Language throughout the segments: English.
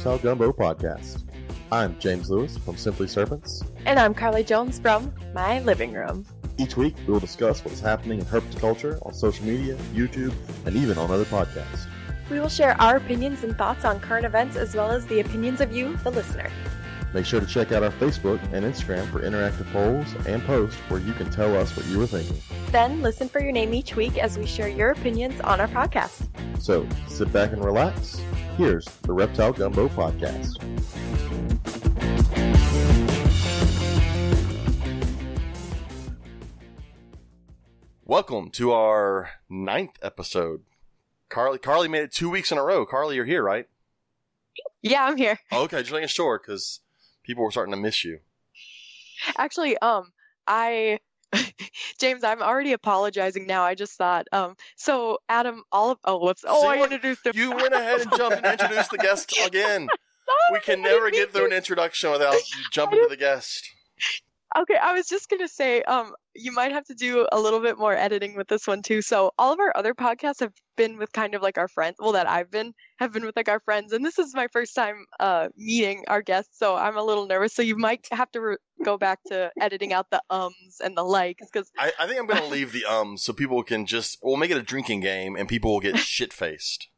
Reptile Gumbo podcast. I'm James Lewis from Simply Serpents. And I'm Carly Jones from My Living Room. Each week, we will discuss what is happening in herpetoculture on social media, YouTube, and even on other podcasts. We will share our opinions and thoughts on current events as well as the opinions of you, the listener. Make sure to check out our Facebook and Instagram for interactive polls and posts where you can tell us what you were thinking. Then listen for your name each week as we share your opinions on our podcast. So sit back and relax. Here's the Reptile Gumbo podcast. Welcome to our ninth episode. Carly, Carly made it two weeks in a row. Carly, you're here, right? Yeah, I'm here. Okay, just making sure because people were starting to miss you. Actually, um, I James, I'm already apologizing now. I just thought, um, so Adam, all of oh, whoops, oh, See I introduced him. You went ahead and jumped and introduced the guest again. We can never get through an introduction without you jumping to the guest. Okay, I was just gonna say, um, you might have to do a little bit more editing with this one too. So all of our other podcasts have been with kind of like our friends. Well, that I've been have been with like our friends, and this is my first time uh meeting our guests, so I'm a little nervous. So you might have to re- go back to editing out the ums and the likes because I, I think I'm going to leave the ums so people can just we'll make it a drinking game and people will get shit faced.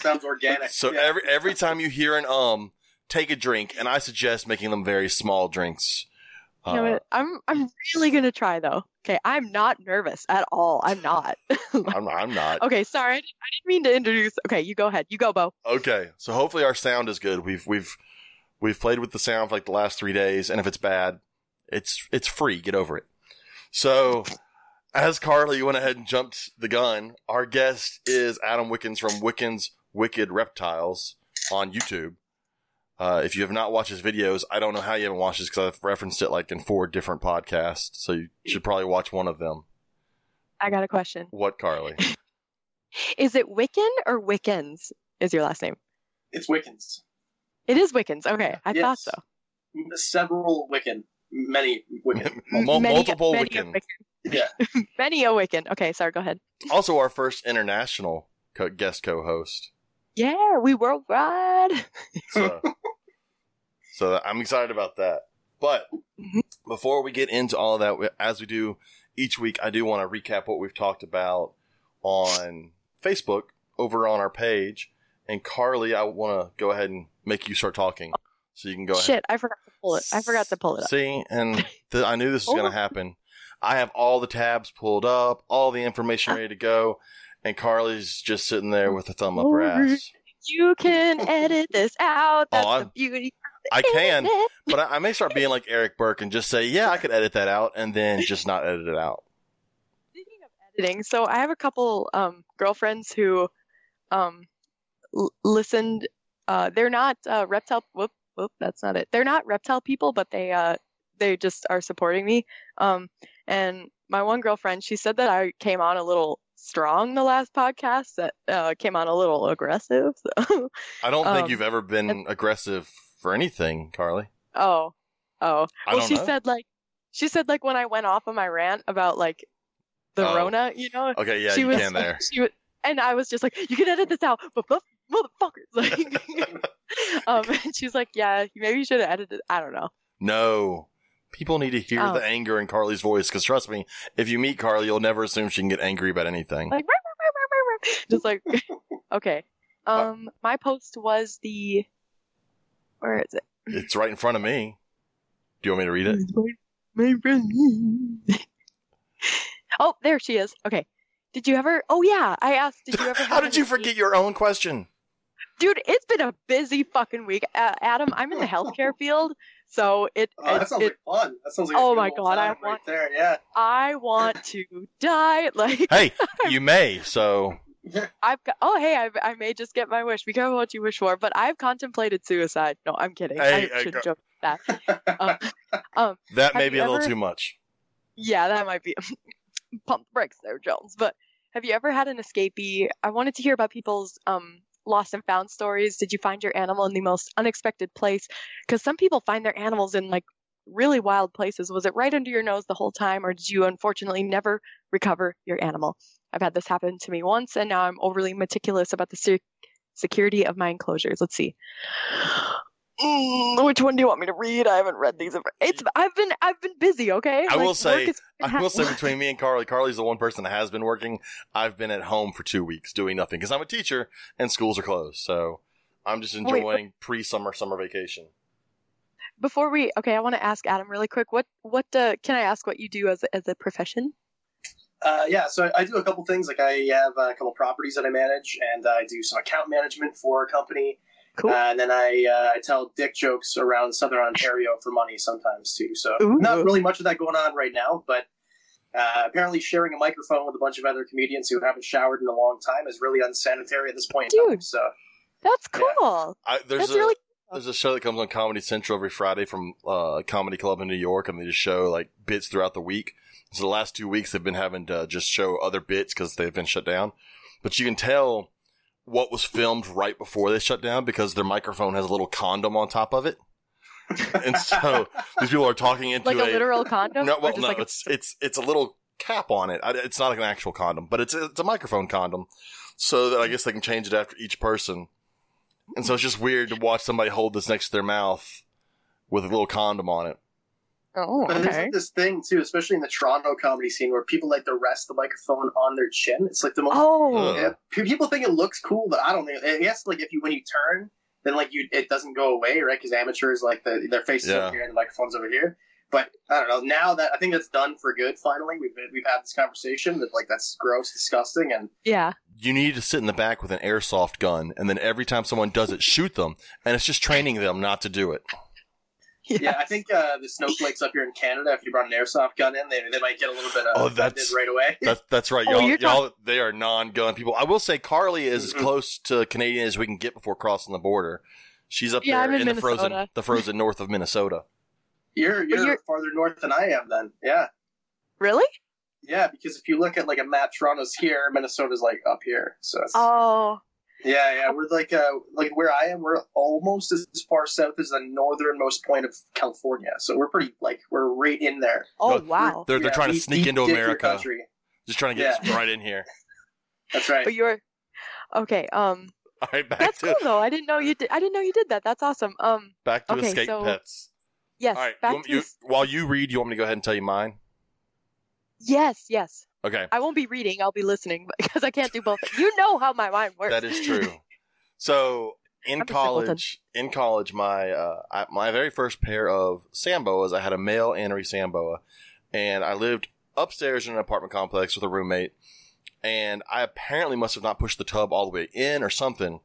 Sounds organic. So Yeah. every every time you hear an um, take a drink, and I suggest making them very small drinks. you know Uh. I'm I'm really gonna try though. Okay, I'm not nervous at all. I'm not. I'm, I'm not. okay, sorry, I didn't, I didn't mean to introduce. Okay, you go ahead. You go, Bo. Okay, so hopefully our sound is good. We've we've we've played with the sound for like the last three days, and if it's bad, it's it's free. Get over it. So, as Carly went ahead and jumped the gun, our guest is Adam Wickens from Wickens Wicked Reptiles on YouTube. Uh, if you have not watched his videos, I don't know how you haven't watched this because I've referenced it like in four different podcasts. So you should probably watch one of them. I got a question. What, Carly? Is it Wicken or Wickens? Is your last name? It's Wickens. It is Wickens. Okay, I Yes. thought so. Several Wiccan. Many Wiccan. Mul- Many- multiple many a Wiccan. Yeah. Many a Wiccan. Okay, sorry. Go ahead. Also, our first international co- guest co-host. Yeah, we worldwide. So, so I'm excited about that. But Mhm. before we get into all of that, as we do each week, I do want to recap what we've talked about on Facebook over on our page. And Carly, I want to go ahead and make you start talking, so you can go ahead. Shit, I forgot to pull it. I forgot to pull it up. See, and th- I knew this was going Oh. to happen. I have all the tabs pulled up, all the information ready to go, and Carly's just sitting there with a thumb up her ass. You can edit this out. That's Oh, the beauty. I can, but I, I may start being like Eric Burke and just say, "Yeah, I could edit that out," and then just not edit it out. Speaking of editing, so I have a couple um, girlfriends who um, l- listened. Uh, they're not uh, reptile. Whoop, whoop. That's not it. They're not reptile people, but they uh, they just are supporting me. Um, and my one girlfriend, she said that I came on a little strong the last podcast. That uh, came on a little aggressive. So. I don't think Um, you've ever been aggressive for anything, Carly. oh, oh. I well, she know. said like she said like when I went off on my rant about like the Oh. Rona, you know, Okay, yeah, she you was can there. she was, and I was just like, you can edit this out, but but motherfuckers, like, um, and she's like, yeah, maybe you should have edited. I don't know. No. People need to hear Oh. the anger in Carly's voice because trust me, if you meet Carly, you'll never assume she can get angry about anything. Like, just like, okay. Um, my post was the, where is it? It's right in front of me. Do you want me to read it? My oh, there she is. Okay. Did you ever? Oh yeah, I asked. Did you ever? How did you forget your own question? Dude? It's been a busy fucking week. Uh, Adam, I'm in the healthcare field, so it. Oh, it- that sounds it- like fun. That sounds like a Oh good my old God, I time right there. Yeah. I want to die. Like Hey, you may. So I've got. Oh hey, I, I may just get my wish. Be careful what you wish for. But I've contemplated suicide. No, I'm kidding. Hey, I uh, should go- joke that. Um, um, that may be you a little too much. yeah, that might be pump the brakes there, Jones. But have you ever had an escapee? I wanted to hear about people's um lost and found stories. Did you find your animal in the most unexpected place? Because some people find their animals in like really wild places. Was it right under your nose the whole time, or did you unfortunately never recover your animal? I've had this happen to me once, and now I'm overly meticulous about the se- security of my enclosures. Let's see. Mm, which one do you want me to read? I haven't read these. It's I've been I've been busy. Okay. I will say- work has I will say between me and Carly, Carly's the one person that has been working. I've been at home for two weeks doing nothing because I'm a teacher and schools are closed. So I'm just Oh, wait, enjoying pre-summer summer vacation. Before we okay, I want to ask Adam really quick. What what uh, can I ask what you do as a, as a profession? Uh, yeah, so I do a couple things. Like I have a couple properties that I manage, and I do some account management for a company. Cool. Uh, and then I uh, I tell dick jokes around Southern Ontario for money sometimes too. So Ooh. not really much of that going on right now, but uh, apparently sharing a microphone with a bunch of other comedians who haven't showered in a long time is really unsanitary at this point in time. Dude. So That's Yeah. cool. I, there's That's a really there's a show that comes on Comedy Central every Friday from uh, Comedy Club in New York, and they just show like bits throughout the week. So the last two weeks they've been having to just show other bits because they've been shut down. But you can tell what was filmed right before they shut down because their microphone has a little condom on top of it, and so these people are talking into like a literal condom. No, well, no, like a- it's it's it's a little cap on it. It's not like an actual condom, but it's it's a microphone condom. So that I guess they can change it after each person. And so it's just weird to watch somebody hold this next to their mouth with a little condom on it. Oh But there's like this thing too, especially in the Toronto comedy scene, where people like to rest the microphone on their chin. It's like the most. Oh Yeah, people think it looks cool, but I don't think. I guess like if you when you turn, then like you it doesn't go away, right? Because amateurs like the, their faces Yeah. over here and the microphones over here. But I don't know. Now that I think that's done for good. Finally, we've we've had this conversation that like that's gross, disgusting, and yeah. You need to sit in the back with an airsoft gun, and then every time someone does it, shoot them. And it's just training them not to do it. yeah, I think uh, the snowflakes up here in Canada, if you brought an airsoft gun in, they, they might get a little bit uh, Oh, offended that's- right away. That's that's right, Oh, y'all. you're y'all, they are non-gun people. I will say, Carly is as Mhm. close to Canadian as we can get before crossing the border. She's up Yeah, there I'm in the frozen, the frozen north of Minnesota. You're you're, you're- farther north than I am. Then yeah, Really? yeah. Because if you look at like a map, Toronto's here, Minnesota's like up here. So it's, Oh, Yeah, yeah, we're like uh like where I am, we're almost as far south as the northernmost point of California. So we're pretty like we're right in there. oh wow. They're they're Yeah, trying to sneak into America, just trying to get Yeah. right in here. That's right. But you're okay. Um, All right, back that's to cool though. I didn't know you did. I didn't know you did that. That's awesome. Um, back to Okay, escape so- pets. yes. All right, back you want- to you- while you read, you want me to go ahead and tell you mine? Yes, yes. Okay, I won't be reading. I'll be listening because I can't do both. You know how my mind works. that is true. So in I'm college, in college, my uh, I, my very first pair of sand boas, I had a male Anery sand boa, and I lived upstairs in an apartment complex with a roommate, and I apparently must have not pushed the tub all the way in or something.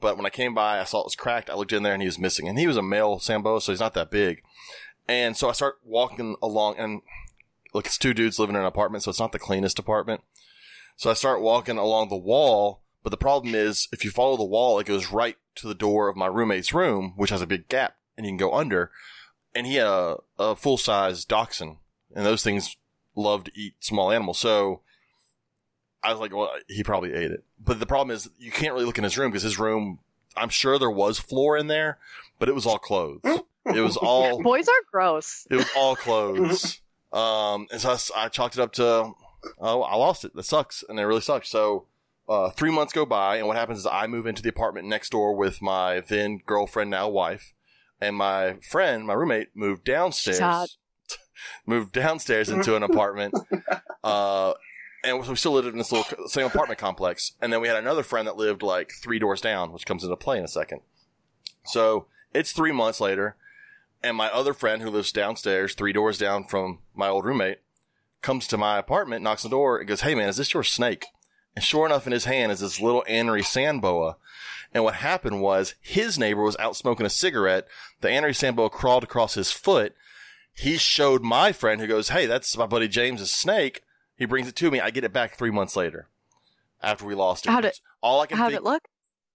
But when I came by, I saw it was cracked. I looked in there and he was missing, and he was a male sand boa, so he's not that big. And so I start walking along, and look, it's two dudes living in an apartment, so it's not the cleanest apartment. So I start walking along the wall, but the problem is if you follow the wall, it goes right to the door of my roommate's room, which has a big gap, and you can go under. And he had a, a full size dachshund, and those things love to eat small animals. So I was like, well, he probably ate it. But the problem is you can't really look in his room because his room, I'm sure there was floor in there, but it was all clothes. It was all Boys are gross. it was all clothes. um, and so I chalked it up to, oh, I lost it. That sucks. And it really sucks. So, uh, three months go by and what happens is I move into the apartment next door with my then girlfriend, now wife. And my friend, my roommate moved downstairs, moved downstairs into an apartment. Uh, and we still lived in this little same apartment complex. And then we had another friend that lived like three doors down, which comes into play in a second. So it's three months later, and my other friend who lives downstairs, three doors down from my old roommate, comes to my apartment, knocks on the door, and goes, Hey man, is this your snake? And sure enough, in his hand is this little Anery sand boa. And what happened was his neighbor was out smoking a cigarette. The Anery sand boa crawled across his foot. He showed my friend who goes, Hey, that's my buddy James's snake. He brings it to me. I get it back three months later after we lost it. How'd it- All I can How'd think, it look?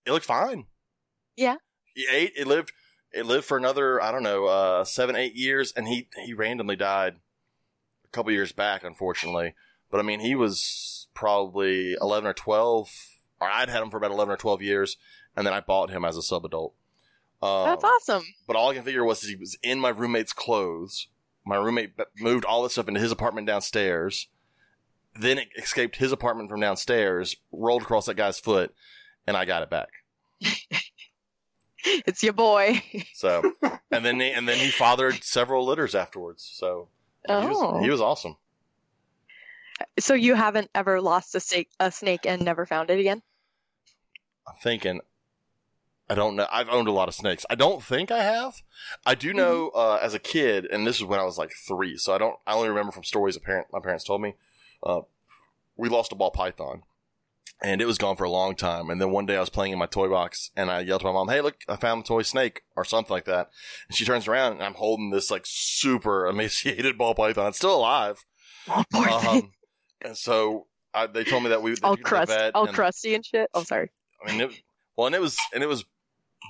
it looked fine. Yeah. He ate. It lived. It lived for another, I don't know, uh, seven, eight years, and he he randomly died a couple years back, unfortunately. But I mean, he was probably eleven or twelve, or I'd had him for about eleven or twelve years, and then I bought him as a sub adult. Um, That's awesome. But all I can figure was he was in my roommate's clothes. My roommate moved all this stuff into his apartment downstairs. Then it escaped his apartment from downstairs, rolled across that guy's foot, and I got it back. it's your boy. So, and then he, and then he fathered several litters afterwards. So he, Oh. was, he was awesome. So you haven't ever lost a snake, a snake and never found it again? I'm thinking. I don't know. I've owned a lot of snakes. I don't think I have. I do know uh, as a kid, and this is when I was like three, so I don't. I only remember from stories a parent, my parents told me. Uh, we lost a ball python, and it was gone for a long time. And then one day I was playing in my toy box, and I yelled to my mom, "Hey, look! I found a toy snake or something like that." And she turns around, and I'm holding this like super emaciated ball python. It's still alive. Oh, poor thing. Um, and so I, they told me that we All crust, all and- crusty and shit. Oh, sorry. I mean, it, well, and it was, and it was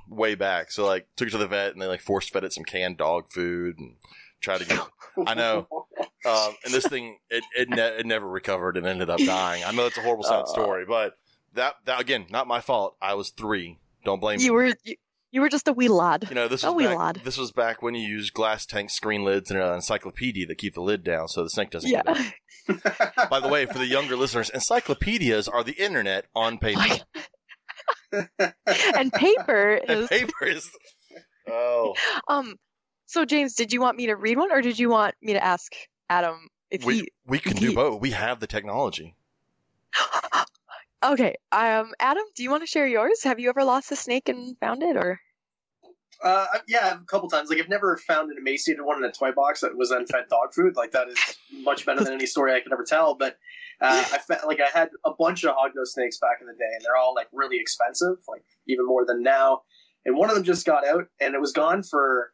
way back. So like, took it to the vet and they like force fed it some canned dog food and tried to get. I know. Um, and this thing, it it, ne- it never recovered and ended up dying. I know it's a horrible sad Uh. story, but that that again, not my fault. I was three. Don't blame me. You were you, you were just a wee lad. You know, this a was wee back, lad. this was back when you used glass tank screen lids and an encyclopedia that keep the lid down so the snake doesn't Yeah. get it. By the way, for the younger listeners, encyclopedias are the internet on paper. and paper and is paper is. Oh, um. So James, did you want me to read one, or did you want me to ask Adam if we he? we can do both. We have the technology. okay. Um. Adam, do you want to share yours? Have you ever lost a snake and found it, or? Uh, yeah, a couple times. Like I've never found an emaciated one in a toy box that was unfed dog food. Like that is much better than any story I could ever tell. But uh, I fe- like I had a bunch of hognose snakes back in the day, and they're all like really expensive, like even more than now. And one of them just got out, and it was gone for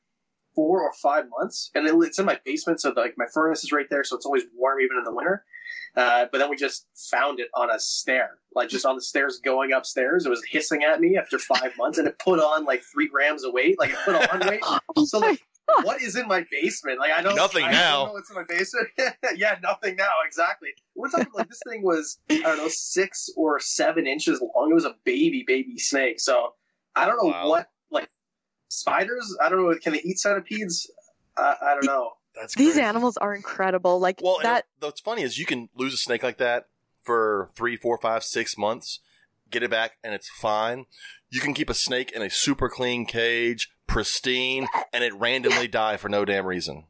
four or five months, and it, it's in my basement, so like my furnace is right there, so it's always warm even in the winter. Uh, but then we just found it on a stair, like just on the stairs going upstairs. It was hissing at me after five months, and it put on like three grams of weight. Like it put on weight. So like, what is in my basement? Like I don't Nothing I now. Don't know what's in my basement? yeah, nothing now. Exactly. We're talking like this thing was I don't know six or seven inches long. It was a baby baby snake. So I don't know Wow. what like spiders. I don't know. Can they eat centipedes? I, I don't know. That's These crazy. animals are incredible. Like Well, that. it- what's funny is you can lose a snake like that for three, four, five, six months, get it back, and it's fine. You can keep a snake in a super clean cage, pristine, and it randomly die for no damn reason.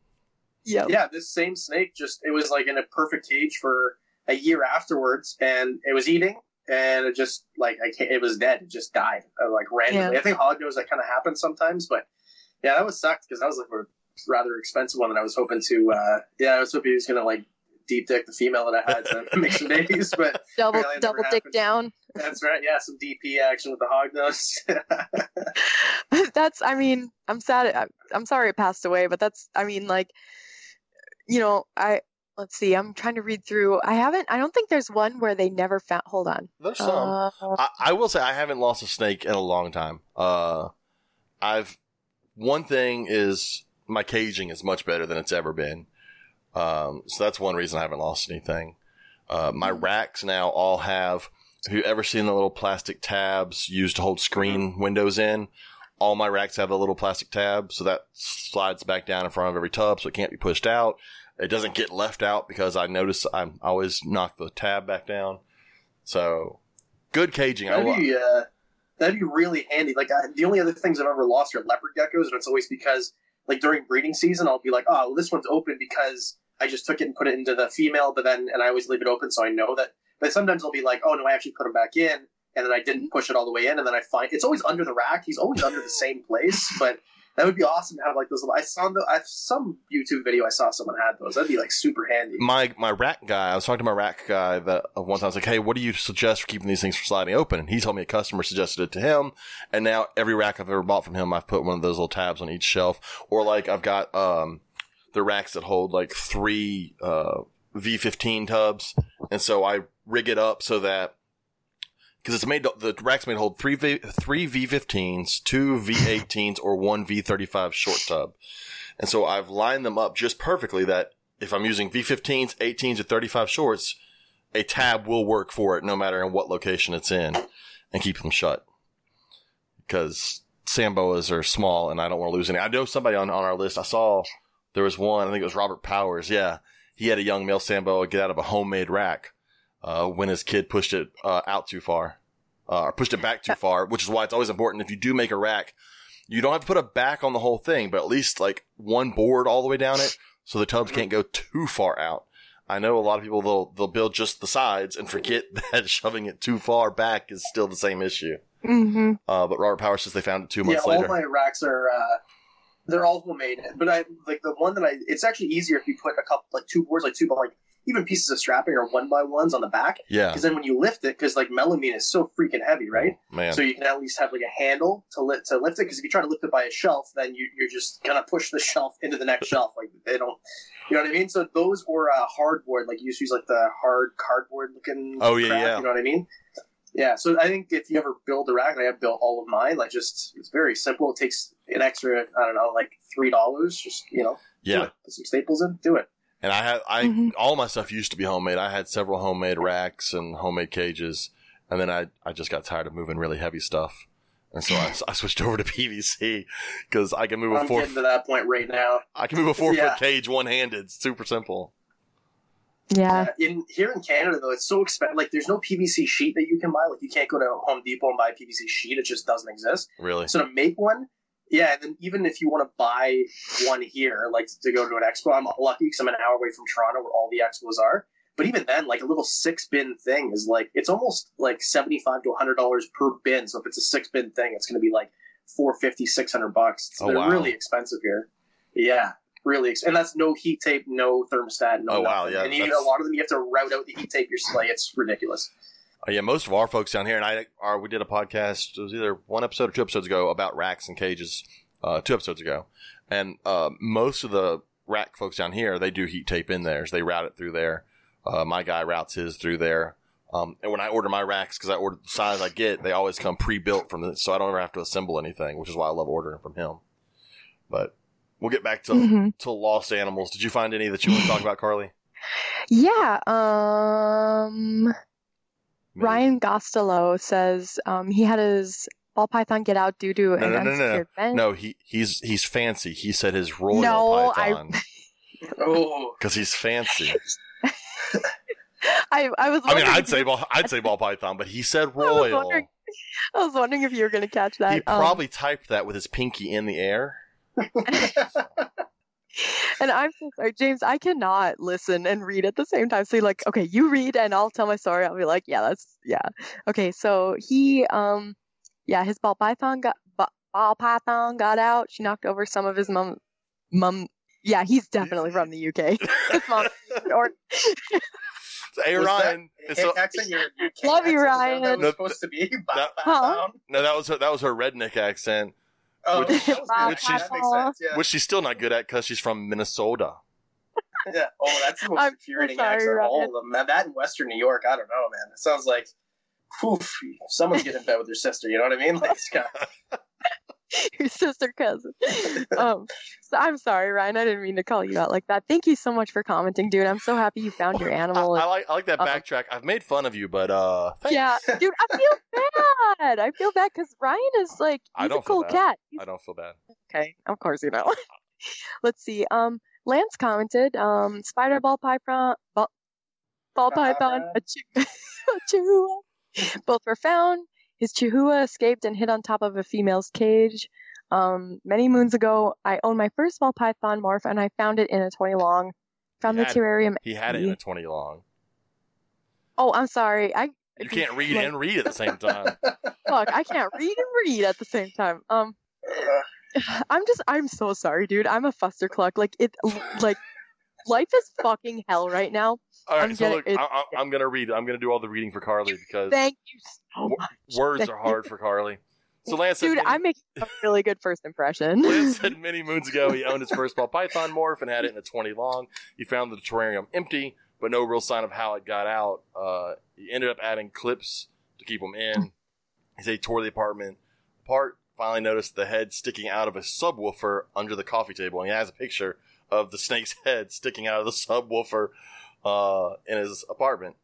Yeah. yeah, this same snake just it was like in a perfect cage for a year afterwards, and it was eating, and it just like I can't, it was dead. It just died uh, like randomly. Yeah. I think hognose that kind of happens sometimes, but yeah, that was sucked because that was like a rather expensive one that I was hoping to. uh Yeah, I was hoping he was gonna like deep dick the female that I had to make some babies, but Double double dick happened. down. that's right. Yeah, some DP action with the hognose. that's i mean i'm sad I'm- i'm sorry it passed away but that's i mean like you know i let's see i'm trying to read through i haven't i don't think there's one where they never found hold on There's some. uh, I, I will say I haven't lost a snake in a long time. Uh, I've one thing is my caging is much better than it's ever been. Um, so that's one reason I haven't lost anything. Uh, my racks now all have. Have you ever seen the little plastic tabs used to hold screen windows in? All my racks have a little plastic tab, so that slides back down in front of every tub, so it can't be pushed out. It doesn't get left out because I notice I always knock the tab back down. So good caging. I That'd will, be uh, that'd be really handy. Like I, the only other things I've ever lost are leopard geckos, and it's always because like during breeding season, I'll be like, oh, well, this one's open because I just took it and put it into the female, but then and I always leave it open so I know that. But sometimes I'll be like, oh no, I actually put him back in, and then I didn't push it all the way in, and then I find it's always under the rack. He's always under the same place, but. That would be awesome to have like those. Little, I saw the I some YouTube video I saw someone had those. That'd be like super handy. my my rack guy. I was talking to my rack guy that uh, one time. I was like, "Hey, what do you suggest for keeping these things from sliding open?" And he told me a customer suggested it to him, and now every rack I've ever bought from him, I've put one of those little tabs on each shelf. Or like I've got um the racks that hold like three uh V15 tubs, and so I rig it up so that because it's made the rack's made hold three v, three V15s, two V18s, or one V35 short tub, and so I've lined them up just perfectly that if I'm using V15s, 18s, or 35 shorts, a tab will work for it no matter in what location it's in, and keep them shut because sand boas are small and I don't want to lose any. I know somebody on, on our list. I saw there was one. I think it was Robert Powers. Yeah, he had a young male sand boa get out of a homemade rack uh, when his kid pushed it uh, out too far. uh, or pushed it back too far, which is why it's always important if you do make a rack, you don't have to put a back on the whole thing, but at least like one board all the way down it, so the tubs can't go too far out. I know a lot of people they'll they'll build just the sides and forget that shoving it too far back is still the same issue. Mm-hmm. Uh, but Robert Power says they found it two yeah, months all my racks are uh, they're all homemade. But I like the one that I. It's actually easier if you put a couple like two boards, like two by like even pieces of strapping or one by ones on the back. yeah, Because then when you lift it, because like melamine is so freaking heavy, right? man. So you can at least have like a handle to lift to lift it. Because if you try to lift it by a shelf, then you, you're just gonna push the shelf into the next shelf. Like they don't, you know what I mean? So those were uh, hardboard. Like you used to use like the hard cardboard looking. Oh, yeah, crap, yeah. You know what I mean? Yeah. So I think if you ever build a rack, like I have built all of mine. Like just it's very simple. It takes an extra, I don't know, like three dollars. Just you know, yeah, put some staples in, do it. And I had I Mhm. all my stuff used to be homemade. I had several homemade racks and homemade cages, and then I I just got tired of moving really heavy stuff, and so I, I switched over to PVC because I can move a I'm four getting to that point right now. I can move a four Yeah. foot cage one handed. It's super simple. Yeah. Uh, in here in Canada though, it's so expensive. Like, there's no PVC sheet that you can buy. Like, you can't go to Home Depot and buy a PVC sheet. It just doesn't exist. Really. So to make one, yeah, and then even if you want to buy one here, like to go to an expo, I'm lucky because I'm an hour away from Toronto where all the expos are. But even then, like a little six bin thing is like it's almost like seventy five to hundred dollars per bin. So if it's a six bin thing, it's going to be like 450 600 bucks. Oh, They're wow. really expensive here. Yeah, really, ex- and that's no heat tape, no thermostat, no. Oh, wow, yeah, and even a lot of them you have to route out the heat tape. You're like, it's ridiculous. Uh, yeah, most of our folks down here, and I, are, we did a podcast. It was either one episode or two episodes ago about racks and cages. Uh, two episodes ago, and uh, most of the rack folks down here, they do heat tape in theirs. They route it through there. Uh, my guy routes his through there. Um, and when I order my racks, because I order the size I get, they always come pre-built from the, so I don't ever have to assemble anything, which is why I love ordering from him. But we'll get back to Mhm. to lost animals. Did you find any that you want to talk about, Carly? Yeah. Um. Maybe. Ryan Gostelow says um, he had his ball python get out due to No, an no, no, no, unsecured vent. No, he he's he's fancy. He said his royal No, I- python Oh, because he's fancy. I, I was. I mean, I'd say ball, I'd say ball python, but he said was royal. wondering- I was wondering if you were going to catch that. He Um, probably typed that with his pinky in the air. and I'm so sorry, James. I cannot listen and read at the same time. So you're like, okay, you read, and I'll tell my story. I'll be like, yeah, that's yeah. Okay, so he, um, yeah, his ball python got ball python got out. She knocked over some of his mum, mum. Yeah, he's definitely from the UK. His mom, or Hey Was Ryan, it's so- accent your, your Love you, accent, is Ryan. what That was No, supposed to be. That- Huh? no, that was her. That was her redneck accent, Oh, Which- that which she's- makes sense. Yeah. which she's still not good at because she's from Minnesota. yeah. Oh, that's the most I'm so sorry, accent of all of them. Man, that in Western New York, I don't know, man. It sounds like, oof, someone's getting in bed with their sister. You know what I mean? Like, it's kind of, your sister cousin. Um, so I'm sorry, Ryan. I didn't mean to call you out like that. Thank you so much for commenting, dude. I'm so happy you found your I, animal. I like I like that Uh-oh. backtrack. I've made fun of you, but uh, thanks. yeah, dude, I feel bad. I feel bad because Ryan is like I he's a don't feel cool bad. cat. He's I don't feel bad. okay. Of course you know. Let's see. Um, Lance commented. Um, spider ball python, ball, ball python, a, chi- a chihuahua. Both were found. His chihuahua escaped and hid on top of a female's cage. Um, many moons ago, I owned my first ball python morph, and I found it in a 20 long. Found the had- terrarium. He had it in a twenty long. Oh, I'm sorry. I You can't read like, and read at the same time. fuck. I can't read and read at the same time. Um. I'm just I'm so sorry, dude. I'm a fuster cluck. Like it like life is fucking hell right now. All right, I'm so gonna- look, I, I'm gonna read. I'm gonna do all the reading for Carly because Thank you so much. words Thank are hard for Carly. So Lance Dude, many, I'm making a really good first impression. Lance said many moons ago he owned his first ball python morph and had it in a 20 long. He found the terrarium empty, but no real sign of how it got out. Uh, he ended up adding clips to keep them in. He said he tore the apartment apart. Finally noticed the head sticking out of a subwoofer under the coffee table, and he has a picture of the snake's head sticking out of the subwoofer uh, in his apartment.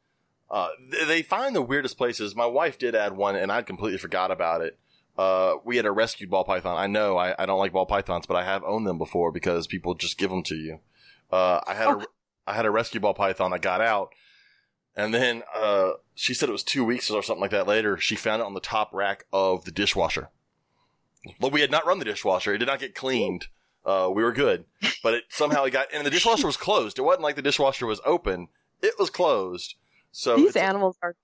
Uh, they find the weirdest places. My wife did add one, and I completely forgot about it. Uh, we had a rescued ball python. I know I, I don't like ball pythons, but I have owned them before because people just give them to you. Uh, I had a I had a rescue ball python that got out, And then uh, she said it was two weeks or something like that later. She found it on the top rack of the dishwasher. But we had not run the dishwasher. It did not get cleaned. Uh, we were good, but it somehow it got, and the dishwasher was closed. It wasn't like the dishwasher was open. It was closed. So These it's a- animals are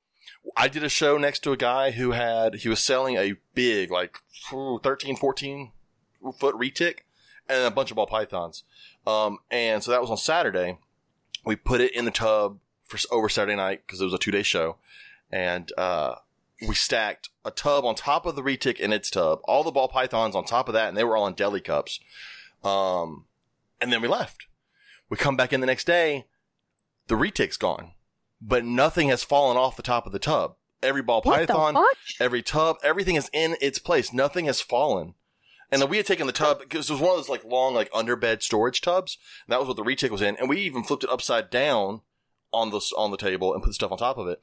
I did a show next to a guy who had, he was selling a big, like ooh, 13, 14 foot retic and a bunch of ball pythons. Um, and so that was on Saturday. We put it in the tub for over Saturday night because it was a two day show. And, uh, we stacked a tub on top of the retic in its tub, all the ball pythons on top of that, and they were all in deli cups. Um, and then we left. We come back in the next day, the retic's gone, but nothing has fallen off the top of the tub. Every ball what python, every tub, everything is in its place. Nothing has fallen. And then we had taken the tub because it was one of those like long like underbed storage tubs. That was what the retic was in, and we even flipped it upside down on the on the table and put stuff on top of it.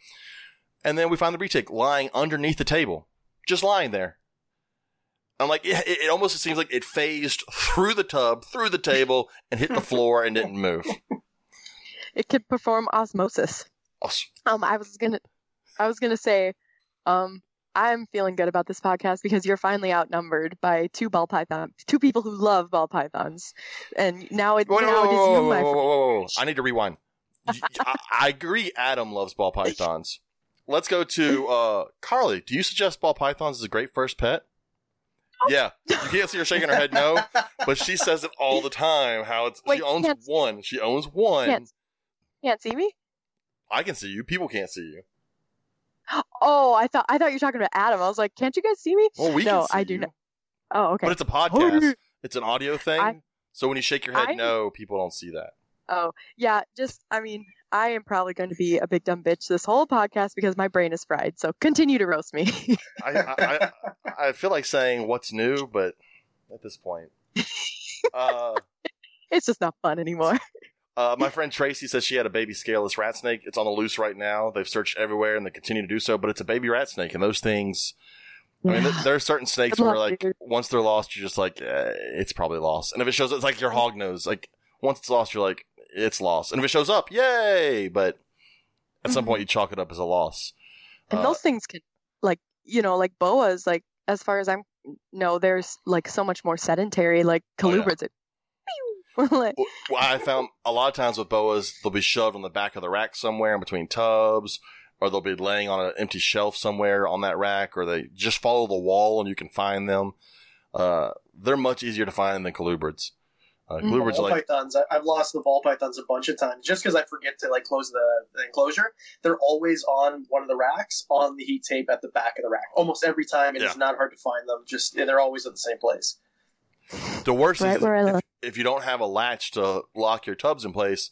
And then we find the retic lying underneath the table, just lying there. I'm like, it, it almost seems like it phased through the tub, through the table, and hit the floor and didn't move. It could perform osmosis. Us- Um, I was gonna, I was gonna say, um, I'm feeling good about this podcast because you're finally outnumbered by two ball python, two people who love ball pythons, and now it Whoa, now whoa, it is whoa, you, whoa, my whoa, friend. I need to rewind. I agree. Adam loves ball pythons. Let's go to uh, Carly. Do you suggest ball pythons as a great first pet? Oh. Yeah, you can't see her shaking her head no, but she says it all the time. How it's Wait, she owns can't- one. She owns one. Can't, can't see me. I can see you. People can't see you. Oh, I thought I thought you were talking about Adam. I was like, can't you guys see me? Well, we no, I do you. not. Oh, okay. But it's a podcast. Oh, it's an audio thing. I- so when you shake your head I- no, people don't see that. Oh, yeah. Just, I mean, I am probably going to be a big dumb bitch this whole podcast because my brain is fried. So continue to roast me. I, I, I, I feel like saying what's new, but at this point, uh, it's just not fun anymore. Uh, my friend Tracy says she had a baby scaleless rat snake. It's on the loose right now. They've searched everywhere and they continue to do so, but it's a baby rat snake. And those things, I mean, th- there are certain snakes where, like, dude. once they're lost, you're just like, eh, it's probably lost. And if it shows, it's like your hog nose. Like, once it's lost, you're like, it's lost. And if it shows up, yay! But at some Mhm. point, you chalk it up as a loss. And Uh, those things can, like, you know, like boas, like, as far as I'm, no, there's like so much more sedentary, like Oh, yeah. colubrids. like, Well, I found a lot of times with boas, they'll be shoved on the back of the rack somewhere in between tubs, or they'll be laying on an empty shelf somewhere on that rack, or they just follow the wall and you can find them. Uh, they're much easier to find than colubrids. Uh, Mhm. ball like, pythons. I, I've lost the ball pythons a bunch of times just because I forget to like close the, the enclosure. They're always on one of the racks on the heat tape at the back of the rack. Almost every time, and it's Yeah. not hard to find them. Just they're always at the same place. the worst Right is if, if you don't have a latch to lock your tubs in place,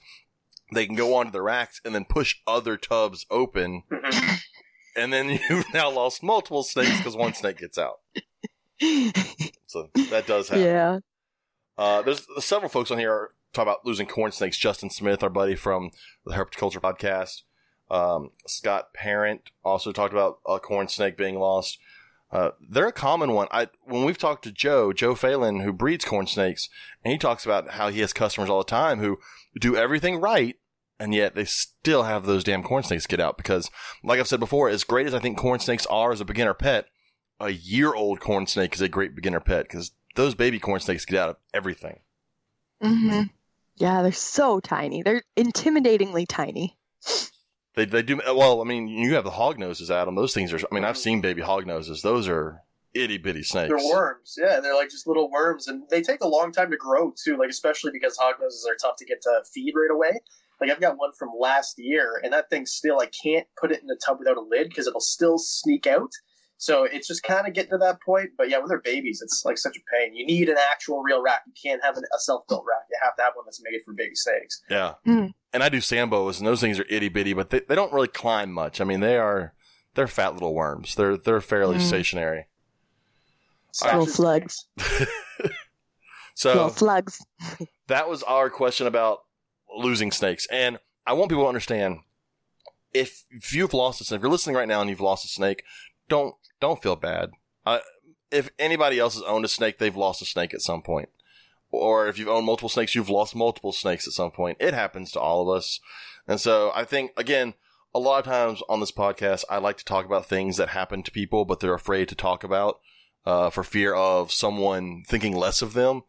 they can go onto the racks and then push other tubs open, Mhm. and then you've now lost multiple snakes because one snake gets out. So that does happen. yeah. Uh, there's several folks on here talking about losing corn snakes. Justin Smith, our buddy from the Herpetoculture podcast. Um, Scott Parent also talked about a corn snake being lost. Uh, they're a common one. I when we've talked to Joe, Joe Phelan, who breeds corn snakes, and he talks about how he has customers all the time who do everything right, and yet they still have those damn corn snakes get out. Because, like I've said before, as great as I think corn snakes are as a beginner pet, a year old corn snake is a great beginner pet because those baby corn snakes get out of everything. hmm Yeah, they're so tiny. They're intimidatingly tiny. They they do well. I mean, you have the hog noses, Adam. Those things are. I mean, I've seen baby hog noses. Those are itty bitty snakes. They're worms. Yeah, they're like just little worms, and they take a long time to grow too. Like especially because hog noses are tough to get to feed right away. Like I've got one from last year, and that thing still I can't put it in the tub without a lid because it'll still sneak out. So it's just kind of getting to that point. But yeah, when they're babies, it's like such a pain. You need an actual real rack. You can't have an, a self built rack. You have to have one that's made for baby snakes. Yeah. Mm. And I do sand boas, and those things are itty bitty, but they, they don't really climb much. I mean, they are they're fat little worms. They're they're fairly Mm. stationary. Little Sasha's slugs. snakes. Little So slugs. that was our question about losing snakes, and I want people to understand if if you've lost a snake, if you're listening right now and you've lost a snake, don't don't feel bad. Uh, if anybody else has owned a snake, they've lost a snake at some point. Or if you've owned multiple snakes, you've lost multiple snakes at some point. It happens to all of us. And so I think, again, a lot of times on this podcast, I like to talk about things that happen to people, but they're afraid to talk about uh, for fear of someone thinking less of them.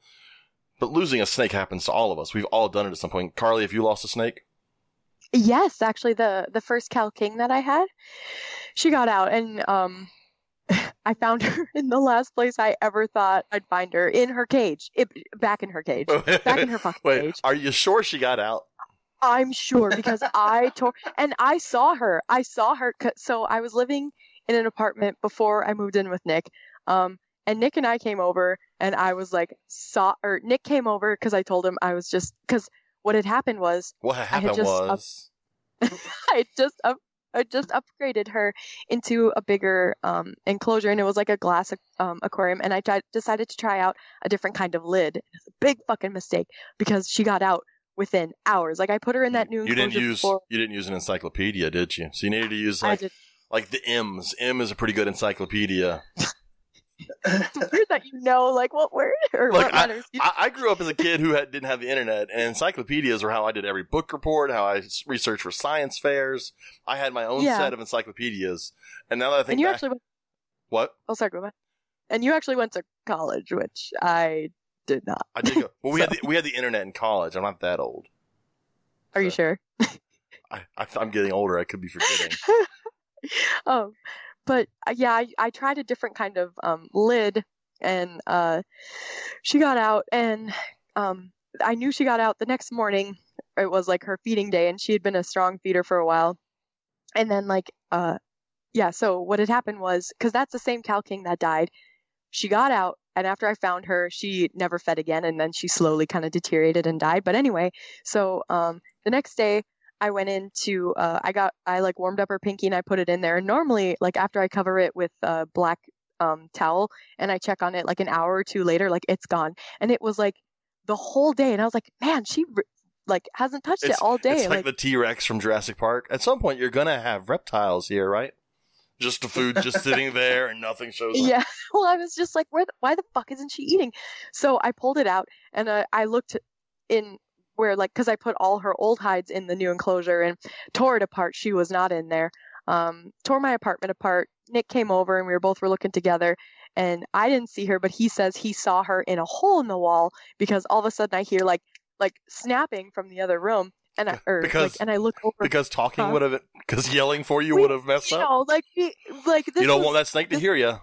But losing a snake happens to all of us. We've all done it at some point. Carly, have you lost a snake? Yes, actually, the the first Cali King that I had, she got out, and um, I found her in the last place I ever thought I'd find her in her cage, it, back in her cage, back in her fucking Wait, cage. are you sure she got out? I'm sure because I tore and I saw her. I saw her. So I was living in an apartment before I moved in with Nick. Um, and Nick and I came over, and I was like, saw or Nick came over because I told him I was just because what had happened was What had happened just up- was I just up, I just upgraded her into a bigger um, enclosure, and it was like a glass um, aquarium. And I tried, decided to try out a different kind of lid. It's a big fucking mistake because she got out within hours. Like I put her in that new you didn't use before you didn't use an encyclopedia, did you? So you needed to use like like the M's. M is a pretty good encyclopedia. It's weird that you know like what word or Look, what letters. I, I grew up as a kid who had, didn't have the internet, and encyclopedias are how I did every book report, how I researched for science fairs. I had my own Yeah. set of encyclopedias, and now that I think and you back, actually went. what Oh, sorry, go ahead. And you actually went to college, which I did not. I did go. Well, we had the, we had the internet in college. I'm not that old. Are you sure? I, I, I'm getting older. I could be forgetting. um, but uh, yeah, I, I tried a different kind of um, lid, and uh, she got out, and um, I knew she got out the next morning. It was like her feeding day, and she had been a strong feeder for a while. And then like uh, yeah, so what had happened was because that's the same Cali king that died. She got out, and after I found her, she never fed again, and then she slowly kind of deteriorated and died. But anyway, so um, the next day I went into uh, I got I like warmed up her pinky and I put it in there. And normally, like after I cover it with a black um, towel and I check on it like an hour or two later, like it's gone. And it was like the whole day, and I was like, man, she re- like hasn't touched It's- it all day. It's like, the T Rex from Jurassic Park. At some point, you're gonna have reptiles here, right? Just the food just sitting there and nothing shows up. Yeah. Well, I was just like, where? The, why the fuck isn't she eating? So I pulled it out and uh, I looked in where, like, because I put all her old hides in the new enclosure and tore it apart. She was not in there. Um, tore my apartment apart. Nick came over and we were both were looking together. And I didn't see her, but he says he saw her in a hole in the wall because all of a sudden I hear like like snapping from the other room. And I, or, Because- like, and I look over. Because talking Huh? would have, because yelling for you would have messed you up. know, like, like this You don't was- want that snake to hear you.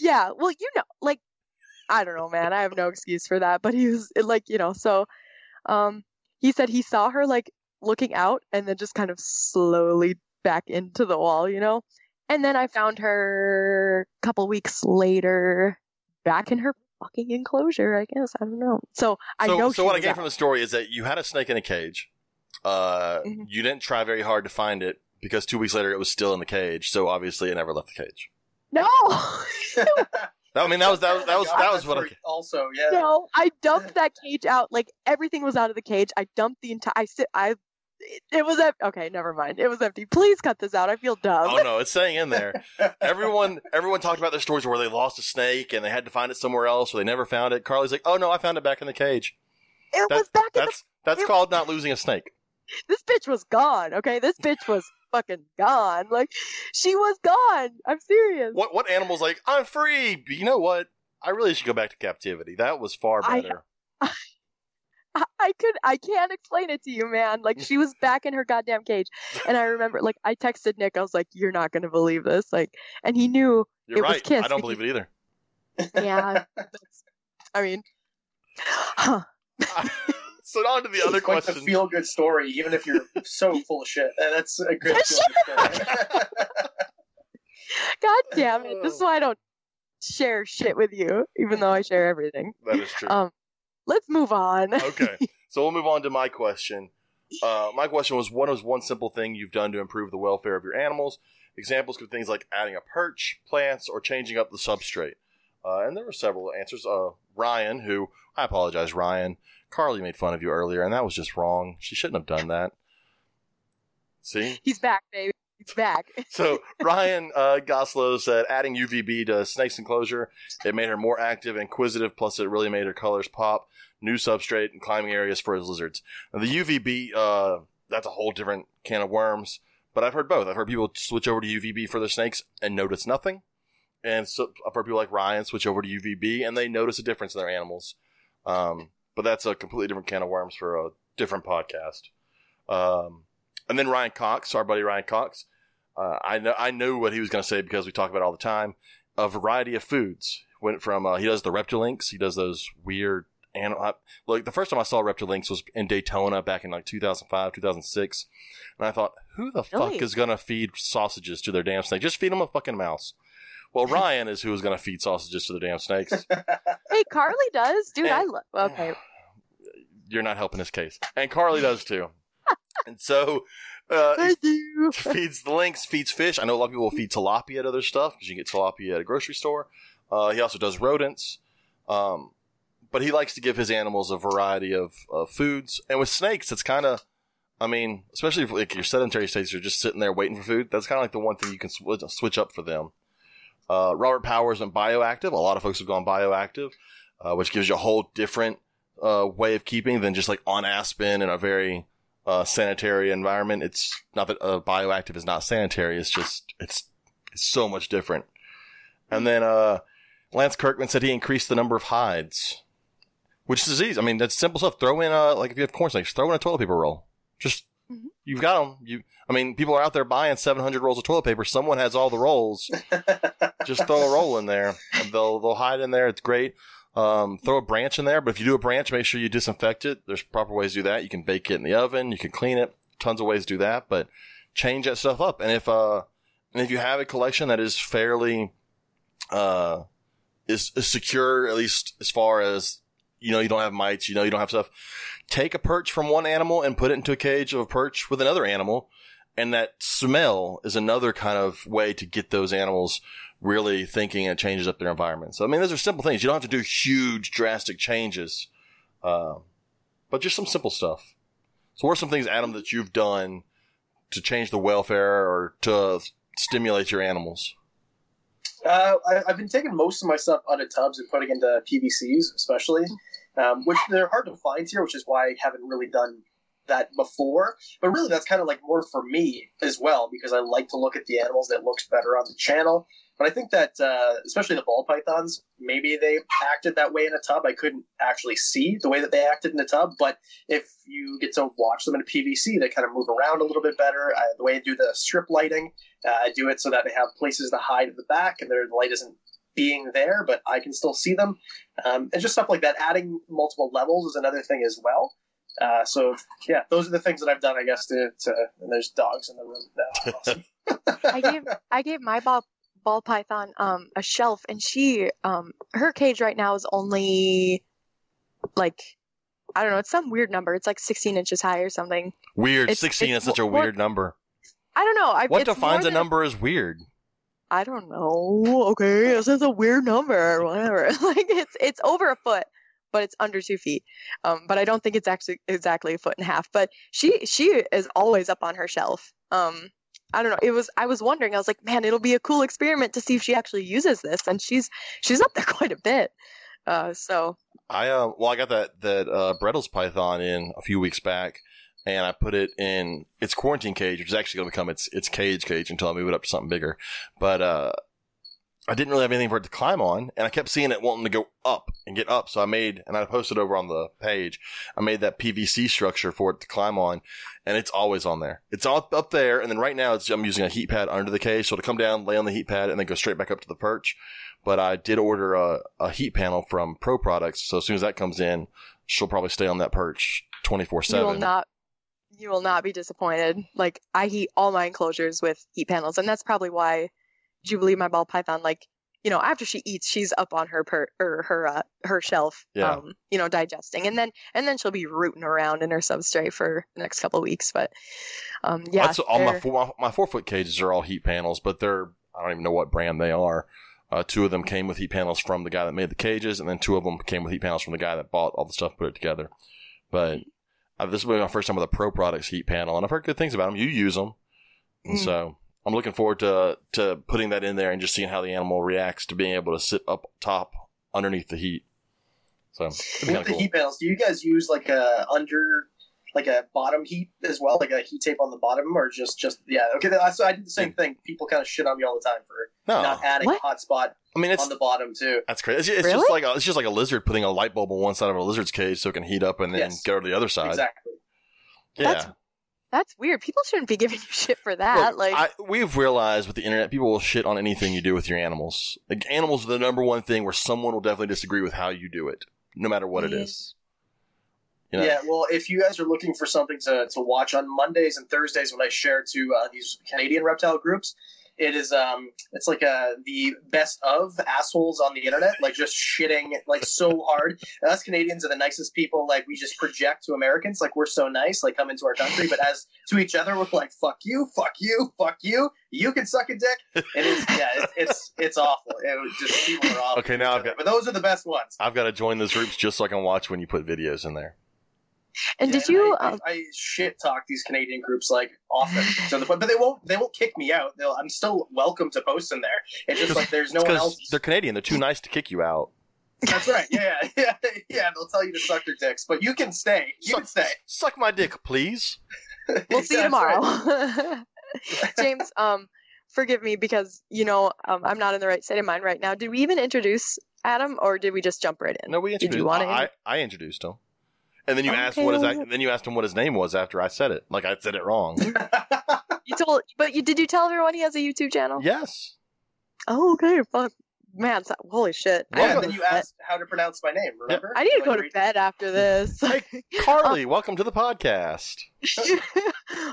yeah well you know like i don't know man i have no excuse for that but he was like you know so um he said he saw her like looking out and then just kind of slowly back into the wall you know and then i found her a couple weeks later back in her fucking enclosure i guess i don't know so i so, know so what I was gained out. from the story is that you had a snake in a cage. Uh, Mhm. you didn't try very hard to find it because two weeks later it was still in the cage. So obviously it never left the cage. no I mean, that was that was that was that was what I. Also, yeah. no i dumped that cage out like everything was out of the cage i dumped the entire i sit i it, it was em- okay never mind it was empty please cut this out i feel dumb Oh no, it's staying in there. Everyone, everyone talked about their stories where they lost a snake and they had to find it somewhere else, or they never found it. Carly's like, "Oh no, I found it back in the cage." it That- was back in the That's that's it- called not losing a snake. this bitch was gone okay this bitch was fucking gone like she was gone i'm serious What what animal's like? I'm free. But you know what? I really should go back to captivity. That was far better. I, I could i can't explain it to you man like she was back in her goddamn cage and i remember like i texted nick i was like you're not gonna believe this like and he knew You're it was right. Kiss I don't believe it either. yeah i mean huh so on to the other It's like question. a feel good story, even if you're so full of shit. And That's a good feel good story. god damn it this is why i don't share shit with you even though i share everything that is true. um let's move on okay, so we'll move on to my question. Uh, my question was, what is one simple thing you've done to improve the welfare of your animals? Examples could be things like adding a perch, plants, or changing up the substrate. Uh, and there were several answers. Uh, Ryan, who I apologize, Ryan. Carly made fun of you earlier, and that was just wrong. She shouldn't have done that. See, he's back baby he's back so Ryan uh, Goslow said adding UVB to snake's enclosure, it made her more active and inquisitive, plus it really made her colors pop, new substrate, and climbing areas for his lizards. Now, the UVB, uh, that's a whole different can of worms, but I've heard both. I've heard people switch over to UVB for their snakes and notice nothing, and so I've heard people like Ryan switch over to UVB and they notice a difference in their animals. Um, but that's a completely different can of worms for a different podcast. Um, and then Ryan Cox, our buddy Ryan Cox, uh, I know I knew what he was going to say because we talk about it all the time. A variety of foods went from uh, he does the Reptilinks, he does those weird animal. Like the first time I saw Reptilinks was in Daytona back in like 2005, 2006, and I thought, who the Really? fuck is going to feed sausages to their damn snake? Just feed them a fucking mouse. Well, Ryan is who is going to feed sausages to the damn snakes. Hey, Carly does, dude. I And- love. Okay, You're not helping his case, and Carly does too. and so, uh, thank you. feeds the links, feeds fish. I know a lot of people will feed tilapia to other stuff because you can get tilapia at a grocery store. Uh, he also does rodents. Um, but he likes to give his animals a variety of, of foods. And with snakes, it's kind of, I mean, especially if like your sedentary snakes are just sitting there waiting for food, that's kind of like the one thing you can sw- switch up for them. Uh, Robert Powers went bioactive. A lot of folks have gone bioactive, uh, which gives you a whole different uh, way of keeping than just like on aspen in a very uh, sanitary environment. It's not that uh, bioactive is not sanitary. It's just it's it's so much different. And then uh, Lance Kirkman said he increased the number of hides, which is easy. I mean, that's simple stuff. Throw in a like if you have corn snakes, throw in a toilet paper roll. Just Mhm. you've got them. You, I mean, people are out there buying 700 rolls of toilet paper. Someone has all the rolls. Just throw a roll in there. They'll they'll hide in there. It's great. Um, throw a branch in there, but if you do a branch, make sure you disinfect it. There's proper ways to do that. You can bake it in the oven. You can clean it. Tons of ways to do that, but change that stuff up. And if uh, and if you have a collection that is fairly uh, is, is secure, at least as far as you know, you don't have mites, you know, you don't have stuff. Take a perch from one animal and put it into a cage of a perch with another animal, and that smell is another kind of way to get those animals really thinking and changes up their environment. So I mean, those are simple things. You don't have to do huge, drastic changes, uh, but just some simple stuff. So, what are some things, Adam, that you've done to change the welfare or to stimulate your animals? Uh, I, I've been taking most of my stuff out of tubs and putting into PVCs, especially, um, which they're hard to find here, which is why I haven't really done that before. But really, that's kind of like more for me as well, because I like to look at the animals that looks better on the channel. But I think that, uh, especially the ball pythons, maybe they acted that way in a tub. I couldn't actually see the way that they acted in a tub, but if you get to watch them in a PVC, they kind of move around a little bit better. Uh, the way I do the strip lighting, uh, I do it so that they have places to hide at the back, and their the light isn't being there, but I can still see them, um, and just stuff like that. Adding multiple levels is another thing as well. Uh, so yeah, those are the things that I've done, I guess. To, to and there's dogs in the room now. Awesome. I gave I gave my ball ball python um a shelf, and she um her cage right now is only like I don't know, it's some weird number. It's like 16 inches high or something. Weird. It's- 16 it's is such a more- weird number. I don't know. I, What defines a number as weird? I don't know. Okay, this is a weird number. Whatever. like it's it's over a foot, but it's under two feet. Um, but I don't think it's actually exactly a foot and a half. But she she is always up on her shelf. Um, I don't know. It was I was wondering. I was like, man, it'll be a cool experiment to see if she actually uses this, and she's she's up there quite a bit. Uh, so I uh, well, I got that that uh, Bredl's python in a few weeks back, and I put it in its quarantine cage, which is actually going to become its its cage cage until I move it up to something bigger. But uh, I didn't really have anything for it to climb on, and I kept seeing it wanting to go up and get up. So I made, and I posted over on the page, I made that PVC structure for it to climb on, and it's always on there. It's all up there, and then right now it's I'm using a heat pad under the cage, so to come down, lay on the heat pad, and then go straight back up to the perch. But I did order a, a heat panel from Pro Products, so as soon as that comes in, she'll probably stay on that perch twenty four you will seven. not you will not be disappointed. Like I heat all my enclosures with heat panels, and that's probably why Jubilee, my ball python, like you know, after she eats, she's up on her per or her uh, her shelf, Yeah. um, you know, digesting, and then and then she'll be rooting around in her substrate for the next couple of weeks. But um, yeah, That's all my four, my four foot cages are all heat panels, but they're I don't even know what brand they are. Uh, two of them came with heat panels from the guy that made the cages, and then two of them came with heat panels from the guy that bought all the stuff, put it together. But uh, this will be my first time with a Pro Products heat panel, and I've heard good things about them. You use them, and Mm. so I'm looking forward to to putting that in there and just seeing how the animal reacts to being able to sit up top underneath the heat. So With the cool. heat panels, do you guys use like a under like a bottom heat as well, like a heat tape on the bottom, or just just yeah. Okay, so I did the same thing. People kind of shit on me all the time for No, not adding What? a hot spot I mean it's on the bottom too. that's crazy. It's, it's Really? just like a, it's just like a lizard putting a light bulb on one side of a lizard's cage so it can heat up and then Yes. go to the other side. Exactly. Yeah. That's That's weird. People shouldn't be giving you shit for that. Look, like, I, we've realized with the internet, people will shit on anything you do with your animals. Like animals are the number one thing where someone will definitely disagree with how you do it, no matter what it Yeah. is. You know? Yeah, well, if you guys are looking for something to, to watch on Mondays and Thursdays when I share to uh, these Canadian reptile groups, it is um it's like uh the best of assholes on the internet, like just shitting like so hard. And us Canadians are the nicest people. Like we just project to Americans like we're so nice, like come into our country, but as to each other we're like fuck you, fuck you, fuck you. You can suck a dick. It is yeah, it's it's, it's awful. It was just people are awful. Okay, now I've got- but those are the best ones. I've got to join those groups just so I can watch when you put videos in there. And Yeah, did you? I, Um, I, I shit talk these Canadian groups like often to the point, but they won't. They won't kick me out. They'll, I'm still welcome to post in there. It's just like there's no It's one 'cause else. they're Canadian. They're too nice to kick you out. That's right. Yeah, yeah, yeah. They'll tell you to suck their dicks, but you can stay. You can stay. Suck my dick, please. we'll see you That's right. tomorrow. James, um, forgive me because you know um, I'm not in the right state of mind right now. Did we even introduce Adam, or did we just jump right in? No, we Did you introduced. wanna I, I introduced him, and then you asked Okay, what his well- ac- then you asked him what his name was after I said it. Like I said it wrong. You told, but you did you tell everyone he has a YouTube channel? yes. Oh, okay. Fuck, man, so- holy shit. I yeah, need and then you go to bed. asked how to pronounce my name. Remember? I need to go to re- bed after this. Hey, Carly, welcome to the podcast.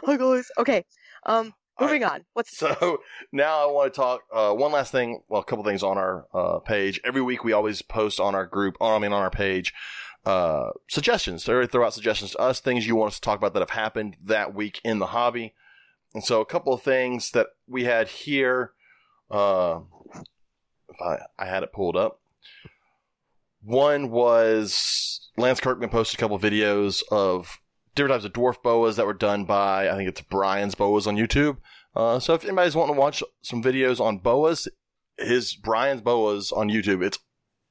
oh, guys. Okay. Um, moving on. What's So now I want to talk uh, one last thing. Well, a couple things on our uh, page. Every week we always post on our group, or I mean on our page, uh, suggestions. They throw out suggestions to us, things you want us to talk about that have happened that week in the hobby. And so a couple of things that we had here. Uh, if I, I had it pulled up. One was Lance Kirkman posted a couple of videos of different types of dwarf boas that were done by I think it's Brian's Boas on YouTube. Uh, so if anybody's wanting to watch some videos on boas, his Brian's Boas on YouTube, it's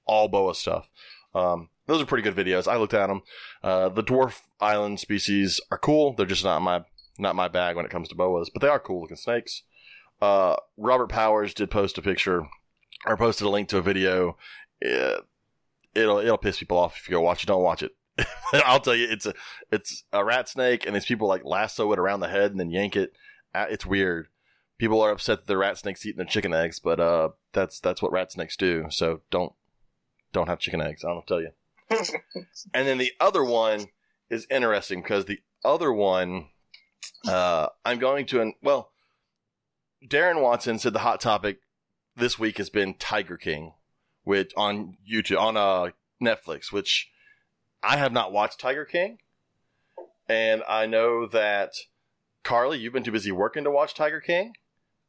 all boa stuff. Um, those are pretty good videos. I looked at them. Uh, the dwarf island species are cool. They're just not my not my bag when it comes to boas, but they are cool looking snakes. Uh, Robert Powers did post a picture or posted a link to a video. It, it'll it'll piss people off if you go watch it. Don't watch it. I'll tell you, it's a it's a rat snake, and these people like lasso it around the head and then yank it. Uh, It's weird. People are upset that the rat snakes eating their chicken eggs, but uh, that's that's what rat snakes do. So don't don't have chicken eggs. I don't tell you. and then the other one is interesting because the other one, uh, I'm going to well, Darren Watson said the hot topic this week has been Tiger King, which on YouTube on uh Netflix, which I have not watched Tiger King, and I know that Carly, you've been too busy working to watch Tiger King.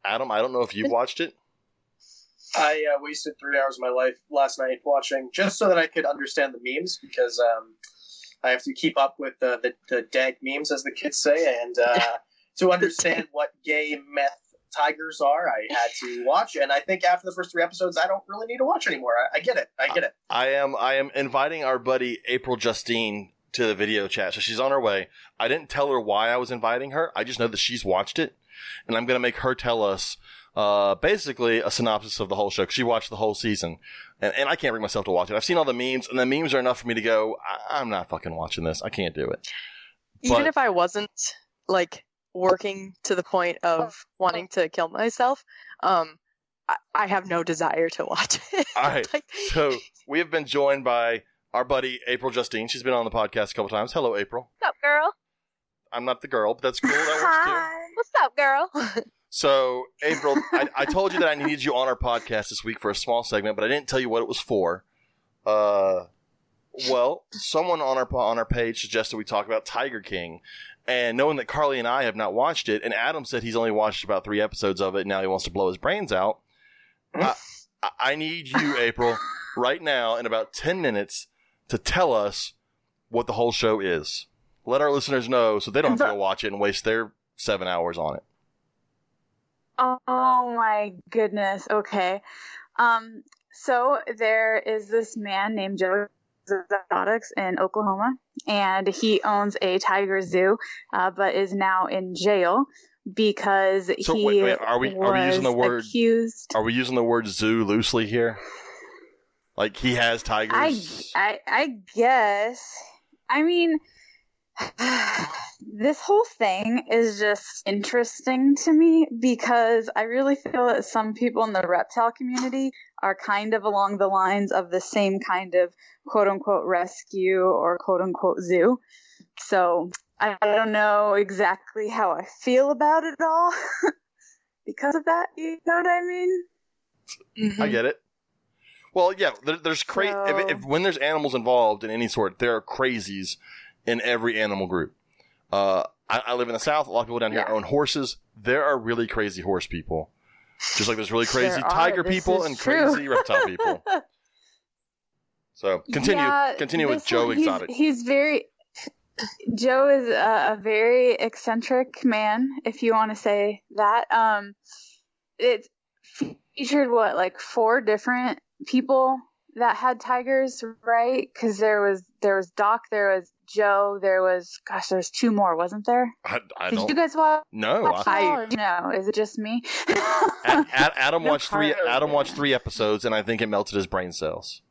Adam, I don't know if you've watched it. I uh, wasted three hours of my life last night watching just so that I could understand the memes because um, I have to keep up with the, the, the dag memes, as the kids say, and uh, to understand what gay meth tigers are, I had to watch. And I think after the first three episodes, I don't really need to watch anymore. I, I get it. I get it. I am I am inviting our buddy April Justine to the video chat. So she's on her way. I didn't tell her why I was inviting her. I just know that she's watched it, and I'm going to make her tell us uh, basically a synopsis of the whole show. 'cause she watched the whole season, and, and I can't bring myself to watch it. I've seen all the memes, and the memes are enough for me to go. I- I'm not fucking watching this. I can't do it. even But- if I wasn't like working to the point of wanting to kill myself, um, I, I have no desire to watch it. All right. like, So we have been joined by our buddy April Justine. She's been on the podcast a couple times. Hello, April. what's up, girl? I'm not the girl, but that's cool. That works too. What's up, girl? So, April, I, I told you that I needed you on our podcast this week for a small segment, but I didn't tell you what it was for. Uh, well, someone on our on our page suggested we talk about Tiger King, and knowing that Carly and I have not watched it, and Adam said he's only watched about three episodes of it, and now he wants to blow his brains out. I, I- need you, April, right now in about ten minutes to tell us what the whole show is. Let our listeners know so they don't have to go watch it and waste their seven hours on it. Oh my goodness. Okay. Um, so there is this man named Joe Exotics in Oklahoma, and he owns a tiger zoo, uh, but is now in jail because So he wait, wait, are we- are we using the word- accused. Are we using the word zoo loosely here? Like he has I, tigers. I I guess. I mean, this whole thing is just interesting to me because I really feel that some people in the reptile community are kind of along the lines of the same kind of quote unquote rescue or quote unquote zoo. So I don't know exactly how I feel about it all because of that. You know what I mean? Mm-hmm. I get it. Well, yeah, there, there's crazy. So- if, if when there's animals involved in any sort, there are crazies in every animal group. Uh, I, I live in the south. A lot of people down here Yeah. own horses. There are really crazy horse people, just like there's really crazy are. tiger This people and true. crazy reptile people. So continue, Yeah, continue with Joe he's- Exotic. He's, very. Joe is a, a very eccentric man, if you want to say that. Um, it featured what like four different people that had tigers, right? Because there was there was Doc, there was Joe, there was gosh, there's two more, wasn't there? I, I Did don't you guys watch? No, watch I, it all, or no, is it just me? Ad, Ad, Adam No watched three. Adam watched three episodes, and I think it melted his brain cells.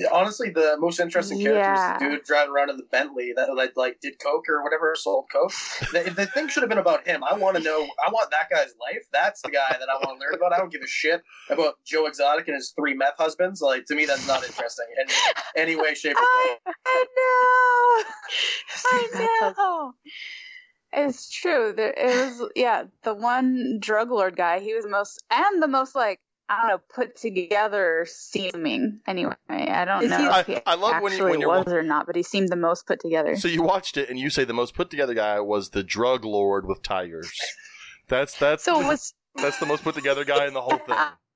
Yeah, honestly, the most interesting character Yeah. is the dude driving around in the Bentley that like, like did coke or whatever, sold coke. the, the thing should have been about him. I want to know. I want that guy's life. That's the guy that I want to learn about. I don't give a shit about Joe Exotic and his three meth husbands. Like to me, that's not interesting in any way, shape, or I, form. I know. I know. It's true. There, it was yeah, the one drug lord guy. He was most and the most like I don't know put together seeming. Anyway, I don't Is know he- if he I- I love when you- actually when was or not, but he seemed the most put together. So you watched it, and you say the most put together guy was the drug lord with tigers. That's that's So was that's the most put together guy in the whole thing.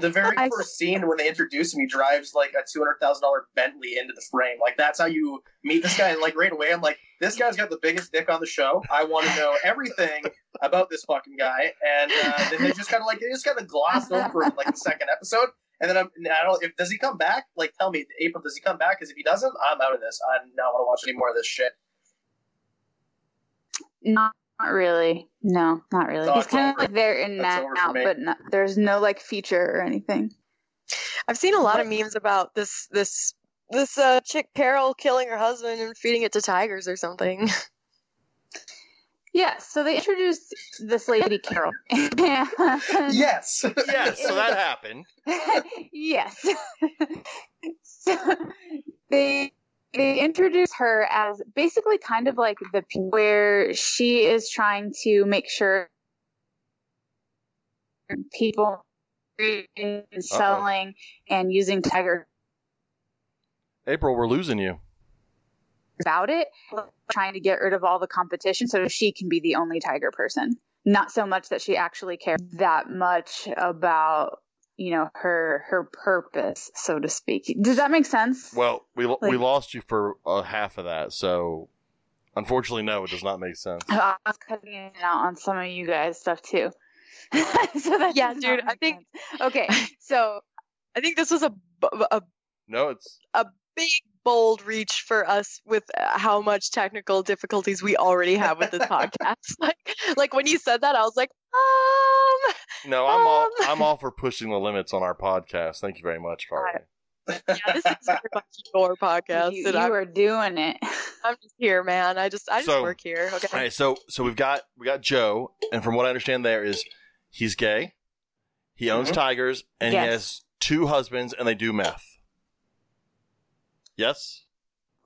The very I- first scene when they introduce him, he drives like a two hundred thousand dollar Bentley into the frame. Like that's how you meet this guy. And like right away, I'm like, this guy's got the biggest dick on the show. I want to know everything about this fucking guy. And uh, then they just kind of like they just kind of glossed over it, like the second episode. And then I'm, I don't. If does he come back? Like, tell me, April, does he come back? Because if he doesn't, I'm out of this. I don't want to watch any more of this shit. Not, not really. No, not really. No, He's it's kind of over. like there in That's and out, but not, there's no like feature or anything. I've seen a lot of memes about this this this uh, chick Carol killing her husband and feeding it to tigers or something. Yeah, so they introduced this lady Carol. Yes. Yes, so that happened. yes. so they they introduce her as basically kind of like the where she is trying to make sure people creating, selling and using tiger April, we're losing you. about it, trying to get rid of all the competition so she can be the only tiger person. Not so much that she actually cares that much about, you know, her her purpose, so to speak. Does that make sense? Well, we we lost you for uh, half of that, so unfortunately, no, it does not make sense. I was cutting it out on some of you guys stuff too. so that Yeah, dude, I think- sense. Okay, so I think this was a, a No, it's a big bold reach for us with uh, how much technical difficulties we already have with this podcast. Like like when you said that I was like, um no. I'm all Um. I'm all for pushing the limits on our podcast. Thank you very much, Carly. yeah, this is very much your podcast you, and you I'm, are doing it. I'm just here, man. I just I just So- work here. Okay. All right, so so we've got we got Joe, and from what I understand, there is he's gay, he owns Mhm. tigers, and Yes. he has two husbands, and they do meth. Yes.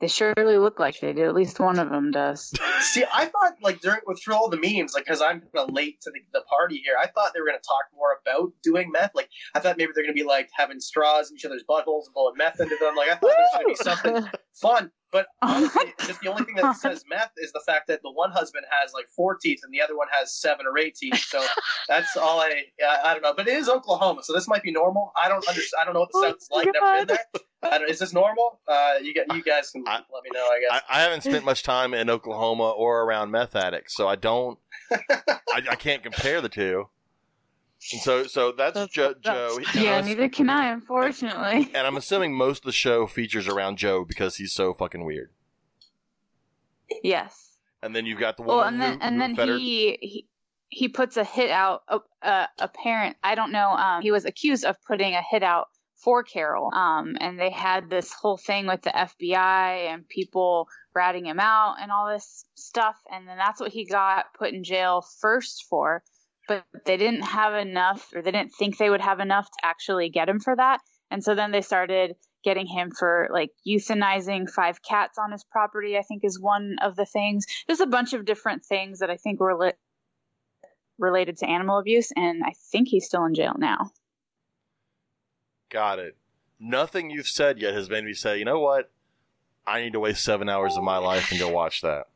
They surely look like they do. At least one of them does. See, I thought like during with through all the memes, like because I'm kind of late to the, the party here, I thought they were going to talk more about doing meth. Like I thought maybe they're going to be like having straws in each other's buttholes and blowing meth into them. Like I thought there was going to be something fun. But honestly, just the only thing that says meth is the fact that the one husband has like four teeth and the other one has seven or eight teeth. So that's all I I, I don't know. But it is Oklahoma, so this might be normal. I don't understand. I don't know what the Oh sounds like. my Never been God. there. I don't, is this normal? Uh, you got you guys can I- let me know. I guess. I, I haven't spent much time in Oklahoma or around meth addicts, so I don't. I, I can't compare the two. And so, so that's, That's- Jo- Joe. Yeah, neither can I, unfortunately. and I'm assuming most of the show features around Joe because he's so fucking weird. Yes. And then you've got the woman Well, and then who, and then he, he he puts a hit out. A, a, a parent, I don't know. Um, he was accused of putting a hit out for Carol. Um, and they had this whole thing with the FBI and people ratting him out and all this stuff. And then that's what he got put in jail first for. But they didn't have enough, or they didn't think they would have enough to actually get him for that. And so then they started getting him for like euthanizing five cats on his property, I think is one of the things. There's a bunch of different things that I think were lit- related to animal abuse, and I think he's still in jail now. Got it. Nothing you've said yet has made me say, you know what? I need to waste seven hours of my life and go watch that.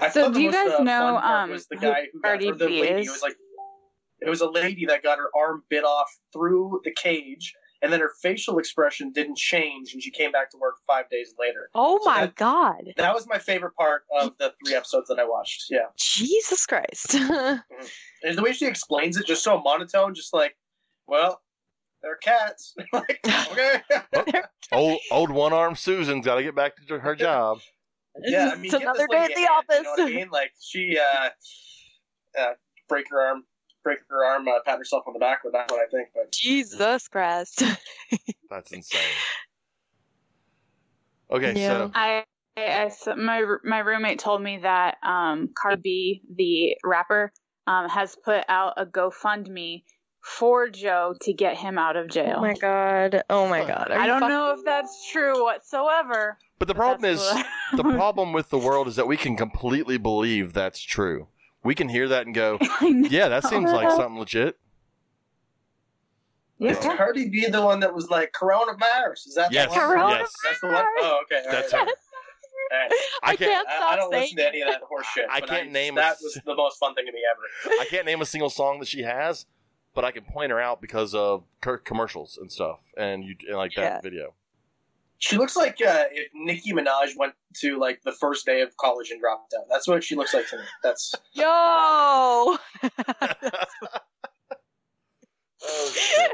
I So thought the do you most, guys uh, know, um, was the guy who got Cardi or the B lady. is? It was like it was a lady that got her arm bit off through the cage, and then her facial expression didn't change, and she came back to work five days later. Oh So my that- god. That was my favorite part of the three episodes that I watched. Yeah, Jesus Christ. and the way she explains it, just so monotone, just like, well, they're cats. like, okay. Old old one armed Susan's got to get back to her job. Yeah, I mean, it's another day at the hand, office. You know what I mean? Like she uh, uh, break her arm, break her arm, uh, pat herself on the back with that one, I think. But Jesus Christ. That's insane. Okay, Yeah. so I, I, I- my my roommate told me that um, Cardi B, the rapper, um, has put out a GoFundMe for Joe to get him out of jail. Oh my god. Oh my god. Are I don't fucking- know if that's true whatsoever. But the problem is the problem with the world is that we can completely believe that's true. We can hear that and go, "Yeah, that seems like something legit." is Yeah. Cardi B the one that was like coronavirus? Is that Yes, the one? yes. That's the one. Oh, okay. all That's right. her. All right. I I can't- can't I, stop I don't saying listen to any of that horse shit. I can't name a that s- was the most fun thing to me ever. I can't name a single song that she has, but I can point her out because of her commercials and stuff, and you and like that video. She looks like uh, if Nicki Minaj went to like the first day of college and dropped out. That's what she looks like to me. That's Yo. oh, oh,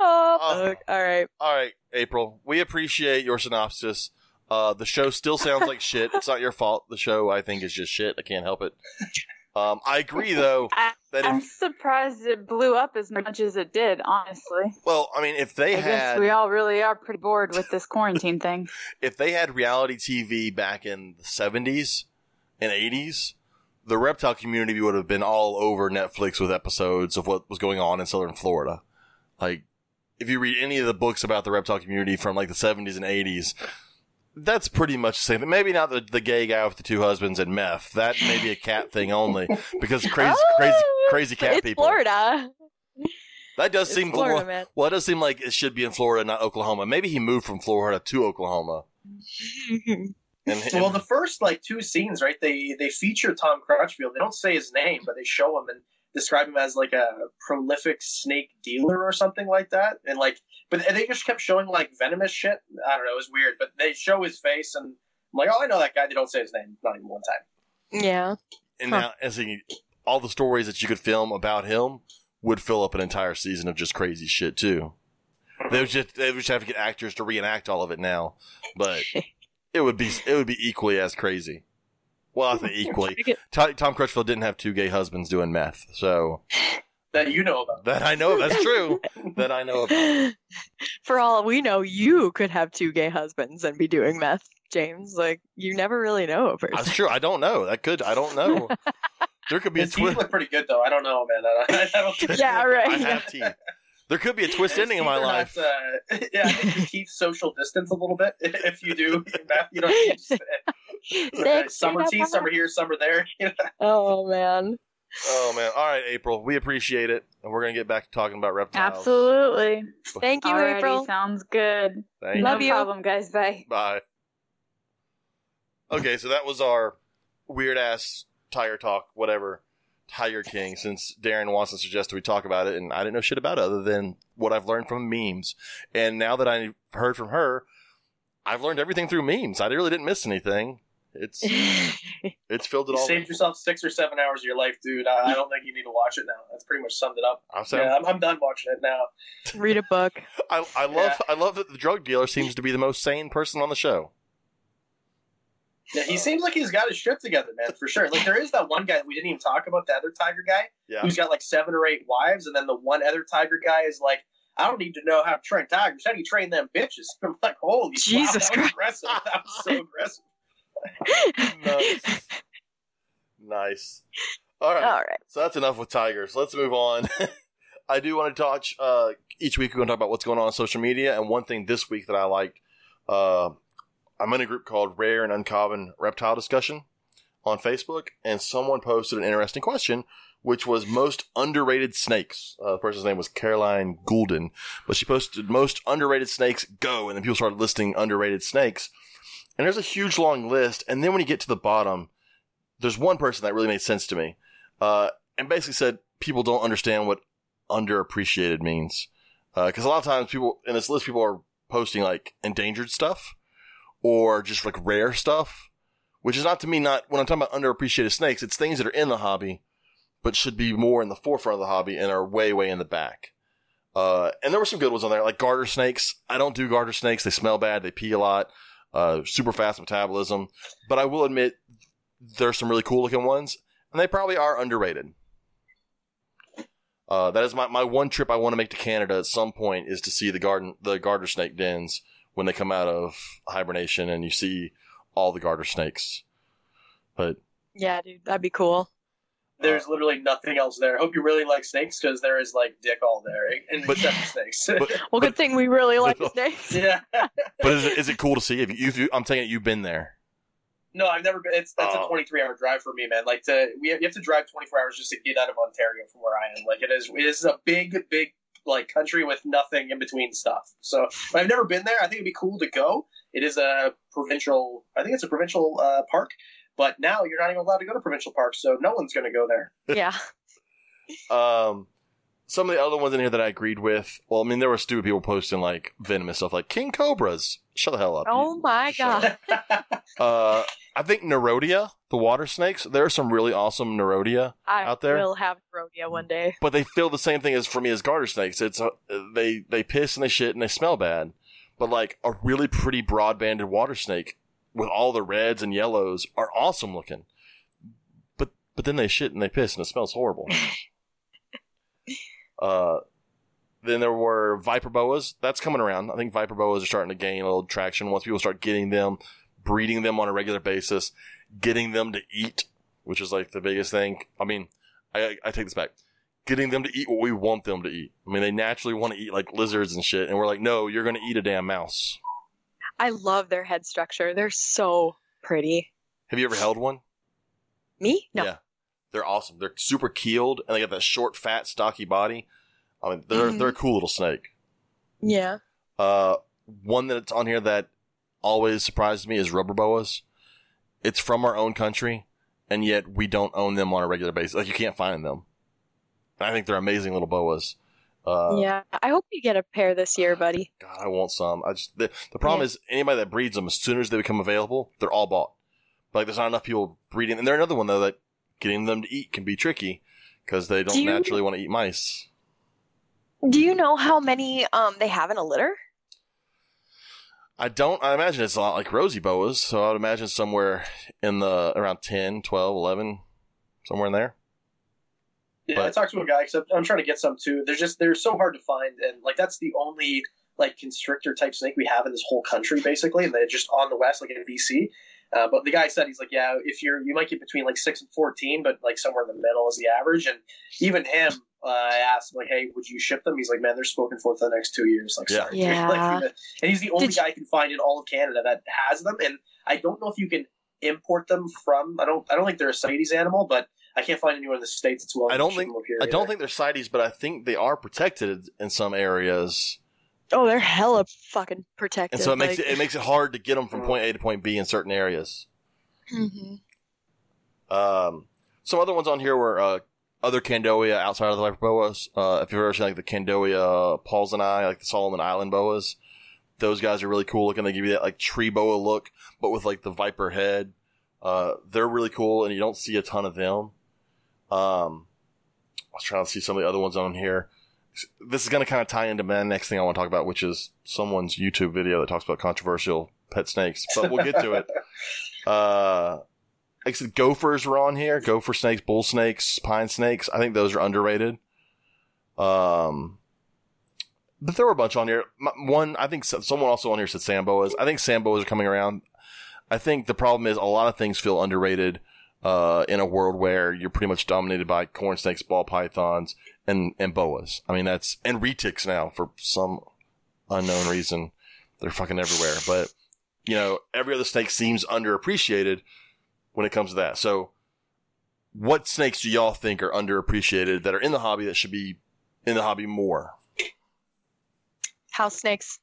Oh. fuck. all right. All right, April. We appreciate your synopsis. Uh, the show still sounds like shit. It's not your fault. The show, I think, is just shit. I can't help it. Um, I agree, though, I, that I'm if surprised it blew up as much as it did. Honestly, well, I mean, if they I guess had we all really are pretty bored with this quarantine thing. if they had reality TV back in the seventies and eighties, the reptile community would have been all over Netflix with episodes of what was going on in Southern Florida. Like, if you read any of the books about the reptile community from like the seventies and eighties, that's pretty much the same. thing. Maybe not the, the gay guy with the two husbands and meth. That may be a cat thing only because crazy, crazy, oh, crazy cat it's people. Florida. That does It's seem Florida, man. well. It does seem like it should be in Florida, not Oklahoma. Maybe he moved from Florida to Oklahoma. And, well, the first like two scenes, right? They they feature Tom Crutchfield. They don't say his name, but they show him and describe him as like a prolific snake dealer or something like that. And like, but they just kept showing like venomous shit. I don't know. It was weird, but they show his face and I'm like, oh, I know that guy. They don't say his name, not even one time. yeah. And Huh. now, as he, all the stories that you could film about him would fill up an entire season of just crazy shit too. They would just they would just have to get actors to reenact all of it now, but it would be it would be equally as crazy. Well, I think equally. Tom, Tom Crutchfield didn't have two gay husbands doing meth, so That you know about. that I know that's true. that I know about. For all we know, you could have two gay husbands and be doing meth, James. Like you never really know a person. That's true. I don't know. That could. I don't know. There could be a His teeth twist. look pretty good though. I don't know, man. I, I don't think yeah, I have teeth. There could be a twist ending in my are not, life. uh, yeah, I think your teeth social distance a little bit if you do math. You know, you just, Six summer feet teeth, summer here, summer there. You know? Oh man. Oh man! All right, April. We appreciate it, and we're gonna get back to talking about reptiles. Absolutely. Thank you, Alrighty, April. sounds good. Thank Love no you. problem, guys. Bye. Bye. Okay, so that was our weird ass tire talk, whatever, Tiger King. Since Darren Watson suggested we talk about it, and I didn't know shit about it other than what I've learned from memes. And now that I heard from her, I've learned everything through memes. I really didn't miss anything. It's it's filled it You all. saved yourself six or seven hours of your life, dude. I, I don't think you need to watch it now. That's pretty much summed it up. I'm Yeah, I'm, I'm done watching it now. Read a book. I, I love Yeah. I love that the drug dealer seems to be the most sane person on the show. Yeah, he seems like he's got his shit together, man, for sure. Like there is that one guy that we didn't even talk about, the other tiger guy, Yeah, who's got like seven or eight wives, and then the one other tiger guy is like, I don't need to know how to train tigers. How do you train them bitches? I'm like, holy Jesus wow, that was Christ. aggressive. That was so aggressive. Nice, nice. All right, All right. so that's enough with tigers. Let's move on. I do want to touch uh, each week. We're going to talk about what's going on on social media, and one thing this week that I liked. Uh, I'm in a group called Rare and Uncommon Reptile Discussion on Facebook, and someone posted an interesting question, which was most underrated snakes. Uh, the person's name was Caroline Goulden, but she posted most underrated snakes go, and then people started listing underrated snakes. And there's a huge long list, and then when you get to the bottom, there's one person that really made sense to me, uh, and basically said people don't understand what underappreciated means, because a lot of times people in this list people are posting like endangered stuff or just like rare stuff, which is not to me not when I'm talking about underappreciated snakes, it's things that are in the hobby, but should be more in the forefront of the hobby and are way, way in the back. Uh, and there were some good ones on there, like garter snakes. I don't do garter snakes. They smell bad. They pee a lot. Uh, super fast metabolism. But I will admit there's some really cool looking ones and they probably are underrated. Uh, that is my, my one trip I want to make to Canada at some point is to see the garden, the garter snake dens when they come out of hibernation and you see all the garter snakes. But Yeah, dude, that'd be cool. There's literally nothing else there. I hope you really like snakes because there is like dick all there, and But- except for snakes. but, Well, good thing we really like but- snakes. yeah. but is it, is it cool to see? If you, if you, I'm saying it, you've been there. No, I've never been. It's that's Oh. a 23 hour drive for me, man. Like to we have, you have to drive 24 hours just to get out of Ontario from where I am. Like it is it is a big big like country with nothing in between stuff. So but I've never been there. I think it'd be cool to go. It is a provincial. I think it's a provincial uh, park. But now you're not even allowed to go to provincial parks, so no one's going to go there. Yeah. Um, some of the other ones in here that I agreed with. Well, I mean, there were stupid people posting like venomous stuff, like king cobras. Shut the hell up. Oh my Shut god. Uh, I think Nerodia, the water snakes. There are some really awesome Nerodia, I Out there? I will have Nerodia one day. but they feel the same thing as for me as garter snakes. It's uh, they they piss and they shit and they smell bad. But like a really pretty broad banded water snake with all the reds and yellows are awesome looking. But but then they shit and they piss and it smells horrible. uh, then there were viper boas. That's coming around. I think viper boas are starting to gain a little traction once people start getting them, breeding them on a regular basis, getting them to eat, which is like the biggest thing. I mean, I, I take this back. Getting them to eat what we want them to eat. I mean, they naturally want to eat like lizards and shit, and we're like, no, you're going to eat a damn mouse. I love their head structure. They're so pretty. Have you ever held one? Me? No. Yeah. They're awesome. They're super keeled, and they got that short, fat, stocky body. I mean, they're Mhm. they're a cool little snake. Yeah. Uh, one that's on here that always surprises me is rubber boas. It's from our own country, and yet we don't own them on a regular basis. Like you can't find them. I think they're amazing little boas. Uh, yeah. I hope you get a pair this year, buddy. God, I want some. I just the, the problem Yeah. is anybody that breeds them as soon as they become available, they're all bought. But like, there's not enough people breeding, and they're another one though that getting them to eat can be tricky because they don't Do you- naturally want to eat mice. Do you know how many um they have in a litter? I don't. I imagine it's a lot like rosy boas, so I'd imagine somewhere in the around 10, 12, 11, somewhere in there. Yeah, But- I talked to a guy except I'm trying to get some too. They're just they're so hard to find, and like that's the only like constrictor type snake we have in this whole country, basically, and they're just on the west, like in BC. Uh, but the guy said he's like, yeah, if you're you might get between like six and fourteen, but like somewhere in the middle is the average. And even him, uh, I asked him like, hey, would you ship them? He's like, man, they're spoken for for the next two years. Like, Yeah. sorry, Yeah. Like, and he's the only Did- guy I can find in all of Canada that has them. And I don't know if you can import them from. I don't. I don't think they're a CITES animal, but I can't find anyone in the states that's willing. I don't think them up I don't think they're CITES, but I think they are protected in some areas, Oh, they're hella fucking protected. and so it makes like- it, it makes it hard to get them from point A to point B in certain areas. Mhm. Um, some other ones on here were uh, other Candoia outside of the Viper boas. Uh, if you've ever seen like the Candoia I, like the Solomon Island boas, those guys are really cool looking. They give you that like tree boa look, but with like the viper head, Uh, they're really cool, and you don't see a ton of them. Um, I was trying to see some of the other ones on here. This is going to kind of tie into my next thing I want to talk about, which is someone's YouTube video that talks about controversial pet snakes, but we'll get to it. Uh, like I said, gophers were on here. Gopher snakes, bull snakes, pine snakes. I think those are underrated. Um, but there were a bunch on here. One, I think someone also on here said sand boas. I think sand boas are coming around. I think the problem is a lot of things feel underrated uh, in a world where you're pretty much dominated by corn snakes, ball pythons, and and boas. I mean that's and retics now for some unknown reason. They're fucking everywhere. But you know, every other snake seems underappreciated when it comes to that. So, what snakes do y'all think are underappreciated that are in the hobby that should be in the hobby more? House snakes.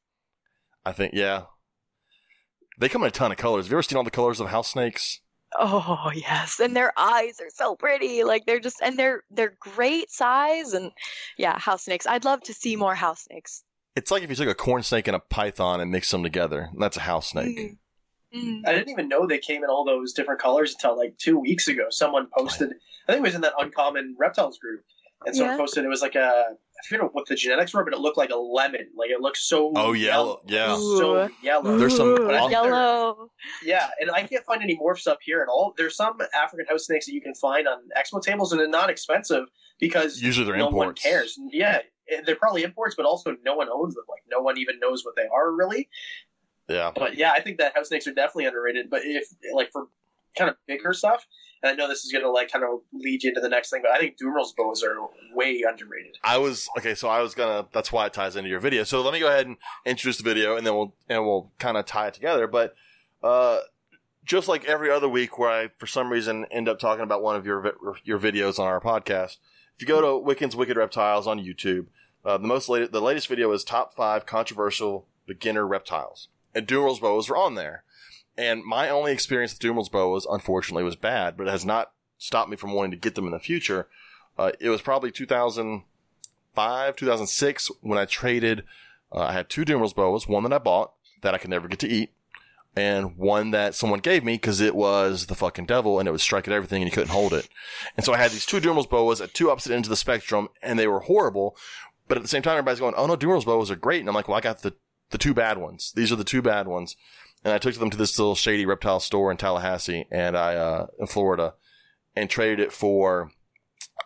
I think, yeah. They come in a ton of colors. Have you ever seen all the colors of house snakes? Oh yes, and their eyes are so pretty. Like they're just and they're they're great size and yeah, house snakes. I'd love to see more house snakes. It's like if you took a corn snake and a python and mixed them together. That's a house snake. Mm. Mm. I didn't even know they came in all those different colors until like two weeks ago. Someone posted, I think it was in that uncommon reptiles group, and someone Yeah. posted it was like a I forget what the genetics were, but it looked like a lemon. Like it looked so Oh, yellow. Yeah. so yellow. There's some Ooh, awesome- yellow. Yeah, and I can't find any morphs up here at all. There's some African house snakes that you can find on expo tables, and they're not expensive because Usually they're no one imports. cares. Yeah, they're probably imports, but also no one owns them. Like no one even knows what they are really. Yeah. But yeah, I think that house snakes are definitely underrated. But if like for kind of bigger stuff, and I know this is going to like kind of lead you into the next thing, but I think Dumeril's boas are way underrated. I was okay, so I was gonna. That's why it ties into your video. So let me go ahead and introduce the video, and then we'll and we'll kind of tie it together. But uh, just like every other week, where I for some reason end up talking about one of your your videos on our podcast, if you go to Wickens Wicked Reptiles on YouTube, uh, the most latest the latest video is top five controversial beginner reptiles, and Dumeril's boas are on there. And my only experience with Dumeril's boas, unfortunately, was bad, but it has not stopped me from wanting to get them in the future. Uh, it was probably 2005, 2006 when I traded. Uh, I had two Dumeril's boas, one that I bought that I could never get to eat, and one that someone gave me because it was the fucking devil and it would strike at everything and you couldn't hold it. And so I had these two Dumeril's boas at two opposite ends of the spectrum and they were horrible. But at the same time, everybody's going, "Oh no, Dumeril's boas are great," and I'm like, "Well, I got the the two bad ones. These are the two bad ones." And I took them to this little shady reptile store in Tallahassee and I uh, in Florida, and traded it for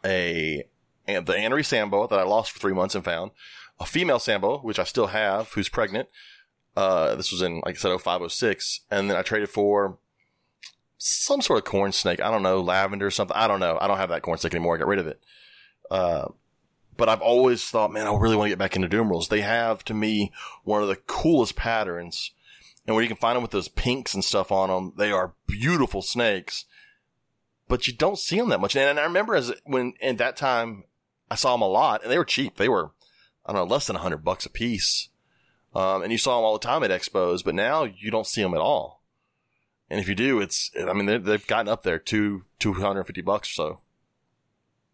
a the Anery sand boa that I lost for three months and found, a female Sambo, which I still have, who's pregnant. Uh, this was in, like I said, 0506. And then I traded for some sort of corn snake. I don't know, lavender or something. I don't know. I don't have that corn snake anymore. I got rid of it. Uh, but I've always thought, man, I really want to get back into Dumerils. They have, to me, one of the coolest patterns. And where you can find them with those pinks and stuff on them, they are beautiful snakes. But you don't see them that much. And I remember as when at that time I saw them a lot, and they were cheap. They were, I don't know, less than hundred bucks a piece. Um, and you saw them all the time at expos, but now you don't see them at all. And if you do, it's, I mean, they- they've gotten up there to 250 bucks or so.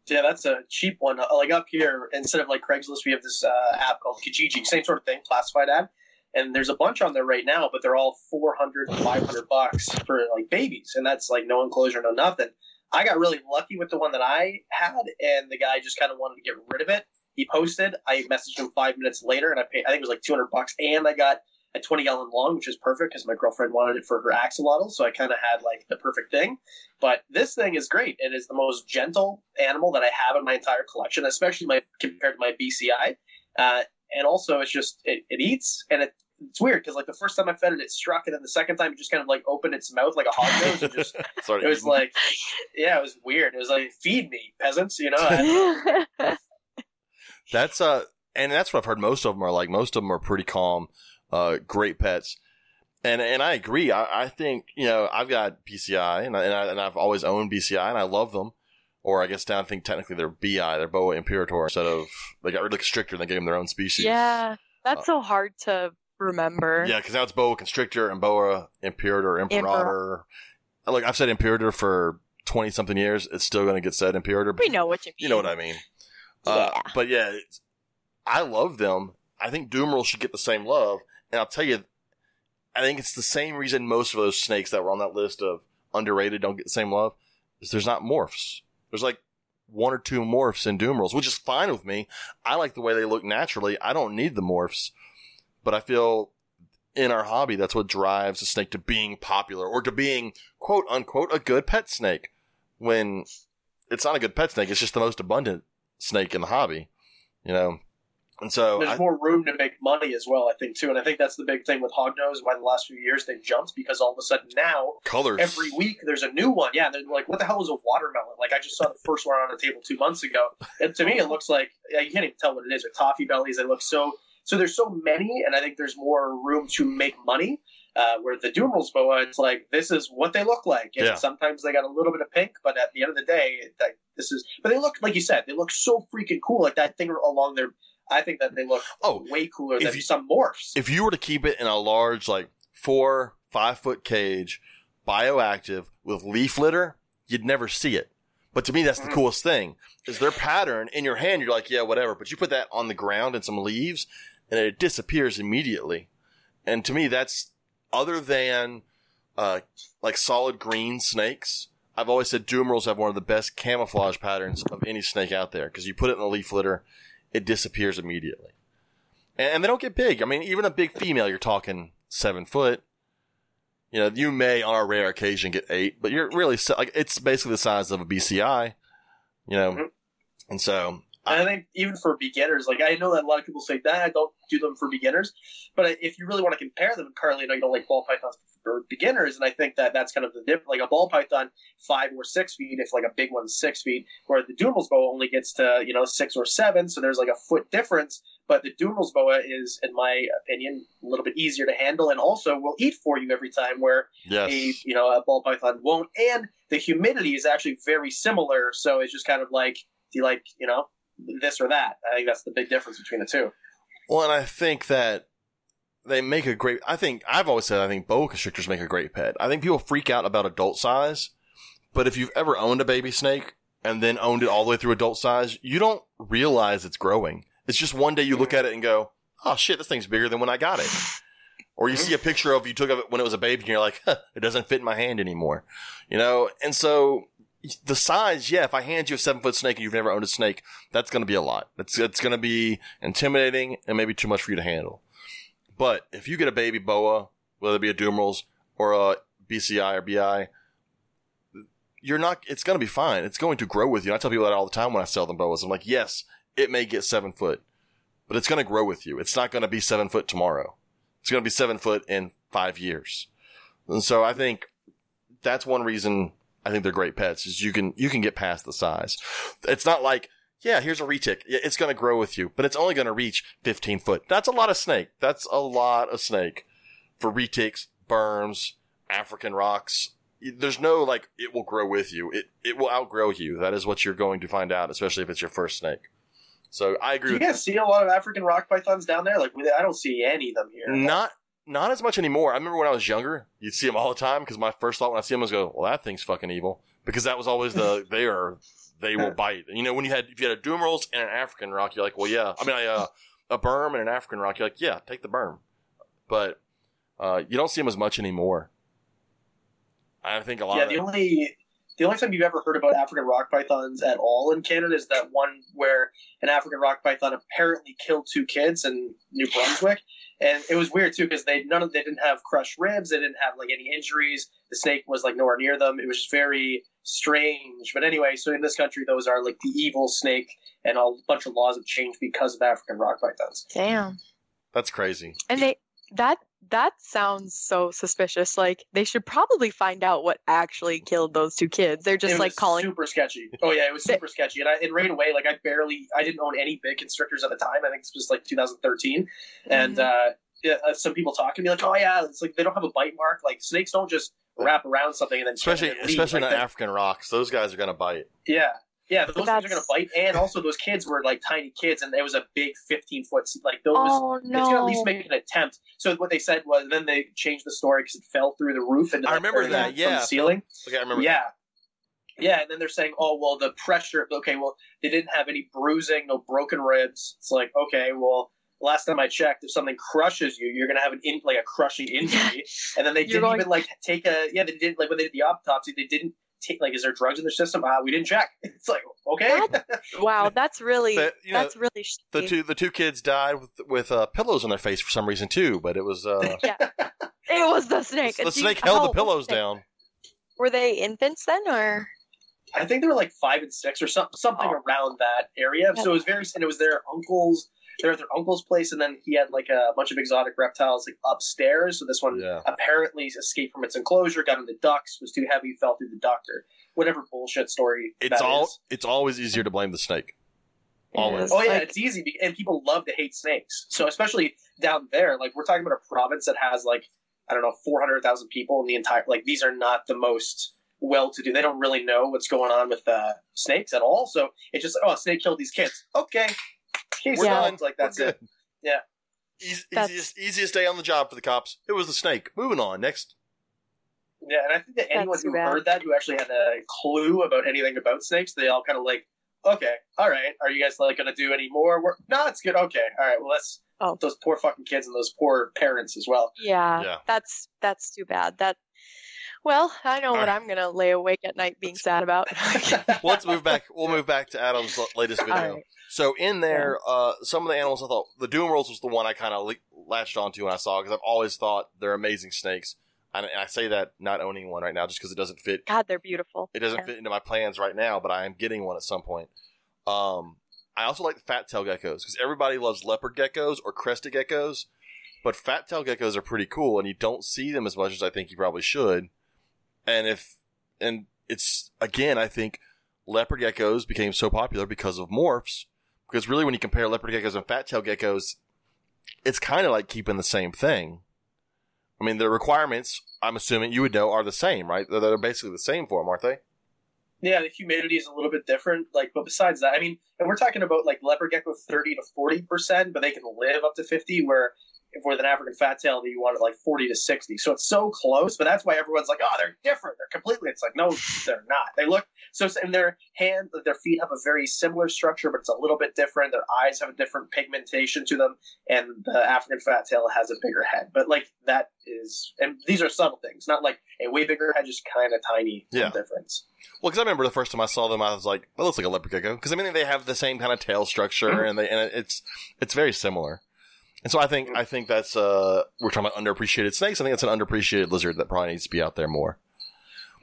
Yeah, that's a cheap one. Like up here, instead of like Craigslist, we have this uh, app called Kijiji, same sort of thing, classified ad. And there's a bunch on there right now, but they're all 400, 500 bucks for like babies, and that's like no enclosure, no nothing. I got really lucky with the one that I had, and the guy just kind of wanted to get rid of it. He posted. I messaged him five minutes later, and I paid. I think it was like 200 bucks, and I got a 20 gallon long, which is perfect because my girlfriend wanted it for her axolotl, so I kind of had like the perfect thing. But this thing is great. It is the most gentle animal that I have in my entire collection, especially my compared to my BCI. Uh, and also, it's just it, it eats and it, it's weird because like the first time I fed it, it struck, and then the second time it just kind of like opened its mouth like a hog nose and just Sorry. it was like, yeah, it was weird. It was like, feed me, peasants, you know. That's uh, and that's what I've heard. Most of them are like most of them are pretty calm, uh, great pets, and and I agree. I, I think you know I've got BCI and I, and, I, and I've always owned BCI and I love them. Or I guess now I think technically they're BI, they're Boa Imperator instead of they got really constrictor and they gave them their own species. yeah, Uh, that's so hard to remember. Yeah, because now it's Boa Constrictor and Boa Imperator, Imperator. Look, I've said Imperator for twenty something years. It's still going to get said Imperator. We know what you mean. You know what I mean. Uh, but yeah, it's, I love them. I think Dumeril should get the same love. And I'll tell you, I think it's the same reason most of those snakes that were on that list of underrated, don't get the same love, is there's not morphs. There's like one or two morphs in Dumeril's, which is fine with me. I like the way they look naturally. I don't need the morphs, but I feel in our hobby, that's what drives a snake to being popular or to being quote unquote a good pet snake when it's not a good pet snake. It's just the most abundant snake in the hobby, you know? And so There's I- more room to make money as well, I think, too. And I think that's the big thing with Hognose, why the last few years they've jumped, because all of a sudden now, colors every week there's a new one. Yeah, they're like, what the hell is a watermelon? Like, I just saw the first one on the table two months ago. And to me, it looks like, you can't even tell what it is. Or toffee bellies, they look so. So there's so many, and I think there's more room to make money. Uh, where the Dumeril's boa, it's like this is what they look like, and Yeah. sometimes they got a little bit of pink, but at the end of the day, like, this is. But they look, like you said, they look so freaking cool. Like that thing along their. I think that they look Oh, way cooler if than you- some morphs. if you were to keep it in a large, like four, five foot cage, bioactive with leaf litter, you'd never see it. But to me, that's the Mhm. coolest thing is their pattern in your hand. You're like, yeah, whatever. But you put that on the ground and some leaves and it disappears immediately. And to me, that's other than, uh, like solid green snakes. I've always said Dumerils have one of the best camouflage patterns of any snake out there because you put it in the leaf litter, it disappears immediately. And, they don't get big. I mean, even a big female, you're talking seven foot. You know, you may on a rare occasion get eight, but you're really like it's basically the size of a BCI. You know, Mhm. and so And I think even for beginners, like I know that a lot of people say, that "Nah, don't do them for beginners." But if you really want to compare them, Carly, I know you don't like ball pythons for beginners, and I think that that's kind of the difference. Like a ball python, five or six feet, if like a big one's six feet, where the Dumeril's boa only gets to you know six or seven, so there's like a foot difference. But the Dumeril's boa is, in my opinion, a little bit easier to handle, and also will eat for you every time. Where yes, a you know a ball python won't, and the humidity is actually very similar. So it's just kind of like, do you like you know this or that? I think that's the big difference between the two. Well, and I think that they make a great. I think I've always said I think boa constrictors make a great pet. I think people freak out about adult size, but if you've ever owned a baby snake and then owned it all the way through adult size, you don't realize it's growing. It's just one day you look at it and go, "Oh shit, this thing's bigger than when I got it." Or you see a picture of you took of it when it was a baby and you're like, huh, "It doesn't fit in my hand anymore," you know. And so the size, yeah. If I hand you a seven foot snake and you've never owned a snake, that's going to be a lot. It's it's going to be intimidating and maybe too much for you to handle. But if you get a baby boa, whether it be a Dumeril's or a BCI or BI, you're not. It's going to be fine. It's going to grow with you. I tell people that all the time when I sell them boas. I'm like, yes, it may get seven foot, but it's going to grow with you. It's not going to be seven foot tomorrow. It's going to be seven foot in five years. And so I think that's one reason I think they're great pets is you can, you can get past the size. It's not like, yeah, here's a retic. Yeah, It's going to grow with you, but it's only going to reach 15 foot. That's a lot of snake. That's a lot of snake for retics, berms, African rocks. There's no like, it will grow with you. It, it will outgrow you. That is what you're going to find out, especially if it's your first snake. So I agree Do you guys see a lot of African rock pythons down there? Like I don't see any of them here. Not not as much anymore. I remember when I was younger, you'd see them all the time because my first thought when I see them was go, "Well, that thing's fucking evil," because that was always the they are they will bite. You know, when you had if you had a Dumeril's and an African rock, you're like, "Well, yeah." I mean, I, uh, a berm and an African rock, you're like, "Yeah, take the berm," but uh, you don't see them as much anymore. I think a lot Yeah, of the only the only time you've ever heard about African rock pythons at all in Canada is that one where an African rock python apparently killed two kids in New Brunswick, and it was weird too because they none of they didn't have crushed ribs, they didn't have like any injuries. The snake was like nowhere near them. It was just very strange. But anyway, so in this country, those are like the evil snake, and a bunch of laws have changed because of African rock pythons. Damn. that's crazy. And they that that sounds so suspicious. Like they should probably find out what actually killed those two kids. They're just it like calling. super sketchy. Oh yeah, it was super sketchy, and I, and right away, like I barely, I didn't own any big constrictors at the time. I think this was like 2013, and Mhm. uh, yeah, uh, some people talk to me like, oh yeah, it's like they don't have a bite mark. Like snakes don't just wrap around something and then Especially and especially Like, not African rocks. Those guys are gonna bite. Yeah. Yeah, those things are gonna bite, and also those kids were like tiny kids, and it was a big fifteen foot like those. oh no. It's gonna at least make an attempt. So what they said was, then they changed the story because it fell through the roof and I remember that, from yeah. the ceiling. Okay, I remember. Yeah. Yeah, and then they're saying, oh, well, the pressure, okay, well, they didn't have any bruising, no broken ribs. It's like, okay, well, last time I checked, if something crushes you, you're gonna have an in like a crushing injury. and then they You're didn't going- even like take a yeah they didn't like when they did the autopsy they didn't take like is there drugs in their system? Ah, we didn't check. It's like okay. Wow, that's really But, you know, that's really The two the two kids died with with uh, pillows on their face for some reason too, but it was uh, It was the snake. the Do you- snake held how the pillows were down. Were they infants then, or I think they were like five and six or some, something Oh. around that area. So it was very, and it was their uncle's, they're at their uncle's place, and then he had like a bunch of exotic reptiles like upstairs. So this one Yeah. apparently escaped from its enclosure, got in the ducts, was too heavy, fell through the duct, or whatever bullshit story. It's that all is. it's always easier to blame the snake. Always. It is. Oh yeah, Like- it's easy, and people love to hate snakes. So especially down there, like we're talking about a province that has like I don't know, four hundred thousand people in the entire. Like these are not the most well-to-do. They don't really know what's going on with uh, snakes at all. So it's just oh, a snake killed these kids. Okay, case We're Yeah. done. solved. Like that's it. Yeah. Eas- That's- Easiest easiest day on the job for the cops. It was the snake. Moving on. Next. Yeah, and I think that anyone That's who bad. heard that, who actually had a clue about anything about snakes, they all kind of like, okay, all right, are you guys like going to do any more work? No, it's good. Okay, all right. Well, let's Oh. those poor fucking kids and those poor parents as well. yeah, Yeah. that's that's too bad. That well, I know what Alright. I'm gonna lay awake at night being sad about. Well, let's move back. We'll move back to Adam's latest video. Alright. So in there, uh, some of the animals I thought the Dumerils was the one I kind of le- latched onto when I saw because I've always thought they're amazing snakes. And I say that not owning one right now just because it doesn't fit. God, they're beautiful. It doesn't Yeah. fit into my plans right now, but I am getting one at some point. Um, I also like the fat tail geckos because everybody loves leopard geckos or crested geckos, but fat tail geckos are pretty cool, and you don't see them as much as I think you probably should. And if and it's again, I think leopard geckos became so popular because of morphs. Because really, when you compare leopard geckos and fat tail geckos, it's kind of like keeping the same thing. I mean, the requirements, I'm assuming you would know, are the same, right? They're, they're basically the same for them, aren't they? Yeah, the humidity is a little bit different. Like, but besides that, I mean, and we're talking about like leopard gecko thirty to forty percent, but they can live up to fifty. Where if with an African fat tail, that you want it like forty to sixty. So it's so close, but that's why everyone's like, oh, they're different. They're completely. It's like no, they're not. They look so. And their hand, their feet have a very similar structure, but it's a little bit different. Their eyes have a different pigmentation to them, and the African fat tail has a bigger head. But like that is, and these are subtle things, not like a way bigger head, just kind of tiny Yeah. difference. Well, because I remember the first time I saw them, I was like, "That looks like a leopard gecko." Because I mean, they have the same kind of tail structure, Mhm. and they and it's it's very similar. And so I think I think that's uh we're talking about underappreciated snakes. I think it's an underappreciated lizard that probably needs to be out there more.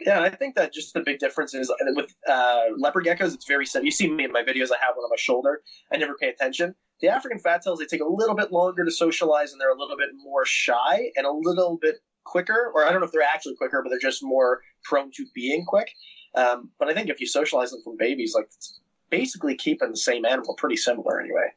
Yeah, I think that just the big difference is with uh, leopard geckos, it's very simple. You see me in my videos, I have one on my shoulder. I never pay attention. The African fat tails, they take a little bit longer to socialize, and they're a little bit more shy and a little bit quicker. Or I don't know if they're actually quicker, but they're just more prone to being quick. Um, but I think if you socialize them from babies, like basically keeping the same animal pretty similar anyway.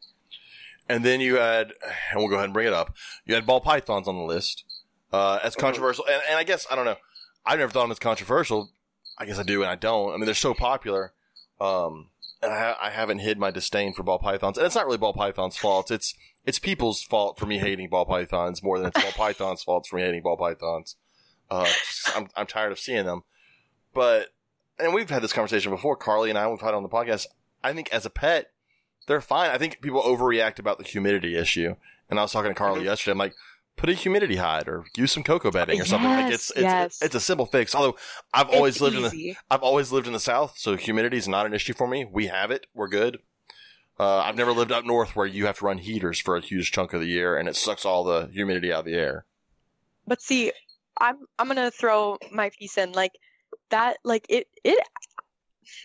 And then you had, and we'll go ahead and bring it up. You had ball pythons on the list uh, as controversial, and, and I guess I don't know. I've never thought them as controversial. I guess I do, and I don't. I mean, they're so popular, um, and I, I haven't hid my disdain for ball pythons. And it's not really ball pythons' fault. It's it's people's fault for me hating ball pythons more than it's ball pythons' fault for me hating ball pythons. Uh, I'm I'm tired of seeing them, but and we've had this conversation before. Carly and I, we've had it on the podcast. I think as a pet, they're fine. I think people overreact about the humidity issue. And I was talking to Carly Mhm. yesterday. I'm like, put a humidity hide or use some cocoa bedding or something. Like it's it's yes. it's a simple fix. Although I've always It's lived in the. I've always lived in the South, so humidity is not an issue for me. We have it. We're good. Uh, I've never lived up north where you have to run heaters for a huge chunk of the year and it sucks all the humidity out of the air. But see, I'm I'm gonna throw my piece in like that. Like it it.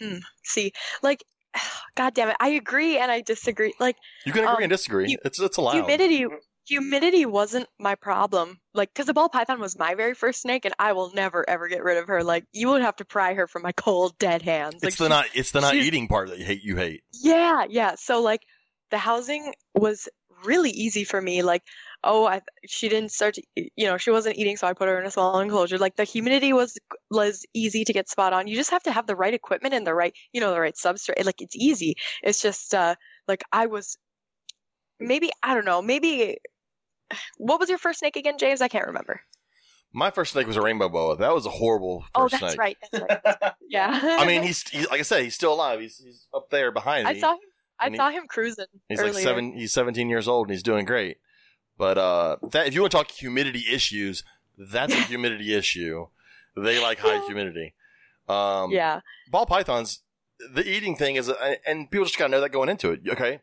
Hmm, see, like, God damn it, I agree and I disagree. Like You can agree Um, and disagree. hu- it's it's allowed. humidity, humidity wasn't my problem. Like, cause the ball python was my very first snake, and I will never ever get rid of her. Like, you would have to pry her from my cold dead hands. Like, it's the not it's the not she's- eating part that you hate. You hate. Yeah, yeah. So like the housing was really easy for me. Like, oh, I she didn't start to, you know, she wasn't eating, so I put her in a small enclosure. Like the humidity was was easy to get spot on. You just have to have the right equipment and the right, you know, the right substrate. Like it's easy. It's just uh like I was maybe I don't know, maybe what was your first snake again, James? I can't remember. My first snake was a rainbow boa. That was a horrible first Oh, that's snake. right. That's right. Yeah. I mean, he's, he's like I said, he's still alive. He's, he's up there behind me. I saw him I And he- saw him cruising He's earlier. like seven. He's 17 years old and he's doing great. But uh, that if you want to talk humidity issues, that's a humidity issue. They like high humidity. Um, Yeah. ball pythons. The eating thing is, uh, and people just gotta know that going into it. Okay,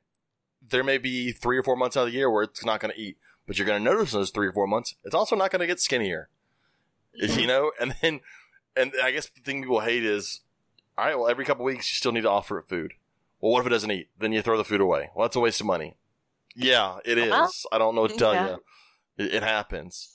there may be three or four months out of the year where it's not gonna eat, but you're gonna notice in those three or four months, it's also not gonna get skinnier. You know, and then, and I guess the thing people hate is, all right, well, every couple weeks you still need to offer it food. Well, what if it doesn't eat? Then you throw the food away. Well, that's a waste of money. Yeah, it is. Well, I don't know what to tell yeah. you. It, it happens.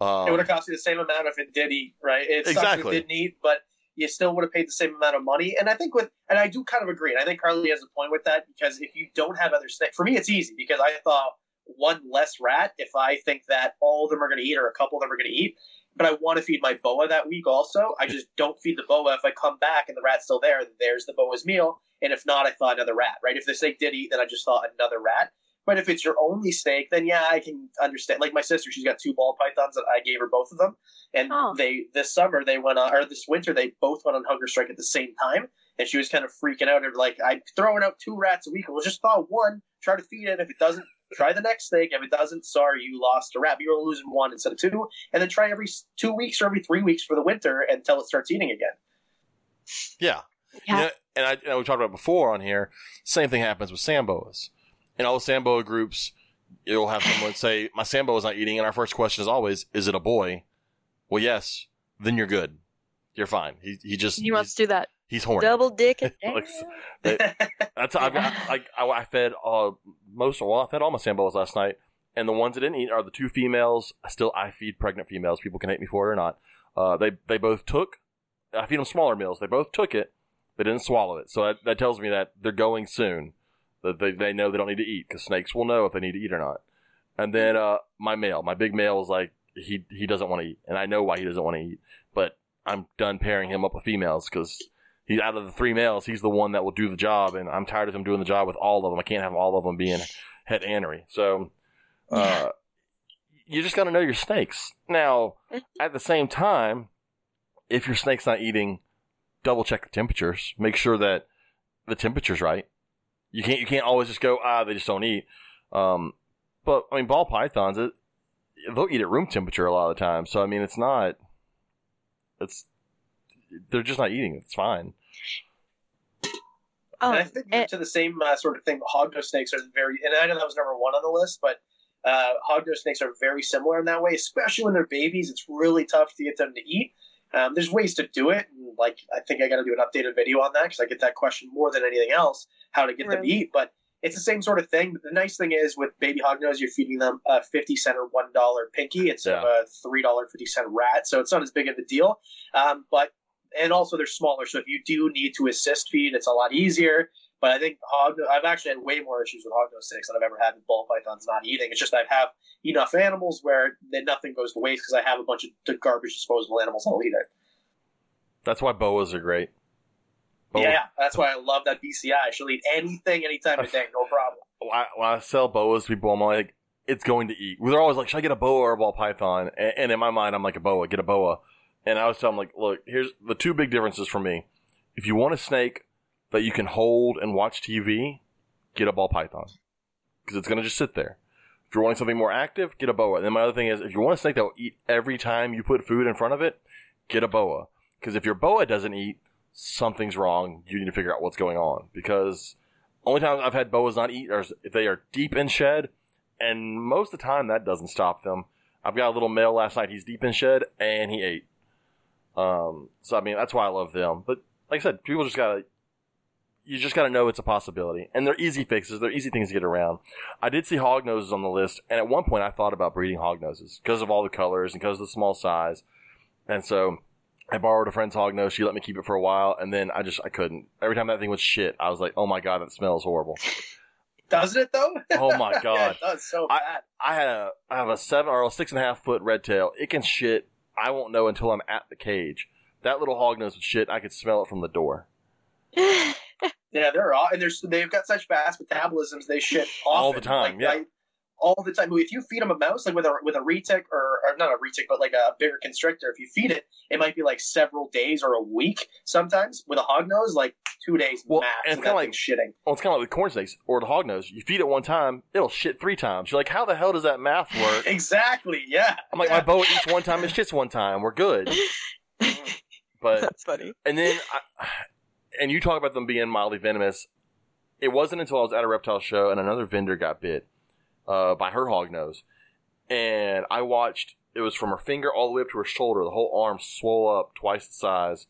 Um, it would have cost you the same amount if it did eat, right? It Exactly. it didn't eat, but you still would have paid the same amount of money. And I think with, and I do kind of agree. And I think Carly has a point with that because if you don't have other snakes, for me, it's easy because I thought one less rat if I think that all of them are going to eat or a couple of them are going to eat. But I want to feed my boa that week also. I just don't feed the boa. If I come back and the rat's still there, there's the boa's meal. And if not, I thought another rat, right? If the snake did eat, then I just thought another rat. But if it's your only snake, then yeah, I can understand. Like my sister, she's got two ball pythons that I gave her both of them, and Oh. they this summer they went on, or this winter they both went on hunger strike at the same time, and she was kind of freaking out. And like, I'm throwing out two rats a week. Well, just thaw one, try to feed it. If it doesn't, try the next snake. If it doesn't, sorry, you lost a rat. But you're losing one instead of two, and then try every two weeks or every three weeks for the winter until it starts eating again. yeah. Yeah. You know, and I, and we talked about before on here. Same thing happens with sand boas. In all the sand boa groups, you'll have someone say, "My sand boa is not eating," and our first question is always, "Is it a boy?" Well, yes. Then you're good. You're fine. He he just He wants to do that. he's horny. Double dick. Like, down. That's I've got like I, I fed uh most well I fed all my sand boas last night, and the ones that didn't eat are the two females. Still, I feed pregnant females. People can hate me for it or not. Uh, they they both took. I feed them smaller meals. They both took it. They didn't swallow it. So that, that tells me that they're going soon. That they they know they don't need to eat because snakes will know if they need to eat or not. And then uh my male, my big male is like he he doesn't want to eat, and I know why he doesn't want to eat. But I'm done pairing him up with females because he's out of the three males, he's the one that will do the job, and I'm tired of him doing the job with all of them. I can't have all of them being het anery. So, uh, you just got to know your snakes. Now, at the same time, if your snake's not eating, double check the temperatures. Make sure that the temperature's right. You can't you can't always just go ah they just don't eat. Um, but I mean ball pythons it, they'll eat at room temperature a lot of the time. So I mean it's not it's they're just not eating. It's fine. Um, and I think and- to the same uh, sort of thing, hognose snakes are very, and I know that was number one on the list, but uh, hognose snakes are very similar in that way, especially when they're babies. It's really tough to get them to eat. Um, there's ways to do it. And like, I think I got to do an updated video on that because I get that question more than anything else, how to get them to eat. But it's the same sort of thing. But the nice thing is with baby hognose, you're feeding them a 50 cent or $1 pinky instead of a $3.50 rat. So it's not as big of a deal. Um, but and also they're smaller, so if you do need to assist feed, it's a lot easier. But I think hog, I've actually had way more issues with hognose snakes than I've ever had with ball pythons not eating. It's just I have enough animals where then nothing goes to waste because I have a bunch of garbage disposable animals that'll eat it. That's why boas are great. Boa- Yeah, that's why I love that BCI. She'll eat anything, anytime of day, no problem. when I, when I sell boas to people, I'm like, it's going to eat. They're always like, should I get a boa or a ball python? And, and in my mind, I'm like, a boa, get a boa. And I was telling them, like, look, here's the two big differences for me. If you want a snake that you can hold and watch TV, get a ball python. Because it's going to just sit there. If you're wanting something more active, get a boa. And then my other thing is, if you want a snake that will eat every time you put food in front of it, get a boa. Because if your boa doesn't eat, something's wrong. You need to figure out what's going on. Because only time I've had boas not eat are if they are deep in shed, and most of the time that doesn't stop them. I've got a little male last night. He's deep in shed and he ate. Um, so I mean that's why I love them. But like I said, people just gotta, you just gotta know it's a possibility, and they're easy fixes. They're easy things to get around. I did see hog noses on the list, and at one point I thought about breeding hog noses because of all the colors and because of the small size, and so. I borrowed a friend's hog nose. She let me keep it for a while, and then I just I couldn't. Every time that thing was shit, I was like, "Oh my god, that smells horrible." Doesn't it though? Oh my yeah, God. it does so I- bad. I had a I have a seven or a six and a half foot red tail. It can shit. I won't know until I'm at the cage. That little hog nose would shit. I could smell it from the door. Yeah, they're all, and they're, they've got such fast metabolisms. They shit All the time, Like, yeah. I- all the time. If you feed them a mouse, like with a with a retic or, or not a retic, but like a bigger constrictor, if you feed it, it might be like several days or a week. Sometimes with a hog nose, like two days Well, max. and it's kinda like- shitting. Well, it's kind of like with corn snakes or the hog nose. You feed it one time, it'll shit three times. You're like, how the hell does that math work? Exactly. Yeah. I'm like, yeah. my boa eats one time, it shits one time. We're good. But That's funny. and then, I, and you talk about them being mildly venomous. It wasn't until I was at a reptile show and another vendor got bit uh, by her hog nose, and I watched. It was from her finger all the way up to her shoulder. The whole arm swole up twice the size,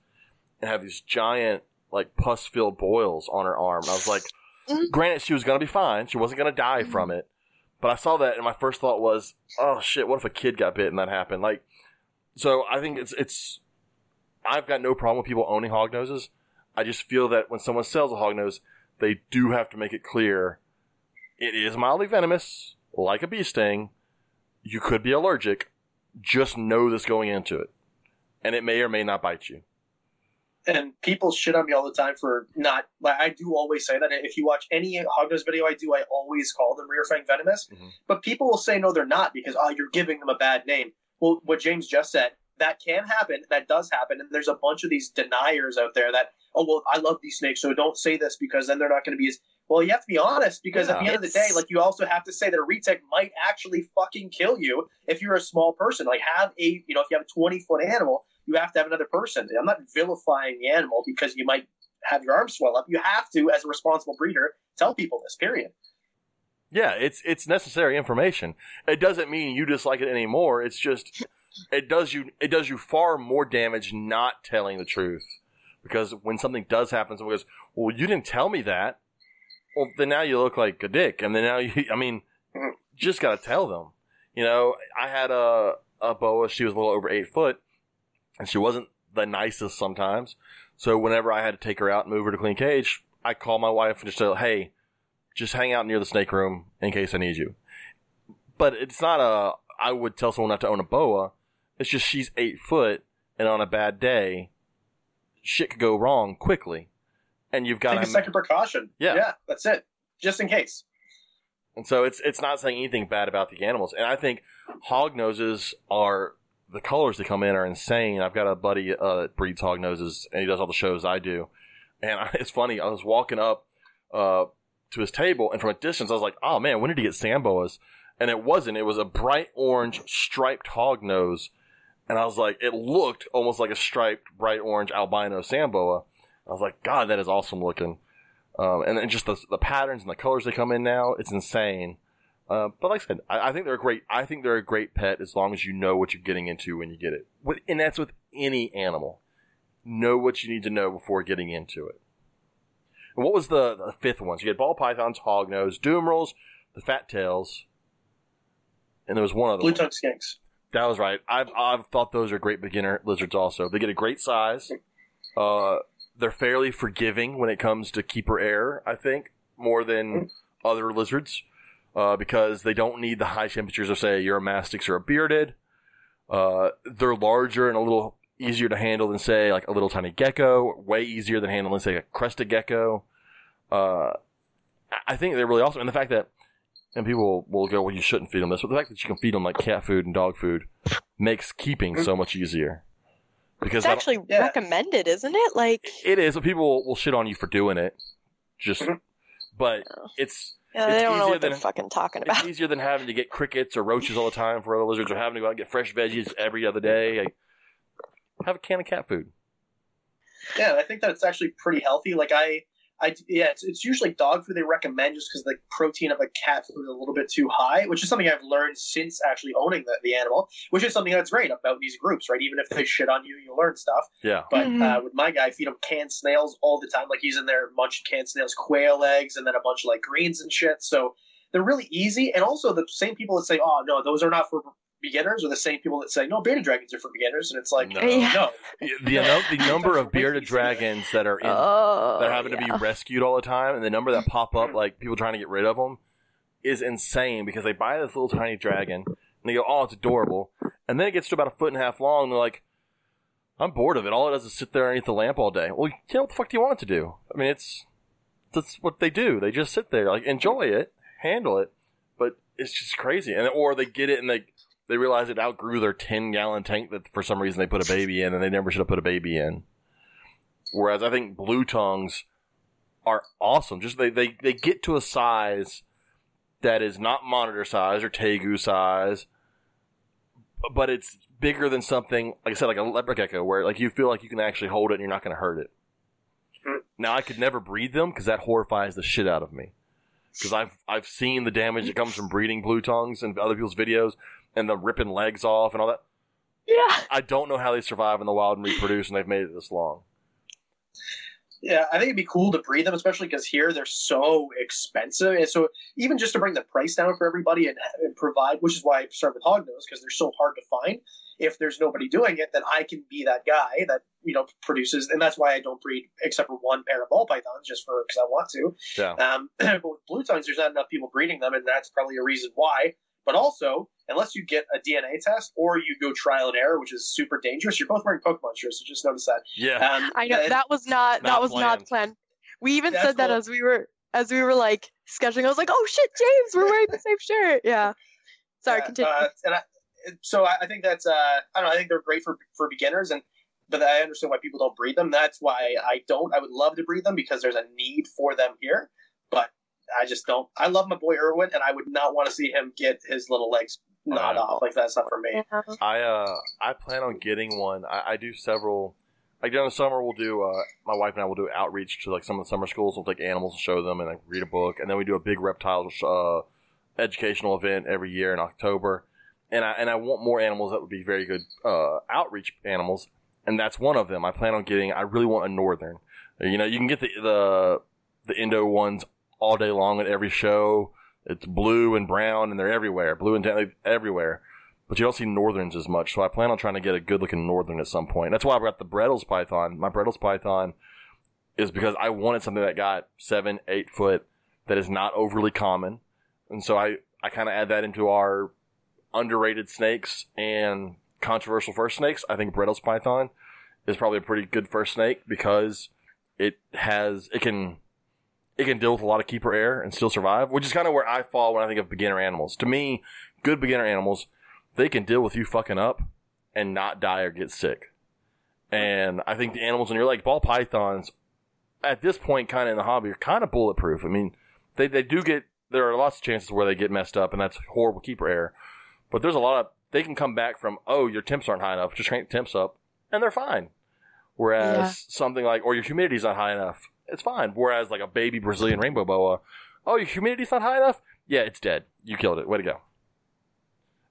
and have these giant like pus filled boils on her arm. I was like, Mhm. granted, she was gonna be fine. She wasn't gonna die Mhm. from it. But I saw that, and my first thought was, "Oh shit! What if a kid got bit and that happened?" Like, so I think it's it's. I've got no problem with people owning hog noses. I just feel that when someone sells a hog nose, they do have to make it clear it is mildly venomous, like a bee sting. You could be allergic. Just know this going into it, and it may or may not bite you. and people shit on me all the time for not like I do always say that if you watch any hognose video I do I always call them rear fang venomous Mhm. but people will say no they're not because oh you're giving them a bad name well what James just said that can happen that does happen and there's a bunch of these deniers out there that oh well I love these snakes so don't say this because then they're not going to be as well you have to be honest because at the Yeah. end of the day like you also have to say that a retic might actually fucking kill you if you're a small person like have a you know if you have a 20 foot animal you have to have another person. I'm not vilifying the animal because you might have your arm swell up. You have to, as a responsible breeder, tell people this. Period. Yeah, it's it's necessary information. It doesn't mean you dislike it anymore. It's just it does you it does you far more damage not telling the truth. Because when something does happen, someone goes, "Well, you didn't tell me that." Well, then now you look like a dick, and then now you, I mean, just gotta tell them. You know, I had a a boa. She was a little over eight foot, and she wasn't the nicest sometimes. So whenever I had to take her out and move her to clean cage, I call my wife and just say, "Hey, just hang out near the snake room in case I need you." But it's not a. I would tell someone not to own a boa. It's just she's eight foot, and on a bad day, shit could go wrong quickly, and you've got Take a second precaution. Yeah. yeah, that's it. Just in case. And so it's it's not saying anything bad about the animals. And I think hog noses are the colors that come in are insane. I've got a buddy uh, that breeds hog noses, and he does all the shows I do. And I, it's funny. I was walking up uh, to his table, and from a distance, I was like, "Oh man, when did he get sand boas?" And it wasn't. It was a bright orange striped hog nose, and I was like, it looked almost like a striped bright orange albino sand boa. I was like, God, that is awesome looking. Um, and then just the, the patterns and the colors they come in now, it's insane. Uh, but like I said, I, I think they're a great. I think they're a great pet as long as you know what you're getting into when you get it. With, and that's with any animal. Know what you need to know before getting into it. And what was the, the fifth one? So you had ball pythons, hognose, Dumerils, the fat tails, and there was one other. Blue tongue skinks. That was right. I've I've thought those are great beginner lizards. Also, they get a great size. Uh, they're fairly forgiving when it comes to keeper error. I think more than other lizards, uh, because they don't need the high temperatures of say Uromastyx or a bearded. Uh, they're larger and a little easier to handle than say like a little tiny gecko. Way easier than handling say a crested gecko. Uh, I think they're really awesome, and the fact that and people will, will go, well, you shouldn't feed them this, but the fact that you can feed them like cat food and dog food makes keeping so much easier. Because It's I actually Yeah. recommended, isn't it? Like, it is, but people will, will shit on you for doing it. Just, Mhm. but Oh. it's yeah, It's they don't know easier what they're than- fucking talking about. it's easier than having to get crickets or roaches all the time for other lizards, or having to go out and get fresh veggies every other day. Like, have a can of cat food. Yeah, I think that it's actually pretty healthy. Like I, I yeah, it's, it's usually dog food they recommend just because the protein of a cat food is a little bit too high, which is something I've learned since actually owning the, the animal, which is something that's great about these groups, right? Even if they shit on you, you learn stuff. Yeah, But Mhm. uh, with my guy, I feed him canned snails all the time. Like he's in there munching canned snails, quail eggs, and then a bunch of like greens and shit. So they're really easy. And also the same people that say, "Oh no, those are not for beginners," are the same people that say, "No, bearded dragons are for beginners." And it's like, No. Yeah. no, the, the, the number of bearded dragons that are in oh, that are having to be rescued all the time, and the number that pop up, like people trying to get rid of them, is insane because they buy this little tiny dragon and they go, "Oh, it's adorable," and then it gets to about a foot and a half long, and they're like, "I'm bored of it. All it does is sit there underneath the lamp all day." Well, you know what the fuck do you want it to do? I mean, it's that's what they do. They just sit there, like enjoy it, handle it, but it's just crazy. And or they get it and they they realize it outgrew their ten gallon tank that for some reason they put a baby in and they never should have put a baby in. Whereas I think blue tongues are awesome. Just they they they get to a size that is not monitor size or tegu size, but it's bigger than something like I said, like a leopard gecko, where like you feel like you can actually hold it and you're not going to hurt it. Hmm. Now I could never breed them because that horrifies the shit out of me. Because I've I've seen the damage that comes from breeding blue tongues and other people's videos and the ripping legs off and all that. Yeah. I don't know how they survive in the wild and reproduce and they've made it this long. Yeah, I think it'd be cool to breed them, especially because here they're so expensive. And so even just to bring the price down for everybody and, and provide, which is why I started with hog hognose because they're so hard to find. If there's nobody doing it, then I can be that guy that you know produces, and that's why I don't breed except for one pair of ball pythons, just for because I want to. Yeah. Um, but with blue tongues, there's not enough people breeding them, and that's probably a reason why. But also, unless you get a DNA test or you go trial and error, which is super dangerous, you're both wearing Pokemon shirts, so just notice that. Yeah. Um, I know and- that was not, Not that was planned. not planned. We even That's said that cool. as we were as we were like scheduling. I was like, "Oh shit, James, we're wearing the same shirt." Yeah. Sorry, Yeah, continue. Uh, and I, so I, I think that's uh, I don't know. I think they're great for for beginners, and but I understand why people don't breed them. That's why I don't. I would love to breed them because there's a need for them here, but I just don't. I love my boy Irwin, and I would not want to see him get his little legs gnawed Right. off. Like that's not for me. I uh I plan on getting one. I, I do several. Like during the summer, we'll do. Uh, my wife and I will do outreach to like some of the summer schools. We'll take animals and show them, and like read a book, and then we do a big reptile uh, educational event every year in October. And I and I want more animals that would be very good uh, outreach animals, and that's one of them. I plan on getting. I really want a northern. You know, you can get the the the Indo ones all day long at every show. It's blue and brown, and they're everywhere. Blue and everywhere but you don't see northerns as much. So I plan on trying to get a good looking northern at some point. That's why I got the Bredl's Python. My Bredl's Python is because I wanted something that got seven, eight foot that is not overly common. And so I, I kind of add that into our underrated snakes and controversial first snakes. I think Bredl's Python is probably a pretty good first snake because it has, it can, it can deal with a lot of keeper error and still survive, which is kind of where I fall when I think of beginner animals. To me, good beginner animals they can deal with you fucking up and not die or get sick. And I think the animals in your like ball pythons at this point kind of in the hobby are kind of bulletproof. I mean, they, they do get, there are lots of chances where they get messed up and that's horrible keeper error. But there's a lot of, they can come back from, oh, your temps aren't high enough, just crank the temps up and they're fine. Whereas Yeah. something like, or your humidity's not high enough, it's fine. Whereas like a baby Brazilian rainbow boa, oh, your humidity's not high enough? Yeah, it's dead. You killed it. Way to go.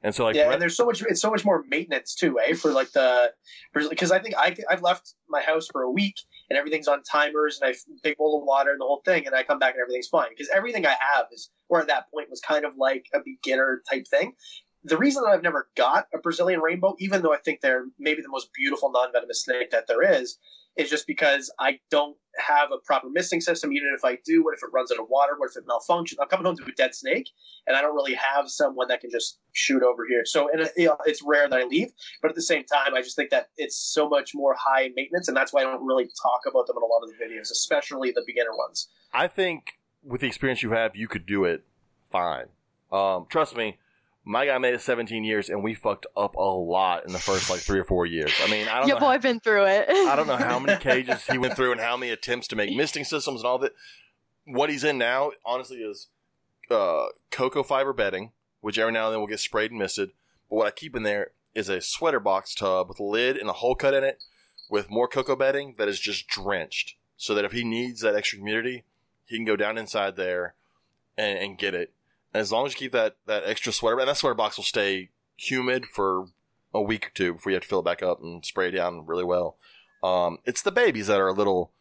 And so like, yeah, Brett- and there's so much. It's so much more maintenance too, eh? For like the because I think I I've left my house for a week and everything's on timers and I big bowl of water and the whole thing, and I come back and everything's fine because everything I have is or at that point was kind of like a beginner type thing. The reason that I've never got a Brazilian rainbow, even though I think they're maybe the most beautiful non-venomous snake that there is, is just because I don't have a proper misting system. Even if I do, what if it runs out of water? What if it malfunctions? I'm coming home to a dead snake, and I don't really have someone that can just shoot over here. So, and you know, it's rare that I leave, but at the same time, I just think that it's so much more high maintenance, and that's why I don't really talk about them in a lot of the videos, especially the beginner ones. I think with the experience you have, you could do it fine. Um, trust me, my guy made it 17 years, and we fucked up a lot in the first like three or four years. I mean, I don't know. Your know. boy been through it. I don't know how many cages he went through and how many attempts to make misting systems and all that. What he's in now, honestly, is uh, cocoa fiber bedding, which every now and then will get sprayed and misted. But what I keep in there is a sweater box tub with a lid and a hole cut in it with more cocoa bedding that is just drenched. So that if he needs that extra humidity, he can go down inside there and, and get it. As long as you keep that, that extra sweater, and that sweater box will stay humid for a week or two before you have to fill it back up and spray it down really well. Um, it's the babies that are a little,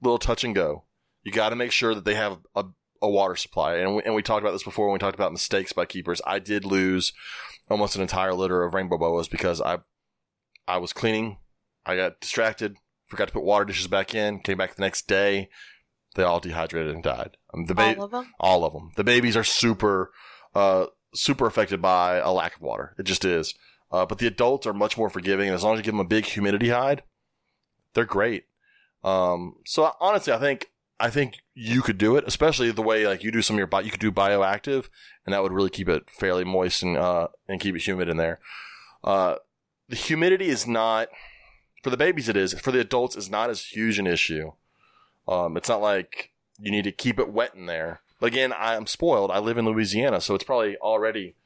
little touch and go. You got to make sure that they have a, a water supply. And we, and we talked about this before when we talked about mistakes by keepers. I did lose almost an entire litter of rainbow boas because I, I was cleaning. I got distracted, forgot to put water dishes back in, came back the next day. They all dehydrated and died. Um, the ba- All of them. all of them. The babies are super, uh, super affected by a lack of water. It just is. Uh, but the adults are much more forgiving, and as long as you give them a big humidity hide, they're great. Um, so honestly, I think I think you could do it, especially the way like you do some of your bio, you could do bioactive, and that would really keep it fairly moist and uh and keep it humid in there. Uh, the humidity is not for the babies. It is for the adults. Is not as huge an issue. Um, it's not like you need to keep it wet in there. But again, I'm spoiled. I live in Louisiana, so it's probably already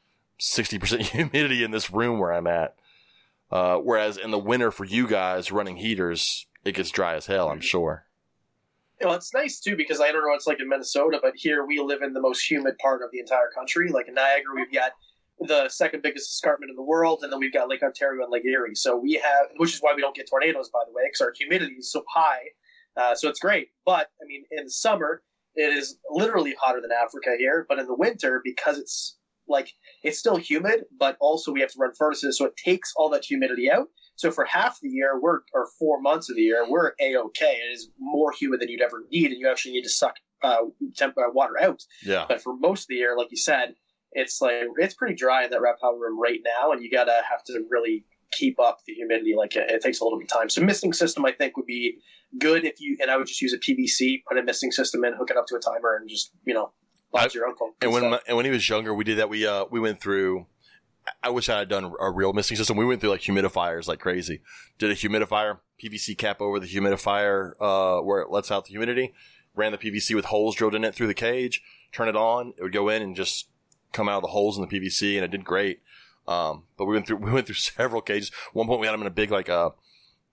60% humidity in this room where I'm at. Uh, whereas in the winter for you guys running heaters, it gets dry as hell, I'm sure. You know, it's nice too because I don't know what it's like in Minnesota, but here we live in the most humid part of the entire country. Like in Niagara, we've got the second biggest escarpment in the world, and then we've got Lake Ontario and Lake Erie. So we have, which is why we don't get tornadoes, by the way, because our humidity is so high. Uh, so it's great. But I mean, in the summer, it is literally hotter than Africa here. But in the winter, because it's like it's still humid, but also we have to run furnaces, so it takes all that humidity out. So for half the year, we're or four months of the year, we're a okay. It is more humid than you'd ever need, and you actually need to suck uh, temp- uh, water out. Yeah. But for most of the year, like you said, it's like it's pretty dry in that reptile room right now, and you gotta have to really keep up the humidity. Like it, it takes a little bit of time. So misting system, I think, would be good if you and I would just use a PVC, put a misting system in, hook it up to a timer, and just you know, watch I- your uncle. And when my, and when he was younger, we did that. We uh we went through. I wish I had done a real misting system. We went through like humidifiers like crazy. Did a humidifier PVC cap over the humidifier uh where it lets out the humidity. Ran the PVC with holes drilled in it through the cage. Turn it on. It would go in and just come out of the holes in the PVC, and it did great. Um, but we went through we went through several cages. One point we had them in a big like uh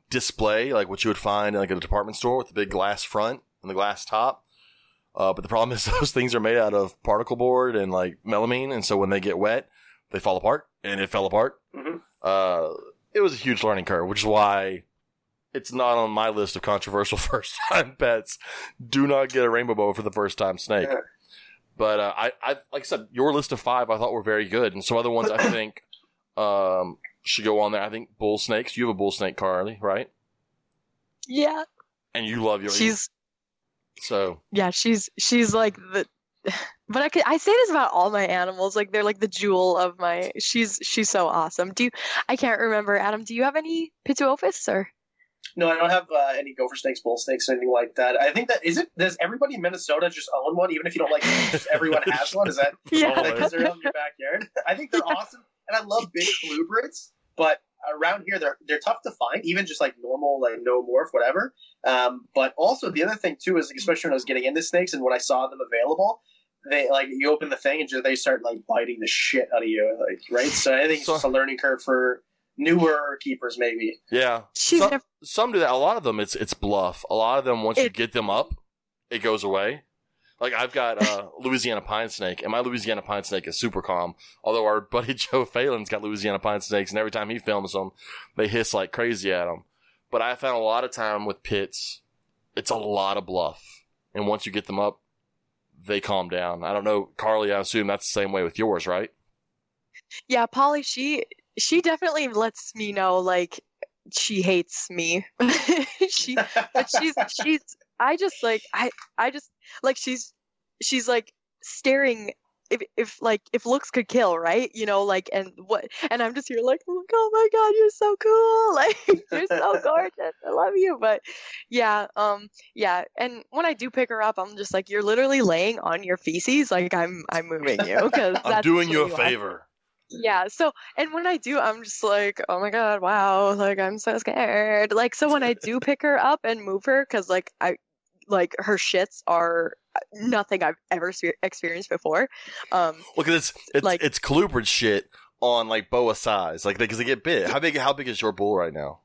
display, like what you would find in like a department store with the big glass front and the glass top. Uh, but the problem is those things are made out of particle board and like melamine, and so when they get wet, they fall apart, and it fell apart. Mhm. Uh, it was a huge learning curve, which is why it's not on my list of controversial first time pets. Do not get a rainbow boa for the first time snake. Yeah. But uh, I, I, like I said, your list of five I thought were very good, and some other ones I think um, should go on there. I think bull snakes. You have a bull snake, Carly, right? Yeah. And you love your She's so yeah, she's she's like the but I could I say this about all my animals. Like they're like the jewel of my she's she's so awesome. Do you I can't remember, Adam, do you have any Pituophis or No, I don't have uh, any gopher snakes, bull snakes, anything like that. I think that is it. Does everybody in Minnesota just own one, even if you don't like them? Just everyone has one. Is that Yeah. because they're in your backyard? I think they're awesome, and I love big colubrids. But around here, they're they're tough to find, even just like normal, like no morph, whatever. Um, but also the other thing too is, especially when I was getting into snakes and when I saw them available. They like you open the thing and just, they start like biting the shit out of you, like right. So I think it's So- just a learning curve for newer keepers, maybe. yeah. some, never some do that. A lot of them, it's it's bluff. A lot of them, once you get them up, it goes away. Like I've got uh, Louisiana pine snake, and my Louisiana pine snake is super calm. Although our buddy Joe Phelan's got Louisiana pine snakes, and every time he films them, they hiss like crazy at him. But I found a lot of time with pits, it's a lot of bluff, and once you get them up, they calm down. I don't know, Carly. I assume that's the same way with yours, right? Yeah, Polly, she she definitely lets me know like she hates me. she but she's she's I just like I I just like she's she's like staring if if like if looks could kill, right? You know, like and what and I'm just here like, oh, oh my god, you're so cool. Like you're so gorgeous. I love you. But yeah, um yeah, and when I do pick her up, I'm just like, you're literally laying on your feces like I'm I'm moving you because I'm doing you a favor. yeah so and when i do i'm just like oh my god wow like i'm so scared like so when i do pick her up and move her because like i like her shits are nothing i've ever spe- experienced before um Look at this. It's Like- it's colubrid shit on like boa size, like because they get big. How big? How big is your bull right now?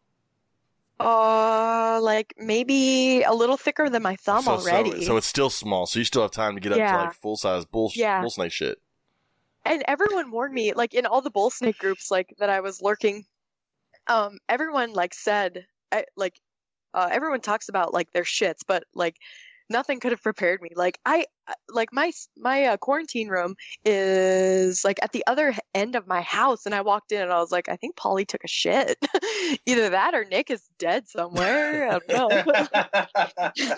uh like maybe a little thicker than my thumb so, so- already So, it's still small. So you still have time to get up to like full size bull Yeah. bull snake shit. and everyone warned me like in all the bull snake groups like that i was lurking um everyone like said I, like uh, everyone talks about like their shits but like nothing could have prepared me like i I- like my my uh, quarantine room is like at the other end of my house and i walked in and i was like i think polly took a shit either that or nick is dead somewhere i don't know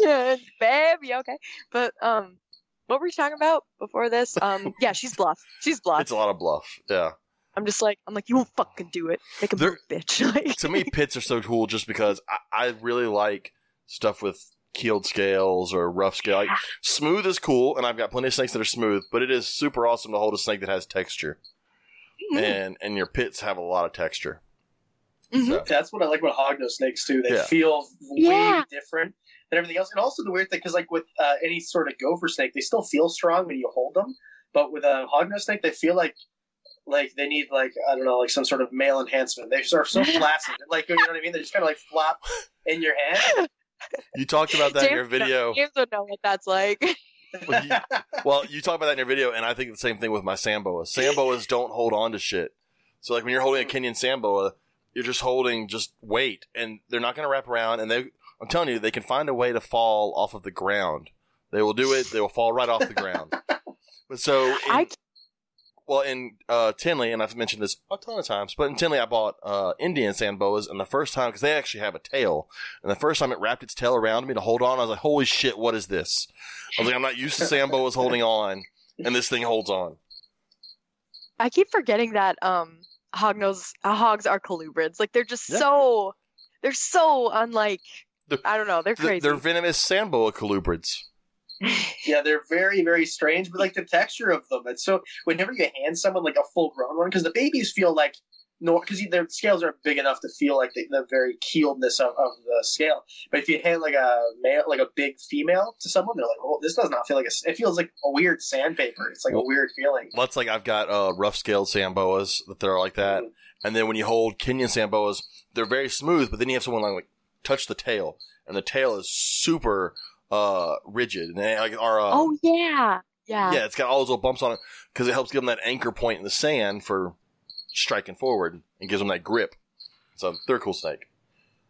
yeah, babe, you okay? But um, what were we talking about before this? Um, yeah, she's bluff. She's bluff. It's a lot of bluff. Yeah. I'm just like, I'm like, you won't fucking do it. Make a There- move, bitch. Like, to me, pits are so cool just because I, I really like stuff with keeled scales or rough scale. Like, smooth is cool, and I've got plenty of snakes that are smooth, but it is super awesome to hold a snake that has texture, Mhm. and and your pits have a lot of texture. Mhm. So, That's what I like about hognose snakes too. They Yeah. feel way Yeah. different than everything else, and also the weird thing because like with uh, any sort of gopher snake, they still feel strong when you hold them, but with a hognose snake, they feel like like they need like I don't know like some sort of male enhancement. They are so flaccid, like you know what I mean. They just kind of like flop in your hand. you talked about that in your James would know- video. James would know what that's like. Well, you- Well, you talk about that in your video, and I think the same thing with my sand boas. Samboas don't hold on to shit. So, like when you're holding a Kenyan sand boa, you're just holding just weight, and they're not going to wrap around. And they, I'm telling you, they can find a way to fall off of the ground. They will do it. They will fall right off the ground. But so, in, I well, in uh, Tinley, and I've mentioned this a ton of times, but in Tinley, I bought uh, Indian sand boas, and the first time because they actually have a tail, and the first time it wrapped its tail around me to hold on, I was like, "Holy shit, what is this?" I was like, "I'm not used to sand boas holding on, and this thing holds on." I keep forgetting that um hognose uh, hogs are colubrids. Like they're just Yeah. so they're so unlike I don't know, they're Th- crazy. They're venomous sand boa colubrids. Yeah, they're very, very strange, but like the texture of them, it's so. Whenever you hand someone like a full grown one, because the babies feel like no, because their scales are big enough to feel like the, the very keeledness of, of the scale. But if you hand like a male, like a big female to someone, they're like, "Oh, this does not feel like a." It feels like a weird sandpaper. It's like a weird feeling. Well, That's like I've got uh, rough scaled sand boas that they're like that, and then when you hold Kenyan sand boas, they're very smooth. But then you have someone like, like touch the tail, and the tail is super uh, rigid, and like are uh, oh yeah. Yeah. yeah, it's got all those little bumps on it because it helps give them that anchor point in the sand for striking forward and gives them that grip. So they're a cool snake.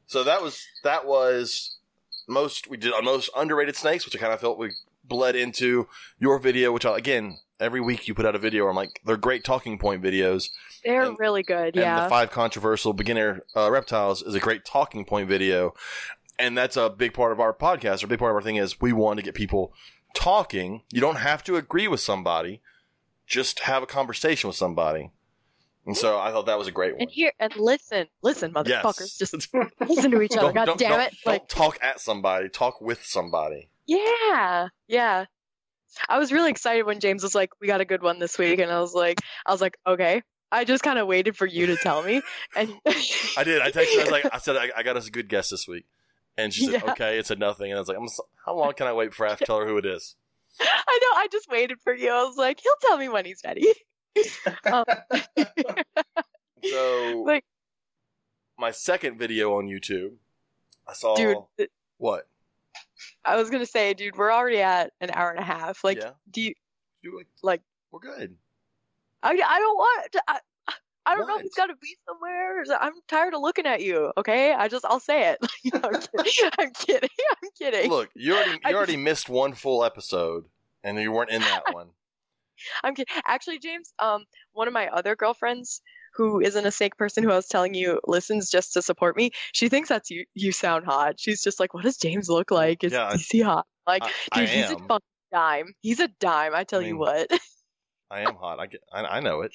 So that was that was most we did on most underrated snakes, which I kind of felt we bled into your video, which I, again every week you put out a video. where I'm like they're great talking point videos, They're and- really good, and yeah. the five controversial beginner uh, reptiles is a great talking point video, and that's a big part of our podcast. Or a big part of our thing is we want to get people talking. You don't have to agree with somebody, just have a conversation with somebody. And so I thought that was a great one. and here and listen, listen, Yes. motherfuckers, just listen to each other. God don't- damn don't- it! Like, don't talk at somebody. Talk with somebody. yeah, yeah. I was really excited when James was like, "We got a good one this week," and I was like, "I was like, okay." I just kind of waited for you to tell me, and I did. I texted. I was like, I said, I, I got us a good guest this week, and she said, Yeah. okay. It said nothing, and I was like, I'm, so- how long can I wait before I have to tell her who it is? I know. I just waited for you. I was like, he'll tell me when he's ready. um, So like, my second video on YouTube, I saw dude, what? I was gonna say, dude, we're already at an hour and a half. Like, Yeah. do you You like, like? we're good. I, I don't want. To, I, I don't know if What? he's got to be somewhere. I'm tired of looking at you. Okay, I just I'll say it. I'm kidding. I'm kidding. I'm kidding. Look, you already I you already missed one full episode, and you weren't in that one. I'm kidding. Actually, James, um, one of my other girlfriends who isn't a snake person who I was telling you listens just to support me. She thinks that's you. You sound hot. She's just like, what does James look like? Is, Yeah, is he hot? Like, I, dude, I he's a am. fucking dime. He's a dime. I tell I you what. I am hot. I get. I, I know it.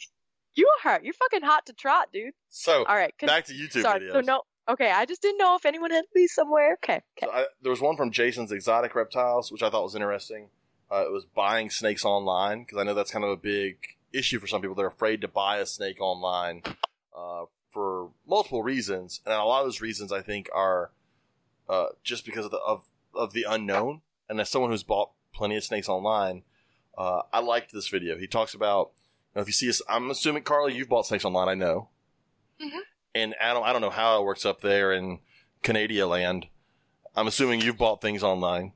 You are hot. You're fucking hot to trot, dude. So All right. back to YouTube sorry. videos. So no. Okay, I just didn't know if anyone had be somewhere. Okay. Okay. So I, there was one from Jason's Exotic Reptiles, which I thought was interesting. Uh, it was buying snakes online because I know that's kind of a big issue for some people. They're afraid to buy a snake online uh, for multiple reasons, and a lot of those reasons I think are uh, just because of the of, of the unknown. And as someone who's bought plenty of snakes online, uh, I liked this video. He talks about you if you see us. I'm assuming Carly, you've bought snakes online. I know. Mhm. And Adam, I don't know how it works up there in Canada land. I'm assuming you've bought things online.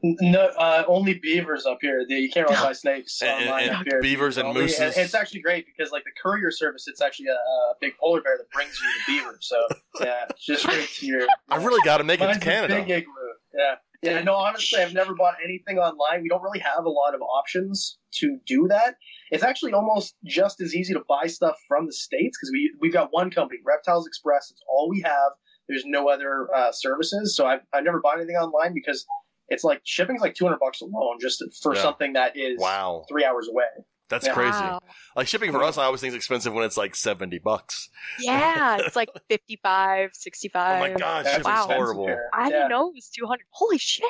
No, uh, only beavers up here. They, you can't really buy snakes And- and- online and up here. beavers and Only- mooses. It's actually great because like the courier service, it's actually a, a big polar bear that brings you the beaver. So yeah, it's just straight to your. I really got to make it Mine's to a Canada. big igloo. Yeah. Yeah, no, honestly, I've never bought anything online. We don't really have a lot of options to do that. It's actually almost just as easy to buy stuff from the States because we, we've got one company, Reptiles Express. It's all we have. There's no other uh, services. So I've, I've never bought anything online because it's like shipping's like 200 bucks alone just for Yeah. something that is Wow. three hours away. That's Yeah. crazy. Like shipping for us, I always think it's expensive when it's like seventy bucks. Yeah, it's like 55, 65. Oh my god, That's shipping's Wow. horrible. here. I yeah. didn't know it was 200. Holy shit.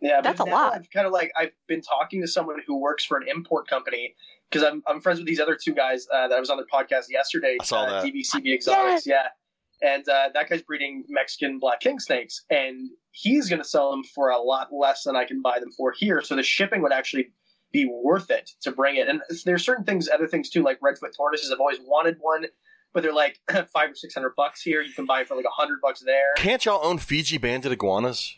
Yeah, That's a lot. I've kind of like I've been talking to someone who works for an import company because I'm I'm friends with these other two guys uh, that I was on their podcast yesterday. I saw uh, that. DVCB Exotics, yeah. And uh, that guy's breeding Mexican black king snakes, and he's going to sell them for a lot less than I can buy them for here. So the shipping would actually be worth it to bring it. And there's certain things, other things too, like redfoot tortoises. I've always wanted one, but they're like five or six hundred bucks here. You can buy it for like a hundred bucks there. Can't y'all own Fiji banded iguanas?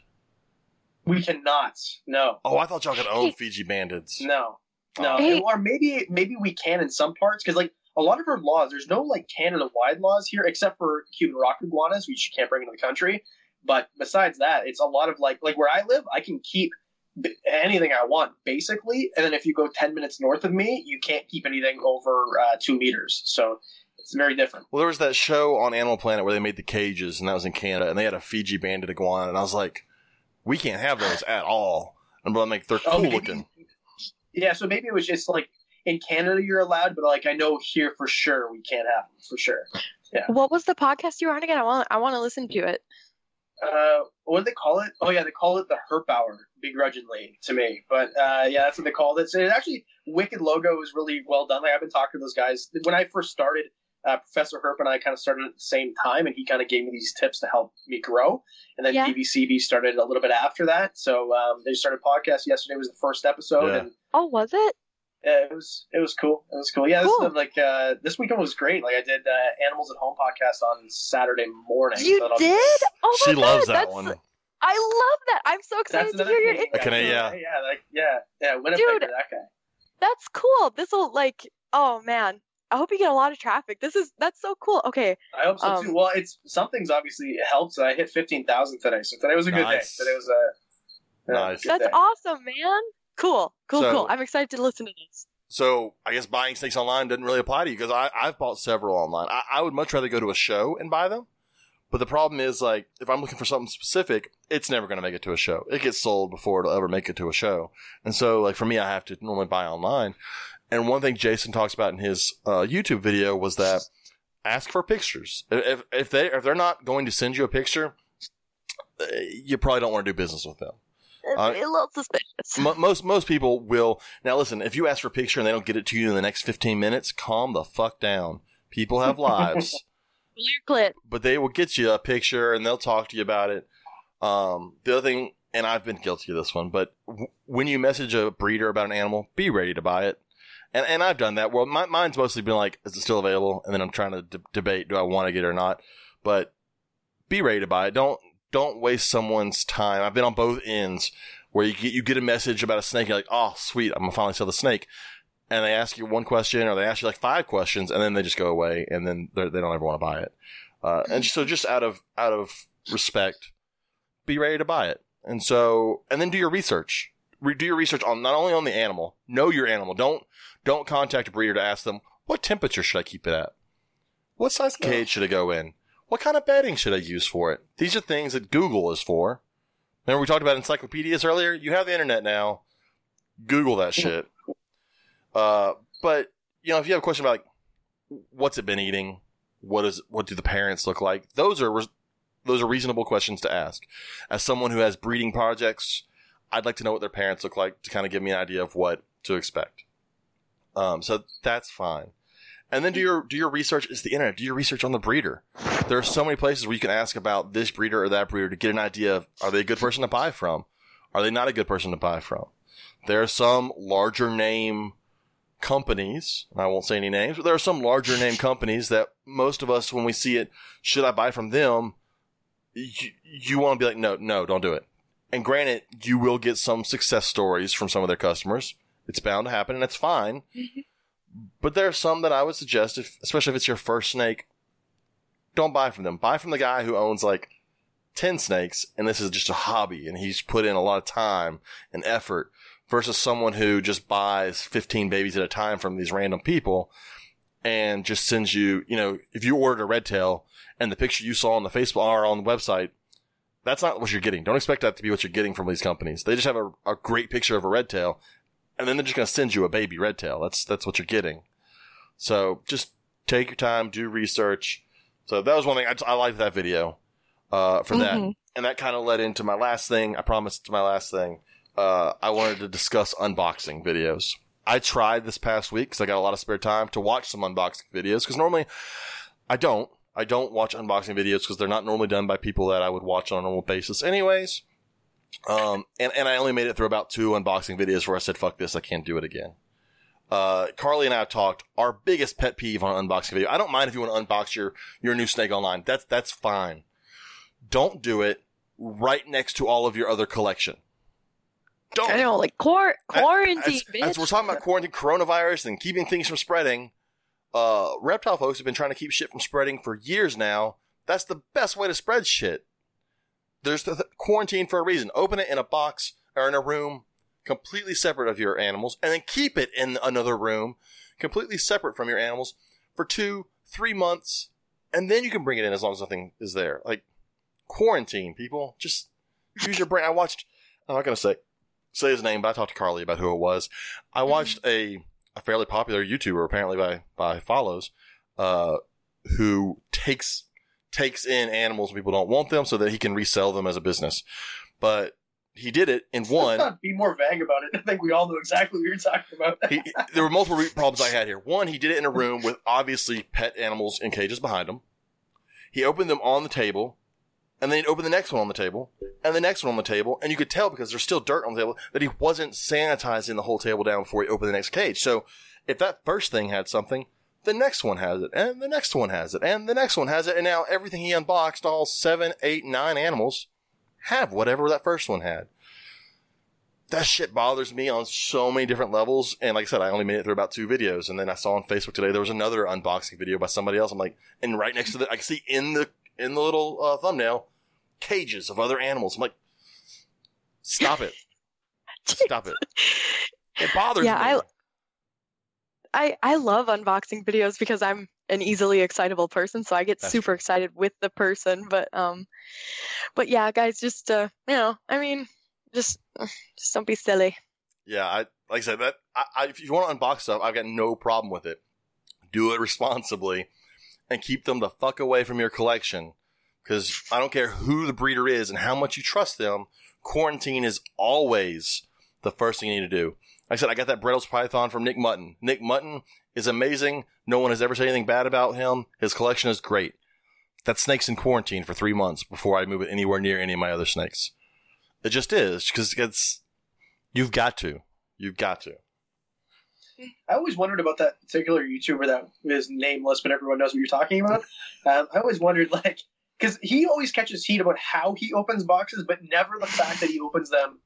We cannot. No. Oh, I thought y'all could own Fiji bandits. No, no, Oh. Hey. or maybe maybe we can in some parts because like a lot of our laws, there's no like Canada wide laws here except for Cuban rock iguanas, which you can't bring into the country. But besides that, it's a lot of like like where I live, I can keep b- anything I want basically, and then if you go ten minutes north of me, you can't keep anything over uh, two meters. So it's very different. Well, there was that show on Animal Planet where they made the cages, and that was in Canada, and they had a Fiji banded iguana, and I was like, we can't have those at all. And but I'm like, they're Oh, cool maybe- looking. Yeah, so maybe it was just like in Canada you're allowed, but like I know here for sure we can't have them for sure. Yeah. What was the podcast you were on again? I want I want to listen to it. Uh, what do they call it? Oh yeah, they call it the Herp Hour, begrudgingly to me. But uh, yeah, that's what they called it. So it actually, Wicked logo is really well done. Like I've been talking to those guys when I first started. Uh, Professor Herp and I kind of started at the same time, and he kind of gave me these tips to help me grow. And then Yeah. PVCB started a little bit after that. So um, they started podcast. Yesterday was the first episode, Yeah. and Oh, was it? Uh, it was it was cool. It was cool. Yeah, Cool. this like uh, this weekend was great. Like I did uh, Animals at Home podcast on Saturday morning. You so that'll be- did? Oh my She loves God, that one. I love that. I'm so That's excited to hear your thing. input. Can I- yeah. yeah, like yeah, yeah. Winnipeg Dude. for that guy. That's cool. This will like oh man. I hope you get a lot of traffic. This is that's so cool. Okay. I hope so Um, too. Well, it's something's obviously helped. I hit fifteen thousand today, so today was a good day. Today was a yeah, Nice. good That's day. awesome, man. Cool. Cool, So- cool. I'm excited to listen to this. So I guess buying snakes online doesn't really apply to you because I've bought several online. I, I would much rather go to a show and buy them. But the problem is, like, if I'm looking for something specific, it's never going to make it to a show. It gets sold before it'll ever make it to a show. And so, like, for me, I have to normally buy online. And one thing Jason talks about in his uh, YouTube video was that ask for pictures. If, if they if they're not going to send you a picture, uh, you probably don't want to do business with them. It's Uh, a little suspicious. Mo- most most people will now listen. If you ask for a picture and they don't get it to you in the next fifteen minutes, calm the fuck down. People have lives, but they will get you a picture and they'll talk to you about it. Um, the other thing, and I've been guilty of this one, but w- when you message a breeder about an animal, be ready to buy it. And and I've done that. Well, my, mine's mostly been like, is it still available? And then I'm trying to d- debate, do I want to get it or not? But be ready to buy it. Don't don't waste someone's time. I've been on both ends where you get you get a message about a snake, you're like, oh sweet, I'm gonna finally sell the snake. And they ask you one question or they ask you like five questions and then they just go away and then they're- don't ever want to buy it. Uh, and so just out of out of respect, be ready to buy it. And so and then do your research. Re- do your research on not only on the animal, know your animal. Don't don't contact a breeder to ask them what temperature should I keep it at. What size cage should I go in? What kind of bedding should I use for it? These are things that Google is for. Remember we talked about encyclopedias earlier? You have the internet now. Google that shit. Uh, but you know, if you have a question about like, what's it been eating? What is what do the parents look like? Those are those are reasonable questions to ask. As someone who has breeding projects, I'd like to know what their parents look like to kind of give me an idea of what to expect. Um, so that's fine. And then do your do your research. It's the internet. Do your research on the breeder. There are so many places where you can ask about this breeder or that breeder to get an idea of are they a good person to buy from? Are they not a good person to buy from? There are some larger name companies, and I won't say any names, but there are some larger name companies that most of us, when we see it, should I buy from them? You, you want to be like, no, no, don't do it. And granted, you will get some success stories from some of their customers. It's bound to happen, and it's fine. but there are some that I would suggest, if, especially if it's your first snake, don't buy from them. Buy from the guy who owns like 10 snakes, and this is just a hobby, and he's put in a lot of time and effort versus someone who just buys 15 babies at a time from these random people and just sends you, you know, if you ordered a red tail and the picture you saw on the Facebook or on the website, that's not what you're getting. Don't expect that to be what you're getting from these companies. They just have a, a great picture of a red tail. And then they're just going to send you a baby red tail. That's that's what you're getting. So just take your time, do research. So that was one thing I, I liked that video uh, for that, Mhm. and that kind of led into my last thing. I promised my last thing. Uh, I wanted to discuss unboxing videos. I tried this past week because I got a lot of spare time to watch some unboxing videos. Because normally I don't. I don't watch unboxing videos because they're not normally done by people that I would watch on a normal basis, anyways. Um, and, and I only made it through about two unboxing videos where I said, fuck this, I can't do it again. Uh, Carly and I have talked our biggest pet peeve on unboxing video. I don't mind if you want to unbox your, your new snake online. That's, that's fine. Don't do it right next to all of your other collection. Don't. I know, like quar- quarantine, As, bitch. as we're talking about quarantine, coronavirus, and keeping things from spreading, uh, reptile folks have been trying to keep shit from spreading for years now. That's the best way to spread shit. There's the quarantine for a reason. Open it in a box or in a room completely separate of your animals, and then keep it in another room completely separate from your animals for two, three months, and then you can bring it in as long as nothing is there. Like quarantine, people. Just use your brain. I watched. I'm not gonna say say his name, but I talked to Carly about who it was. I watched a, a fairly popular YouTuber, apparently by by follows, uh, who takes takes in animals when people don't want them, so that he can resell them as a business. But he did it in one. Be more vague about it. I think we all know exactly what you're talking about. He, there were multiple problems I had here. One, he did it in a room with obviously pet animals in cages behind him. He opened them on the table, and then he'd open the next one on the table, and the next one on the table, and you could tell because there's still dirt on the table that he wasn't sanitizing the whole table down before he opened the next cage. So if that first thing had something, the next one has it, and the next one has it, and the next one has it, and now everything he unboxed, all seven, eight, nine animals, have whatever that first one had that shit bothers me on so many different levels. And like I said, I only made it through about two videos. And then I saw on Facebook today there was another unboxing video by somebody else. I'm like, and right next to the, I can see in the in the little uh, thumbnail cages of other animals. I'm like, stop it, stop it. It bothers Yeah, me. I- I I love unboxing videos because I'm an easily excitable person, so I get That's super true. excited with the person. But um, but yeah, guys, just uh, you know, I mean, just just don't be silly. Yeah, I like I said that. I, I, if you want to unbox stuff, I've got no problem with it. Do it responsibly, and keep them the fuck away from your collection. Because I don't care who the breeder is and how much you trust them. Quarantine is always the first thing you need to do. I said, I got that Bredl's Python from Nick Mutton. Nick Mutton is amazing. No one has ever said anything bad about him. His collection is great. That snake's in quarantine for three months before I move it anywhere near any of my other snakes. It just is because it's you've got to, you've got to. I always wondered about that particular YouTuber that is nameless, but everyone knows what you're talking about. Um, I always wondered, like, because he always catches heat about how he opens boxes, but never the fact that he opens them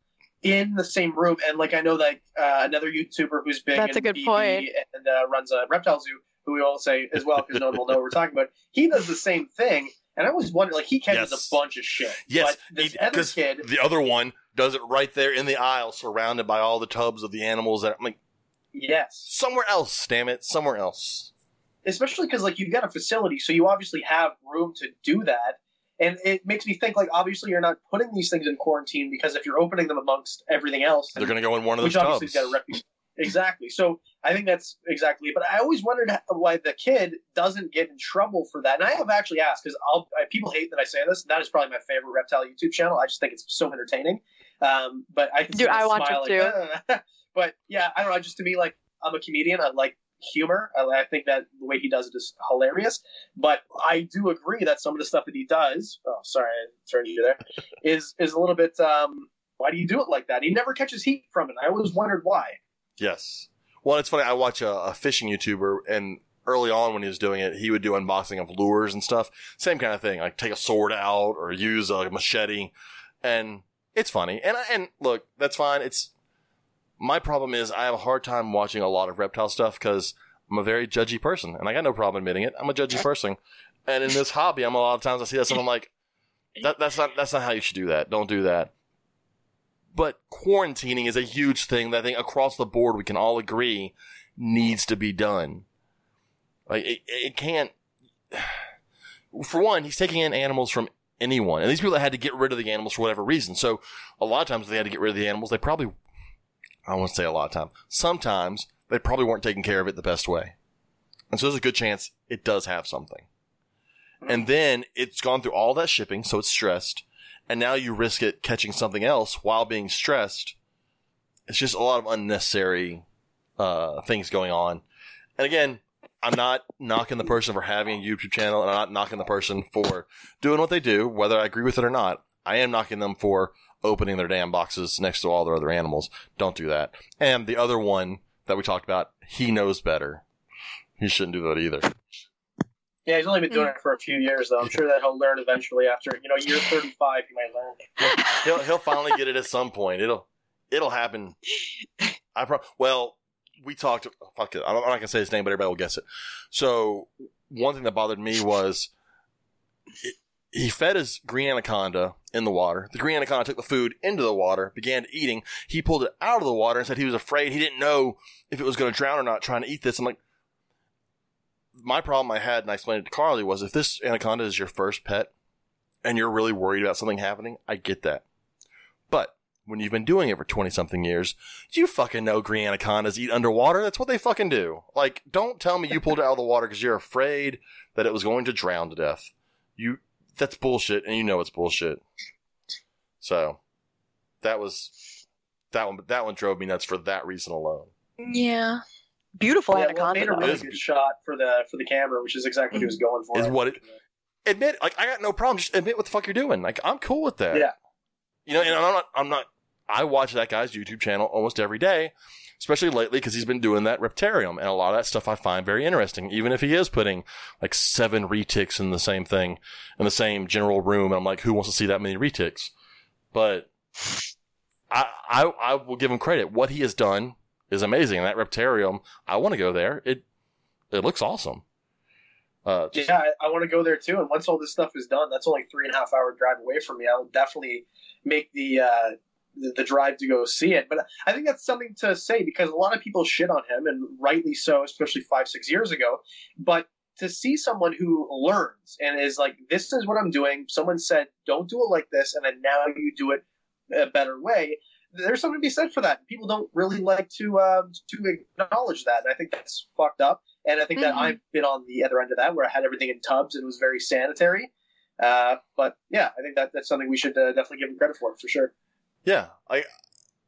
in the same room. And like, I know that uh, another YouTuber who's big That's a good BB point. and uh, runs a reptile zoo, who we all say as well because no one will know what we're talking about. He does the same thing, and I always wonder, like, he catches Yes. a bunch of shit. Yes, but this he- other 'cause kid, the other one does it right there in the aisle, surrounded by all the tubs of the animals. That I'm like, yes, somewhere else, damn it, somewhere else. especially because like you've got a facility, so you obviously have room to do that. And it makes me think like obviously you're not putting these things in quarantine because if you're opening them amongst everything else, They're going to go in one of those which obviously tubs. got a reputation. Exactly. So I think that's exactly. But I always wondered why the kid doesn't get in trouble for that. And I have actually asked because I'll I, people hate that I say this. That is probably my favorite reptile YouTube channel. I just think it's so entertaining. Um, but I can Dude, I the watch smile it like, "Ah." but yeah, I don't know. Just to me, like I'm a comedian. I like humor. I, I think that the way he does it is hilarious. But I do agree that some of the stuff that he does. Oh, sorry, I turned you there. Is is a little bit. Um, why do you do it like that? He never catches heat from it. I always wondered why. Yes. Well, it's funny. I watch a, a fishing YouTuber, and early on when he was doing it, he would do unboxing of lures and stuff. Same kind of thing, like take a sword out or use a machete, and it's funny. And and look, that's fine. It's my problem is I have a hard time watching a lot of reptile stuff because I'm a very judgy person, and I got no problem admitting it. I'm a judgy person, and in this hobby, I'm a lot of times I see that, and I'm like, that, that's not that's not how you should do that. Don't do that. But quarantining is a huge thing that I think across the board we can all agree needs to be done. Like it, it can't. For one, he's taking in animals from anyone, and these people had to get rid of the animals for whatever reason. So a lot of times, they had to get rid of the animals. They probably I won't say a lot of time. Sometimes they probably weren't taking care of it the best way. And so there's a good chance it does have something. And then it's gone through all that shipping, so it's stressed. And now you risk it catching something else while being stressed. It's just a lot of unnecessary uh, things going on. And again, I'm not knocking the person for having a YouTube channel, and I'm not knocking the person for doing what they do, whether I agree with it or not. I am knocking them for opening their damn boxes next to all their other animals. Don't do that. And the other one that we talked about, he knows better. He shouldn't do that either. Yeah, he's only been doing hmm. it for a few years, though. I'm sure that he'll learn eventually. After you know, year 35, he might learn. He'll he'll finally get it at some point. It'll it'll happen. I pro- well, we talked. Oh, fuck it. I'm not gonna say his name, but everybody will guess it. So one thing that bothered me was it, he fed his green anaconda in the water. The green anaconda took the food into the water, began eating. He pulled it out of the water and said he was afraid. He didn't know if it was going to drown or not trying to eat this. I'm like, my problem I had, and I explained it to Carly, was if this anaconda is your first pet and you're really worried about something happening, I get that. But when you've been doing it for 20 something years, do you fucking know green anacondas eat underwater. That's what they fucking do. Like, don't tell me you pulled it out of the water because you're afraid that it was going to drown to death. You, that's bullshit, and you know it's bullshit. So, that was, that one, but that one drove me nuts for that reason alone. Yeah. Beautiful Yeah, well, it anaconda. made a though. really Is- good shot for the for the camera, which is exactly what he was mm. going for. Is what it- admit like I got no problem. Just admit what the fuck you're doing. Like I'm cool with that. Yeah. You know, and I'm not. I'm not. I watch that guy's YouTube channel almost every day, especially lately because he's been doing that Reptarium, and a lot of that stuff I find very interesting. Even if he is putting like seven retics in the same thing in the same general room, I'm like, who wants to see that many retics? But I I I will give him credit. What he has done is amazing. And that Reptarium, I want to go there. It it looks awesome. Uh, just- Yeah, I, I want to go there too. And once all this stuff is done, that's only three and a half hour drive away from me. I'll definitely make the, uh, the the drive to go see it. But I think that's something to say because a lot of people shit on him, and rightly so, especially five six years ago. But to see someone who learns and is like, "This is what I'm doing," someone said, "Don't do it like this," and then now you do it a better way. There's something to be said for that. People don't really like to um, to acknowledge that, and I think that's fucked up. And I think that Mhm. I've been on the other end of that, where I had everything in tubs and it was very sanitary. Uh, but yeah, I think that that's something we should uh, definitely give him credit for, for sure. Yeah, I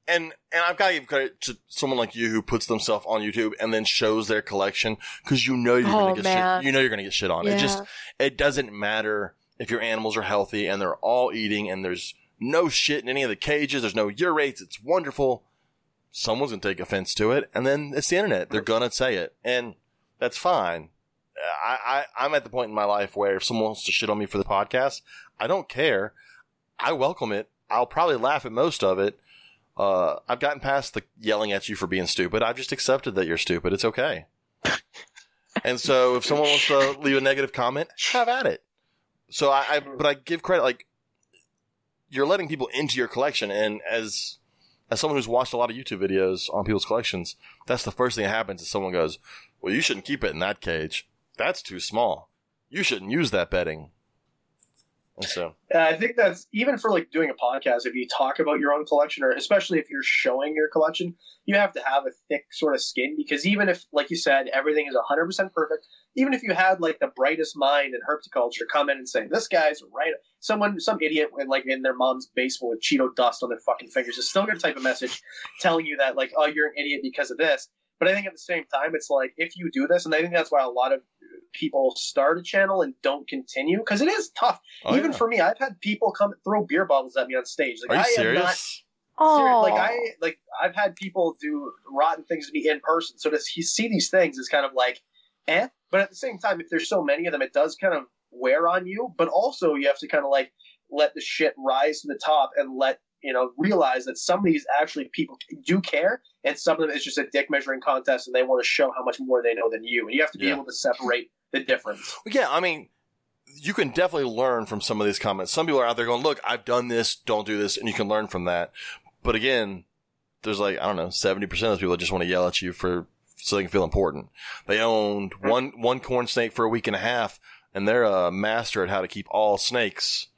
and and I've got to give credit to someone like you who puts themselves on YouTube and then shows their collection because you know you're Oh, gonna get man. shit. You know you're gonna get shit on. It just it doesn't matter if your animals are healthy and they're all eating and there's no shit in any of the cages. There's no urates. It's wonderful. Someone's gonna take offense to it, and then it's the internet. They're gonna say it, and that's fine. I, I I'm at the point in my life where if someone wants to shit on me for the podcast, I don't care. I welcome it. I'll probably laugh at most of it. Uh, I've gotten past the yelling at you for being stupid. I've just accepted that you're stupid. It's okay. and so if someone wants to leave a negative comment, have at it. So I, I, but I give credit, like, you're letting people into your collection. And as, as someone who's watched a lot of YouTube videos on people's collections, that's the first thing that happens is someone goes, well, you shouldn't keep it in that cage. That's too small. You shouldn't use that bedding. And so, Uh, I think that's even for like doing a podcast. If you talk about your own collection, or especially if you're showing your collection, you have to have a thick sort of skin because even if, like you said, everything is 100% perfect, even if you had like the brightest mind in herpetoculture come in and say this guy's right, someone, some idiot, with, like in their mom's basement with Cheeto dust on their fucking fingers is still going to type a message telling you that like, oh, you're an idiot because of this. But I think at the same time, it's like if you do this, and I think that's why a lot of people start a channel and don't continue because it is tough. oh, Even yeah. for me, I've had people come throw beer bottles at me on stage. Like are you I serious? am not serious. Oh, Like I like I've had people do rotten things to me in person. So to he- see these things is kind of like, eh. But at the same time, if there's so many of them, it does kind of wear on you. But also, you have to kind of like let the shit rise to the top and let you know realize that some of these actually people do care, and some of them is just a dick measuring contest, and they want to show how much more they know than you. And you have to be Yeah. able to separate the difference. Yeah, I mean, you can definitely learn from some of these comments. Some people are out there going, look, I've done this, don't do this, and you can learn from that. But again, there's like, I don't know, 70% of those people just want to yell at you for, so they can feel important. They owned mm-hmm. one, one corn snake for a week and a half, and they're a master at how to keep all snakes.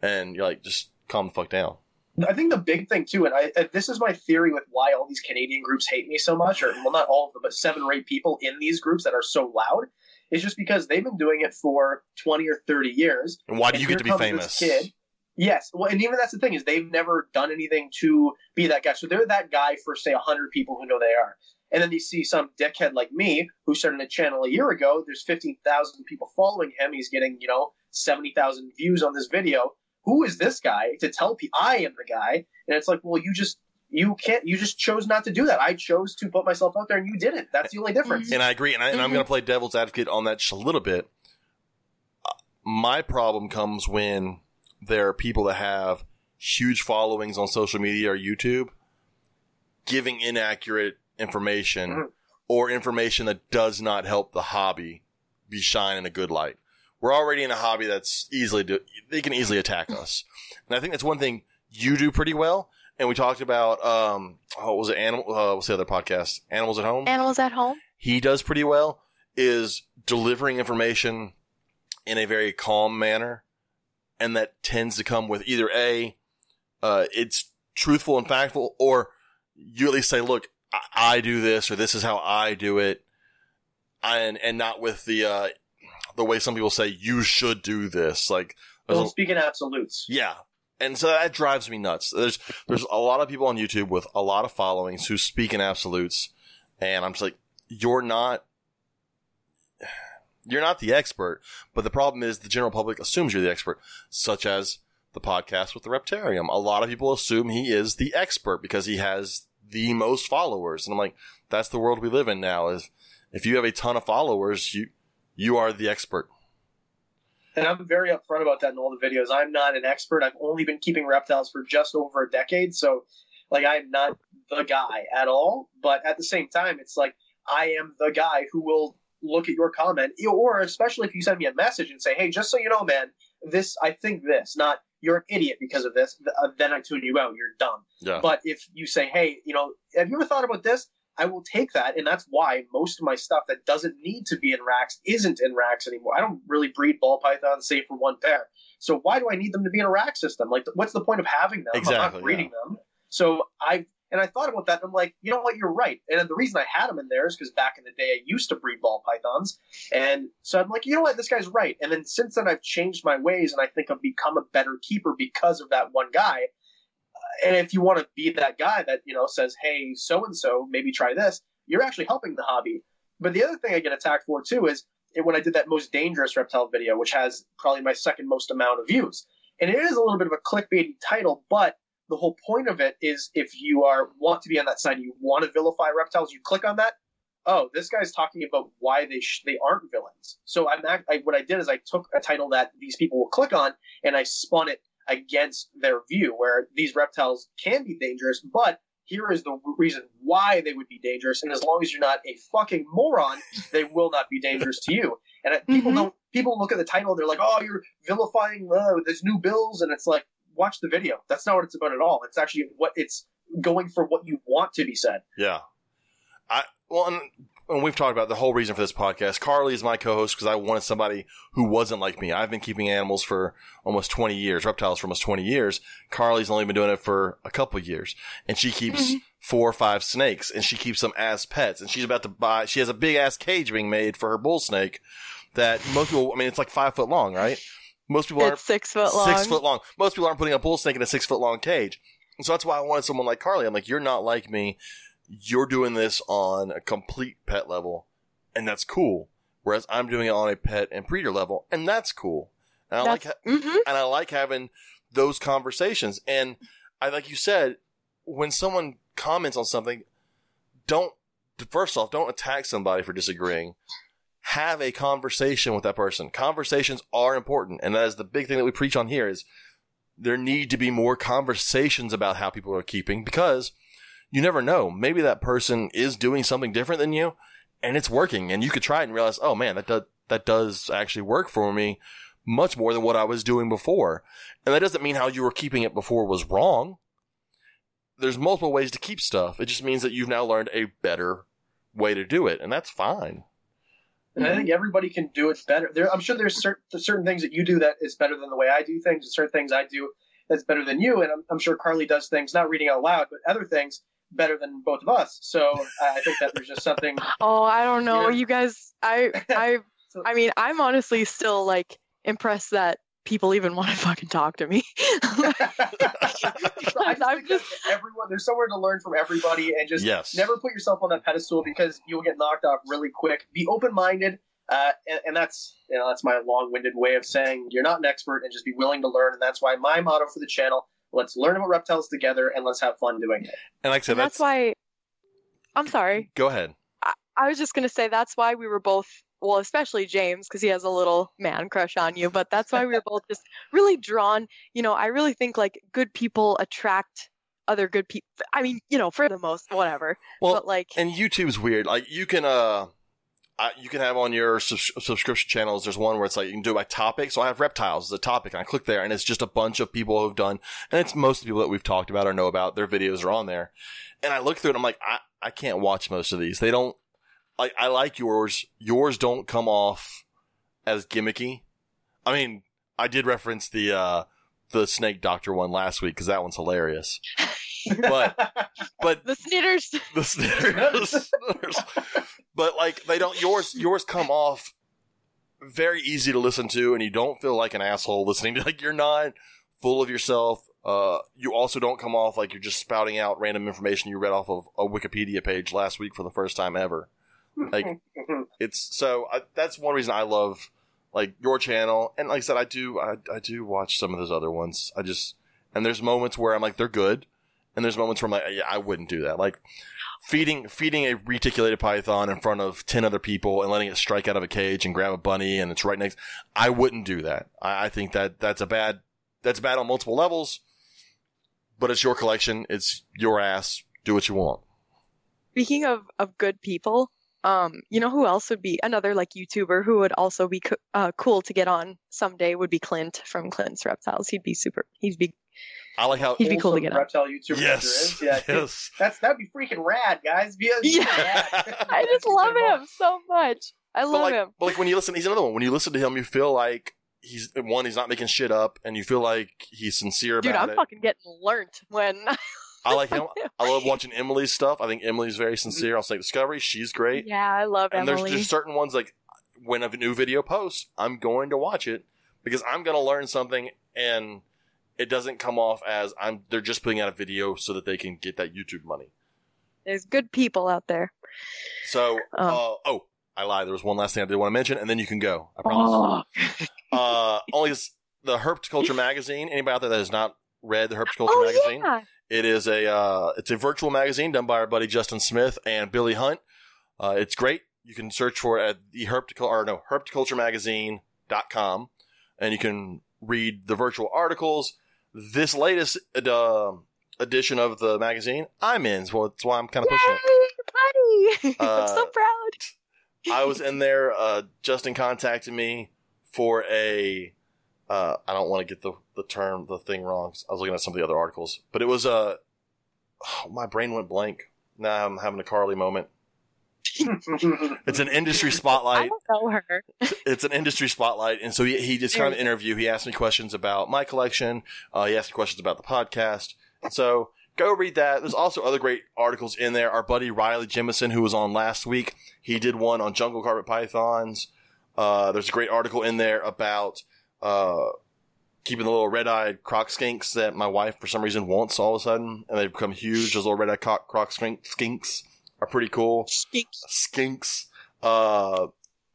And you're like, just calm the fuck down. I think the big thing too, and I, this is my theory with why all these Canadian groups hate me so much, or well, not all of them, but seven or eight people in these groups that are so loud, is just because they've been doing it for twenty or thirty years. And why do you get to be famous? Kid, yes, well, and even that's the thing is they've never done anything to be that guy. So they're that guy for say hundred people who know they are, and then you see some dickhead like me who started a channel a year ago. There's fifteen thousand people following him. He's getting you know seventy thousand views on this video. Who is this guy to tell people I am the guy? And it's like, well, you just you can't. You just chose not to do that. I chose to put myself out there, and you didn't. That's the only difference. And I agree, and, I, and I'm Mhm. going to play devil's advocate on that just a little bit. Uh, My problem comes when there are people that have huge followings on social media or YouTube giving inaccurate information Mhm. or information that does not help the hobby be shine in a good light. We're already in a hobby that's easily do, they can easily attack us, and I think that's one thing you do pretty well. And we talked about um, oh, what was it animal? Uh, what's the other podcast? Animals at Home Animals at home. he does pretty well is delivering information in a very calm manner and that tends to come with either a uh, it's truthful and factful or you at least say look I, I do this or this is how i do it and and not with the uh, the way some people say you should do this like there's Don't a- speak in absolutes. yeah. And so that drives me nuts. There's there's a lot of people on YouTube with a lot of followings who speak in absolutes, and I'm just like, you're not you're not the expert. But the problem is the general public assumes you're the expert, such as the podcast with the Reptarium. A lot of people assume he is the expert because he has the most followers. And I'm like, that's the world we live in now. Is if you have a ton of followers, you you are the expert. And I'm very upfront about that in all the videos. I'm not an expert. I've only been keeping reptiles for just over a decade. So, like, I'm not the guy at all. But at the same time, it's like I am the guy who will look at your comment, or especially if you send me a message and say, hey, just so you know, man, this, I think this, not you're an idiot because of this, uh, then I tune you out. You're dumb. Yeah. But if you say, hey, you know, have you ever thought about this? I will take that, and that's why most of my stuff that doesn't need to be in racks isn't in racks anymore. I don't really breed ball pythons save for one pair. So why do I need them to be in a rack system? Like, what's the point of having them? I'm Exactly, not breeding them. So I and I thought about that. And I'm like, you know what? You're right. And the reason I had them in there is because back in the day I used to breed ball pythons, and so I'm like, you know what? This guy's right. And then since then I've changed my ways, and I think I've become a better keeper because of that one guy and if you want to be that guy that you know says hey so and so maybe try this you're actually helping the hobby. But the other thing i get attacked for too is when i did that most dangerous reptile video which has probably my second most amount of views. And it is a little bit of a clickbaity title but the whole point of it is if you are want to be on that side you want to vilify reptiles you click on that oh this guy's talking about why they sh- they aren't villains. So i'm act- I, what i did is i took a title that these people will click on and i spun it against their view, where these reptiles can be dangerous, but here is the reason why they would be dangerous. And as long as you're not a fucking moron, they will not be dangerous to you. And people Mhm. don't. People look at the title, they're like, "Oh, you're vilifying uh, there's new bills," and it's like, watch the video. That's not what it's about at all. It's actually what it's going for what you want to be said. Yeah. I well, and, and we've talked about the whole reason for this podcast. Carly is my co-host because I wanted somebody who wasn't like me. I've been keeping animals for almost 20 years, reptiles for almost 20 years. Carly's only been doing it for a couple of years, and she keeps mm-hmm. four or five snakes, and she keeps them as pets. And she's about to buy. She has a big ass cage being made for her bull snake that most people. I mean, it's like five foot long, right? Most people aren't six foot long. Six foot long. Most people aren't putting a bull snake in a six foot long cage. And so that's why I wanted someone like Carly. I'm like, you're not like me. You're doing this on a complete pet level, and that's cool. Whereas I'm doing it on a pet and breeder level, and that's cool. And I like, ha- hmm and I like having those conversations. And I, like you said, when someone comments on something, don't first off, don't attack somebody for disagreeing. Have a conversation with that person. Conversations are important, and that is the big thing that we preach on here. Is there need to be more conversations about how people are keeping because you never know. Maybe that person is doing something different than you, and it's working, and you could try it and realize, oh man, that does that does actually work for me much more than what I was doing before. And that doesn't mean how you were keeping it before was wrong. There's multiple ways to keep stuff. It just means that you've now learned a better way to do it, and that's fine. And I think everybody can do it better. There, I'm sure there's certain, certain things that you do that is better than the way I do things, and certain things I do that's better than you, and I'm, I'm sure Carly does things not reading out loud, but other things better than both of us. So I think that there's just something. Oh, I don't know. Yeah. You guys, I, I, So- I mean, I'm honestly still like impressed that people even want to fucking talk to me. So I just I'm think that everyone there's somewhere to learn from everybody, and just yes. never put yourself on that pedestal because you'll get knocked off really quick. Be open minded. Uh, and, and that's you know that's my long-winded way of saying you're not an expert and just be willing to learn and that's why my motto for the channel let's learn about reptiles together and let's have fun doing it And like I said, and that's why. I'm sorry. Go ahead. I was just gonna say that's why we were both. Well, especially James, because he has a little man crush on you. But that's why we were both just really drawn. You know, I really think like good people attract other good people. I mean, you know, for the most, whatever. Well, but like, and YouTube's weird. Like you can uh, I, you can have on your subs- subscription channels. There's one where it's like you can do it by topic. So I have reptiles as a topic, and I click there, and it's just a bunch of people who've done, and it's most of the people that we've talked about or know about. Their videos are on there, and I look through it. and I'm like, I I can't watch most of these. They don't like. I like yours. Yours don't come off as gimmicky. I mean, I did reference the uh the snake doctor one last week because that one's hilarious. But but the snitters. the snitters. but like they don't yours yours come off very easy to listen to and you don't feel like an asshole listening to like you're not full of yourself. Uh you also don't come off like you're just spouting out random information you read off of a Wikipedia page last week for the first time ever. Like it's so I, that's one reason I love like your channel and like I said I do I, I do watch some of those other ones. I just and there's moments where I'm like they're good and there's moments where I'm like yeah I wouldn't do that. Like feeding feeding a reticulated python in front of 10 other people and letting it strike out of a cage and grab a bunny and it's right next I wouldn't do that. I, I think that that's a bad that's bad on multiple levels. But it's your collection. It's your ass. Do what you want. Speaking of of good people, um, you know who else would be another like YouTuber who would also be co- uh, cool to get on someday would be Clint from Clint's Reptiles. He'd be super. He'd be. I like how He'd be cool to get on. reptile YouTuber yes is. Yeah, yes that's that'd be freaking rad, guys. Be Yeah. I just love him so much. I but love like, him. but like when you listen, he's another one. When you listen to him, you feel like he's one. He's not making shit up, and you feel like he's sincere Dude, about I'm it. fucking getting learnt when. I like him. I love watching Emily's stuff. I think Emily's very sincere on Snake Discovery. She's great. yeah, I love Emily. and there's just certain ones like when a new video posts, I'm going to watch it because I'm going to learn something, and it doesn't come off as I'm. They're just putting out a video so that they can get that YouTube money. There's good people out there. So, Um. uh, oh, I lied. There was one last thing I did want to mention, and then you can go. I promise. Oh, uh, only the Herpetoculture magazine. Anybody out there that has not read the Herpetoculture oh magazine? yeah. It is a uh, it's a virtual magazine done by our buddy Justin Smith and Billy Hunt. Uh, it's great. You can search for it at the herpticulture or no herpticulturemagazine.com and you can read the virtual articles. This latest uh, edition of the magazine I'm in, so that's why I'm kind of pushing it. Buddy! I'm so Uh, proud. I was in there. Uh, Justin contacted me for a. Uh, I don't want to get the, the term, the thing wrong. I was looking at some of the other articles, but it was a. oh, my brain went blank. Now I'm having a Carly moment. It's an industry I spotlight. don't know her. It's an industry spotlight, and so he, he just kind of interview. He asked me questions about my collection. Uh, he asked me questions about the podcast. So go read that. There's also other great articles in there. Our buddy Riley Jemison, who was on last week, he did one on jungle carpet pythons. Uh, there's a great article in there about uh, keeping the little red-eyed croc skinks that my wife, for some reason, wants all of a sudden, and they've become huge. Those little red-eyed croc, croc skink, skinks are pretty cool skinks. Uh,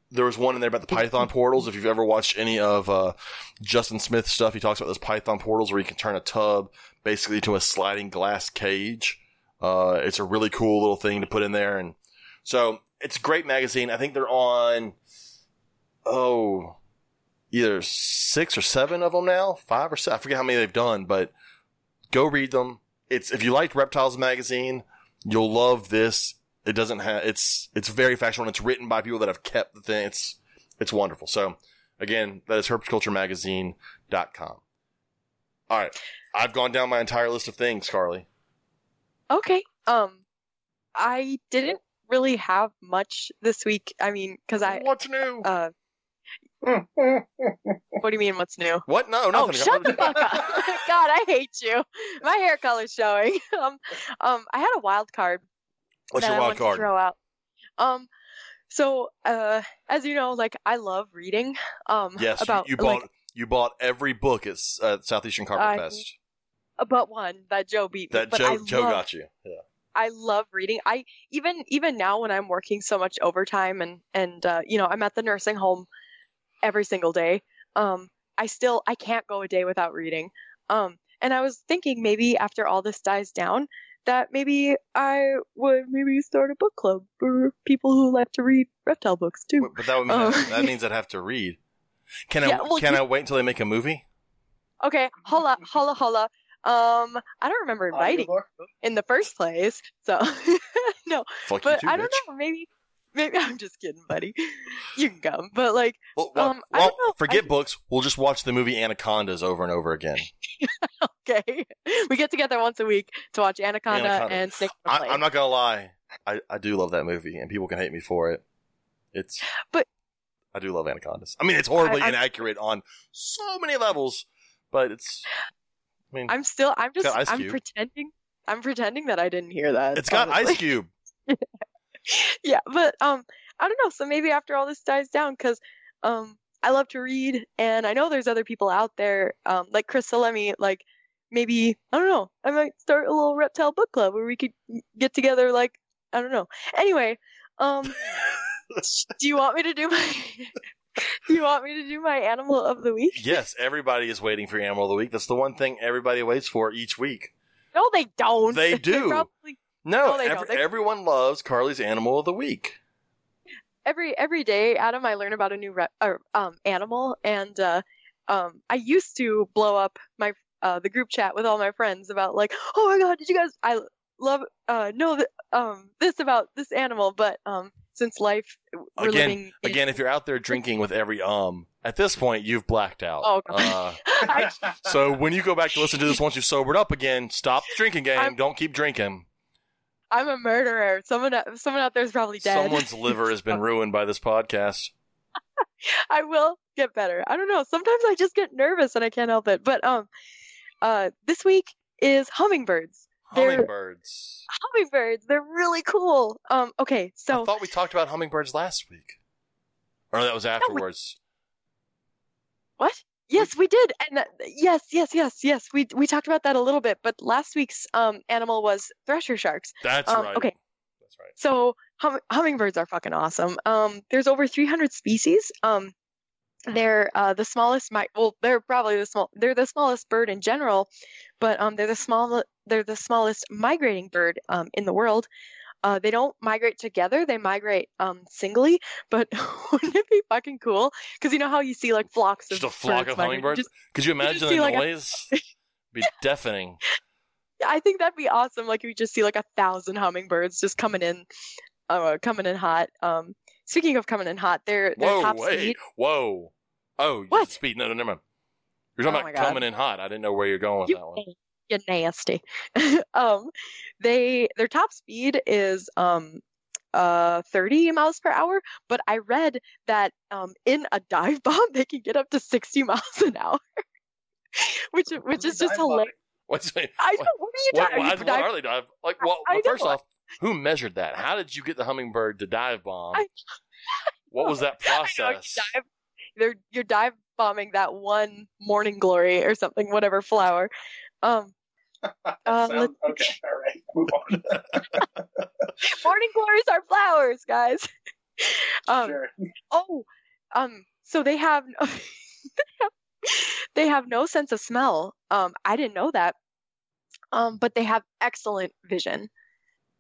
there was one in there about the Python portals. If you've ever watched any of uh, Justin Smith's stuff, he talks about those Python portals where you can turn a tub basically to a sliding glass cage. Uh, it's a really cool little thing to put in there, and so it's a great magazine. I think they're on oh either six or seven of them now, five or seven. I forget how many they've done, but go read them. It's if you liked Reptiles magazine, you'll love this. It doesn't have it's it's very factual and it's written by people that have kept the thing. It's it's wonderful. So again, that is herpculturemagazine.com. All right. I've gone down my entire list of things, Carly. Okay. Um, I didn't really have much this week. I mean, because I What's new? uh, What do you mean? What's new? What? No, Oh, shut the fuck up! God, I hate you. My hair color's showing. Um, um, I had a wild card What's that your I wild to card? throw out. Um, so uh, as you know, like I love reading. Um, Yes, about you, you bought like, you bought every book at uh, Southeastern Carpet I- Fest. about one that Joe beat me. That but Joe I Joe love, got you. Yeah. I love reading. I even even now when I'm working so much overtime and and uh, you know I'm at the nursing home every single day. Um, I still I can't go a day without reading. Um, and I was thinking maybe after all this dies down that maybe I would maybe start a book club for people who like to read reptile books too. But- But that would mean Oh. that means I'd have to read. Can I Yeah, well, can you- I wait until they make a movie? Okay, holla holla holla. Um, I don't remember inviting in the first place, so no. Fuck But you too, I don't bitch. know. Maybe maybe I'm just kidding, buddy. You can come, but like. Well, well, Um, I well, forget I- books. We'll just watch the movie Anacondas over and over again. Okay. We get together once a week to watch Anaconda, Anaconda. and Snake I. I'm not gonna lie. I, I do love that movie, and people can hate me for it. It's But- I do love Anacondas. I mean, it's horribly I- I- inaccurate on so many levels, but it's. I mean, I'm still I'm just I'm pretending I'm pretending that I didn't hear that. it's got. Ice Cube. yeah, but um I don't know. So maybe after all this dies down cuz um I love to read and I know there's other people out there um like Chris Salemi like maybe I don't know. I might start a little reptile book club where we could get together like I don't know. Anyway, um do you want me to do my Do you want me to do my animal of the week? yes, everybody is waiting for Animal of the Week. That's the one thing everybody waits for each week. No, they don't. They do. probably No, No, don't. They- everyone loves Carly's Animal of the Week. every every day, Adam, I learn about a new rep, or, um animal, and uh, um, I used to blow up my uh, the group chat with all my friends about like, oh my god, did you guys? I love uh know that um this about this animal, but um since life we're Again, living in, Again, if you're out there drinking with every um, at this point you've blacked out. Oh, God. Uh, I, so when you go back to listen to this once you've sobered up again, stop the drinking game. I'm- Don't keep drinking. I'm a murderer. Someone someone out there is probably dead. Someone's liver has been ruined by this podcast. I will get better. I don't know. Sometimes I just get nervous and I can't help it. But um, uh, this week is hummingbirds. They're- Hummingbirds. Hummingbirds. They're really cool. Um, okay, so I thought we talked about hummingbirds last week, or that was afterwards. what? Yes, we did. And yes, yes, yes, yes. We we talked about that a little bit. But last week's um animal was thresher sharks. That's Um, right. okay. That's right. So hum- hummingbirds are fucking awesome. Um, there's over 300 species. Um, they're uh, the smallest. Well, they're probably the small. They're the smallest bird in general, but um, they're the small. They're the smallest migrating bird um, in the world. Uh, they don't migrate together. They migrate um, singly. But wouldn't it be fucking cool? Because you know how you see like flocks of Just a flock of hummingbirds. Just- Could you imagine see the like a- noise? Be deafening. I think that'd be awesome. Like if you just see like a thousand hummingbirds just coming in, uh, coming in hot. Um, speaking of coming in hot, their their Whoa, top wait, speed. whoa. Oh, you What? speed. No, no, never mind. You're talking Oh about coming in hot. I didn't know where you're going with You, that one. Na- you nasty. um, they their top speed is um uh 30 miles per hour, but I read that um in a dive bomb they can get up to 60 miles an hour, which which is just hilarious. What's? I What- know, what are you What, doing? Are what, you what are they dive? Like, well, I well, first know. off, who measured that? How did you get the hummingbird to dive bomb? I- what was that I know, you process? dive, you're dive bombing that one morning glory or something, whatever flower. Um, uh, Sound- let's- okay, all right, move on. morning glories are flowers, guys. um, sure. Oh, um, so they have no, they have no sense of smell. Um, I didn't know that. Um, but they have excellent vision.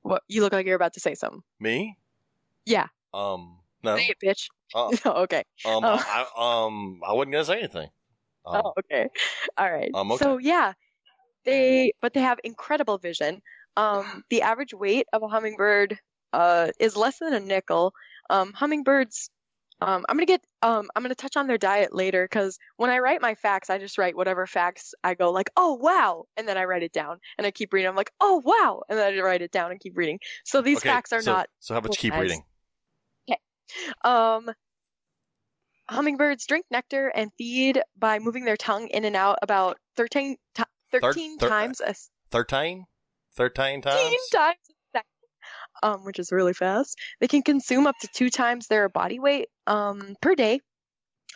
What you look like you're about to say something. Me? Yeah. Um. No. Say it, bitch. Uh, Oh, okay. um. I, I- um. I wasn't gonna say anything. Um, Oh, okay. All right. Um, okay. So yeah, they but they have incredible vision. Um, the average weight of a hummingbird uh is less than a nickel. Um, hummingbirds. Um, I'm gonna get um I'm gonna touch on their diet later because when I write my facts, I just write whatever facts I go like, oh wow, and then I write it down and I keep reading. I'm like, oh wow, and then I write it down and keep reading. So these okay, facts are so, not So how about you keep as- reading? um hummingbirds drink nectar and feed by moving their tongue in and out about 13, ti 13 thir- times a Thirteen, thirteen times. 13 times a second, um, which is really fast. They can consume up to two times their body weight um, per day.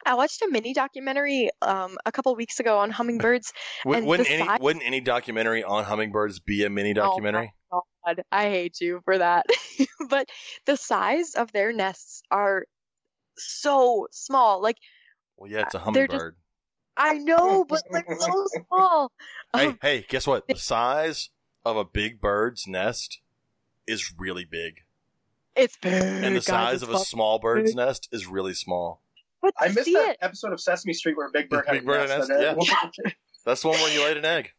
I watched a mini documentary um, a couple weeks ago on hummingbirds. Wouldn't any size- wouldn't any documentary on hummingbirds be a mini Oh documentary? God, I hate you for that. but the size of their nests are so small. Like well, yeah, it's a hummingbird. I know, but like so small. hey, Um, hey, guess what? The size of a big bird's nest is really big, it's big. and the size it's of a fucking small bird's big. nest is really small. But I missed that it, episode of Sesame Street where Big Bird had Big a Bird nest. had a and nest, it- That's the one where you laid an egg.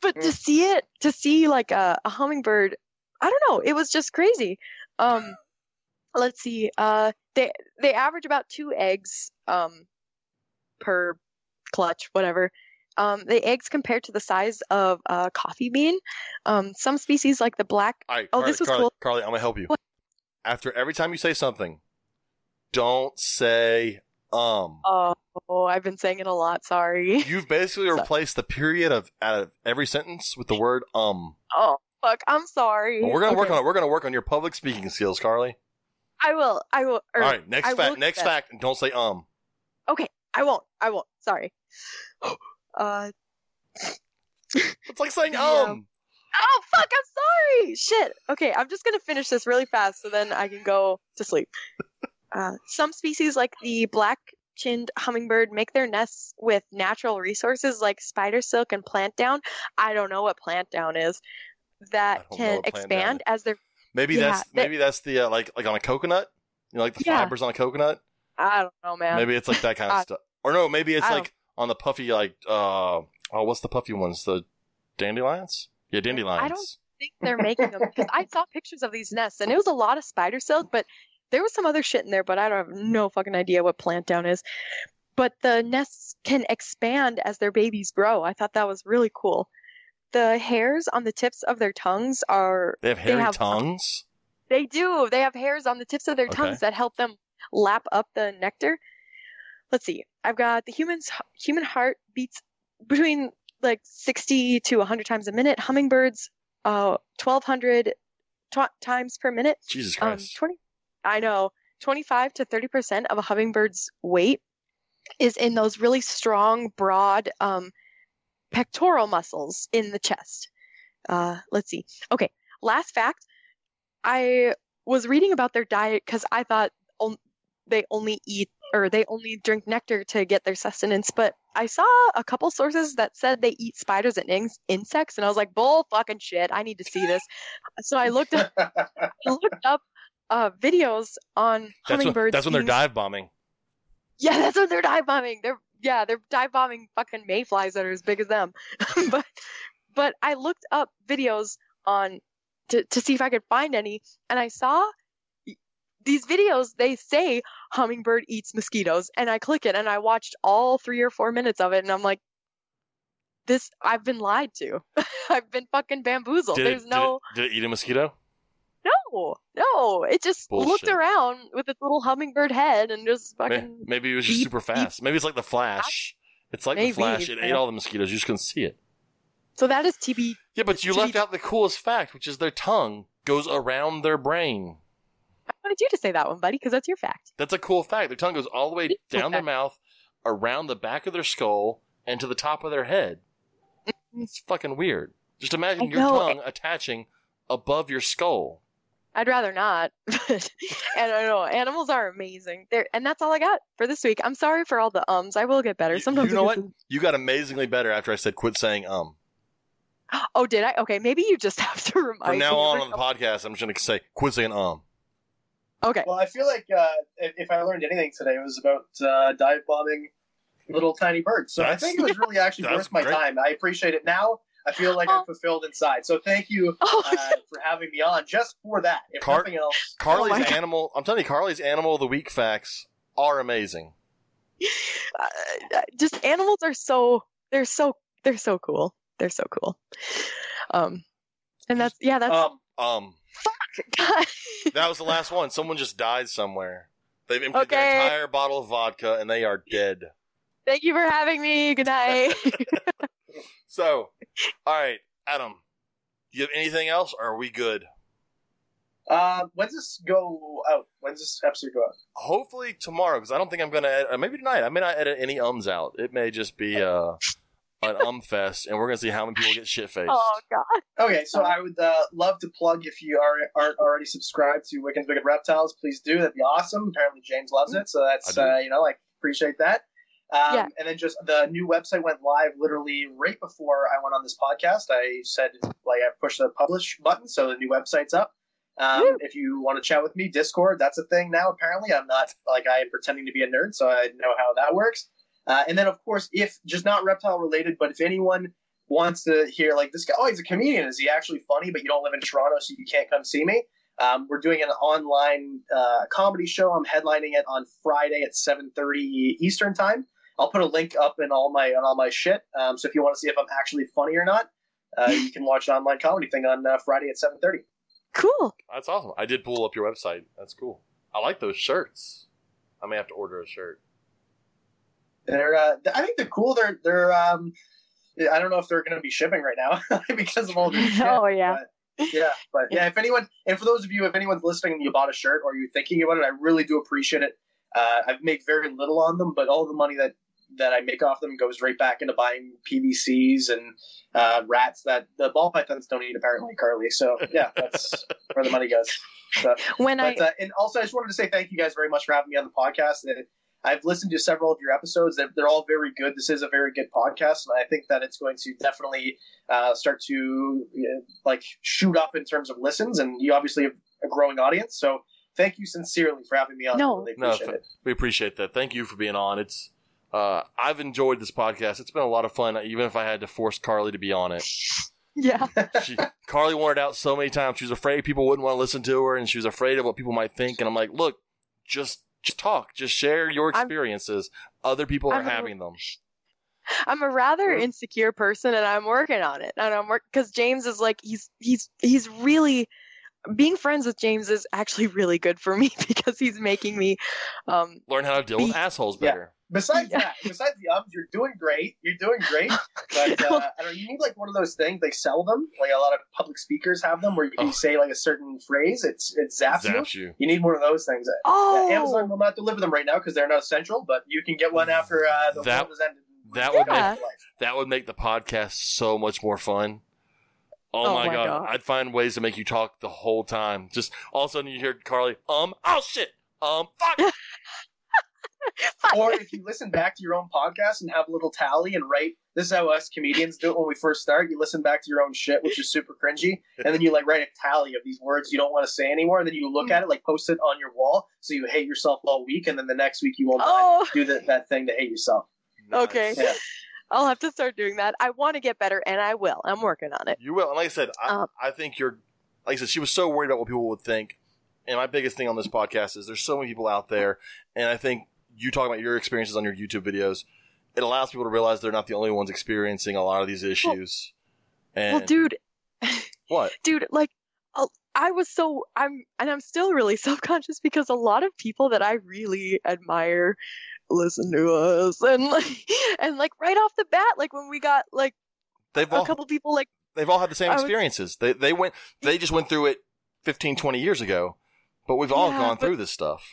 but to see it, to see like a, a hummingbird, I don't know. It was just crazy. Um, let's see. Uh, they they average about two eggs um per clutch, whatever. Um, the eggs compared to the size of a coffee bean. Um, some species like the black. All right, Oh, Carly, this was Carly, cool. Carly, I'm gonna help you. What? After every time you say something, don't say um. Oh, I've been saying it a lot. Sorry. You've basically replaced the period of out of every sentence with the word um. Oh, fuck. I'm sorry. Well, we're gonna work on it. We're gonna work on your public speaking skills, Carly. I will. I will. or, All right, next fact. Next fact. Don't say um. I won't. I won't. Sorry. Uh. It's like saying Yeah. um. Oh fuck! I'm sorry. Shit. Okay, I'm just gonna finish this really fast so then I can go to sleep. Uh, some species, like the black-chinned hummingbird, make their nests with natural resources like spider silk and plant down. I don't know what plant down is. That can what plant down expand as their. Maybe Yeah, that's that- maybe that's the uh, like like on a coconut. You know, like the Yeah. fibers on a coconut. I don't know, man. Maybe it's like that kind of stuff. Or no, maybe it's I like on the puffy like uh oh what's the puffy ones? The dandelions? Yeah, dandelions. I don't think they're making them because I saw pictures of these nests and it was a lot of spider silk, but there was some other shit in there, but I don't have no fucking idea what plant down is. But the nests can expand as their babies grow. I thought that was really cool. The hairs on the tips of their tongues are They have hairy have- tongues. they do. They have hairs on the tips of their Okay. tongues that help them lap up the nectar. Let's see. I've got the human's human heart beats between like 60 to 100 times a minute. Hummingbirds, uh, 1200 tw- times per minute. Jesus Um, Christ. 20. I know. 25 to 30 percent of a hummingbird's weight is in those really strong, broad um, pectoral muscles in the chest. Uh, let's see. Okay, last fact. I was reading about their diet because I thought on- they only eat or they only drink nectar to get their sustenance, but I saw a couple sources that said they eat spiders and in- insects, and I was like, bull fucking shit, I need to see this. So I looked up, I looked up uh, videos on That's when, hummingbirds. that's when they're being- dive bombing. yeah, that's when they're dive bombing. They're yeah, they're dive bombing fucking mayflies that are as big as them. but but I looked up videos on to to see if I could find any, and I saw these videos. They say hummingbird eats mosquitoes, and I click it, and I watched all three or four minutes of it, and I'm like, this I've been lied to. I've been fucking bamboozled. Did There's it, no did, it, did it eat a mosquito? no no. It just looked around with its little hummingbird head and just fucking. Maybe it was just beep, super fast. Maybe it's like the Flash. It's like Maybe, the Flash. It ate all the mosquitoes. You just couldn't see it. So that is TB Yeah, but you Should left out the coolest fact, which is their tongue goes around their brain. I wanted you to say that one, buddy, because that's your fact. That's a cool fact. Their tongue goes all the way It is a cool down their mouth, around the back of their skull, and to the top of their head. It's fucking weird. Just imagine your tongue attaching above your skull. I'd rather not. But and I know animals are amazing. They're, and that's all I got for this week. I'm sorry for all the ums. I will get better. Sometimes you know what? You got amazingly better after I said quit saying um. Oh, did I? Okay, maybe you just have to remind From now me on on the podcast, I'm just going to say quit saying um. Couple- Okay. Well, I feel like uh, if, if I learned anything today, it was about uh, dive bombing little tiny birds. So That's- I think it was really actually worth my great. time. I appreciate it now. I feel like I'm Oh. fulfilled inside. So thank you Oh, uh, for having me on, just for that. If Car- nothing else, Carly's Oh my God. animal. I'm telling you, Carly's animal of the week facts are amazing. uh, just animals are so they're so they're so cool. They're so cool. Um, and that's yeah, that's um, Um, God. that was the last one. Someone just died somewhere. They've emptied Okay. their entire bottle of vodka and they are dead. Thank you for having me. Good night. So, all right, Adam, do you have anything else or are we good? Uh, when's this go out? When's this episode go out? Hopefully tomorrow, because I don't think I'm going to edit, uh, maybe tonight. I may not edit any ums out. It may just be uh, an um fest, and we're going to see how many people get shit faced. oh God. Okay, so I would uh, love to plug if you are, aren't already subscribed to Wickens Wicked Reptiles, please do. That'd be awesome. Apparently James loves it, so that's uh, you know like appreciate that. Um, Yeah. And then just the new website went live literally right before I went on this podcast. I said like I pushed the publish button, so the new website's up. Um, if you want to chat with me, Discord, that's a thing now. Apparently, I'm not like I am pretending to be a nerd, so I know how that works. Uh, and then, of course, if just not reptile related, but if anyone wants to hear like this guy, oh, he's a comedian. Is he actually funny? But you don't live in Toronto, so you can't come see me. Um, we're doing an online uh, comedy show. I'm headlining it on Friday at 7:30 Eastern time. I'll put a link up in all my on all my shit. Um, so if you want to see if I'm actually funny or not, uh, you can watch an online comedy thing on uh, Friday at 7:30. Cool. That's awesome. I did pull up your website. That's cool. I like those shirts. I may have to order a shirt. They're uh, I think they're cool. They're they're um, I don't know if they're going to be shipping right now because of all this shit. Oh, yeah. But, yeah, but yeah, if anyone and for those of you, if anyone's listening and you bought a shirt or you're thinking about it, I really do appreciate it. Uh, I've made very little on them, but all the money that that I make off them goes right back into buying PVCs and uh, rats that the ball pythons don't eat apparently, Carly. So yeah, that's where the money goes. So, When I uh, and also, I just wanted to say thank you guys very much for having me on the podcast. Uh, I've listened to several of your episodes; they're, they're all very good. This is a very good podcast, and I think that it's going to definitely uh, start to you know, like shoot up in terms of listens. And you obviously have a growing audience, so thank you sincerely for having me on. No. I really No, appreciate th- it. we appreciate that. Thank you for being on. It's uh, I've enjoyed this podcast. It's been a lot of fun, even if I had to force Carly to be on it. yeah. She, Carly wanted out so many times. She was afraid people wouldn't want to listen to her, and she was afraid of what people might think. And I'm like, look, just just talk, just share your I'm- experiences. Other people are I'm a- having them. I'm a rather insecure person, and I'm working on it. And I'm work because James is like he's he's he's really being friends with James is actually really good for me because he's making me um Learn how to deal with Be- assholes Yeah. better. Besides Yeah. that, besides the ums, you're doing great. You're doing great. But uh, I don't know, you need like one of those things. They sell them. Like a lot of public speakers have them, where you can Oh. say like a certain phrase. It's it zaps, you. Zaps you. You need one of those things. oh Yeah, Amazon will not deliver them right now because they're not essential, but you can get one after uh, the That- world has ended. that would make- That would make the podcast so much more fun. Oh, Oh my, my god. God. I'd find ways to make you talk the whole time. Just all of a sudden you hear Carly, um, oh shit, um, fuck. Or if you listen back to your own podcast and have a little tally and write, this is how us comedians do it when we first start. You listen back to your own shit, which is super cringy, and then you like write a tally of these words you don't want to say anymore. And then you look at it, like post it on your wall, so you hate yourself all week, and then the next week you will not oh do the, that thing to hate yourself. Okay. Yeah. I'll have to start doing that. I want to get better, and I will. I'm working on it. You will. And like I said, I, Um, I think you're, like I said, she was so worried about what people would think. And my biggest thing on this podcast is there's so many people out there. And I think you talking about your experiences on your YouTube videos, it allows people to realize they're not the only ones experiencing a lot of these issues. and Well, dude, what? dude, like I was so I'm and I'm still really self-conscious because a lot of people that I really admire listen to us and like and like right off the bat like when we got like They've a all, couple people like they've all had the same I was- experiences. They, they went, they just went through it 15, 20 years ago. But we've all Yeah, gone but- through this stuff.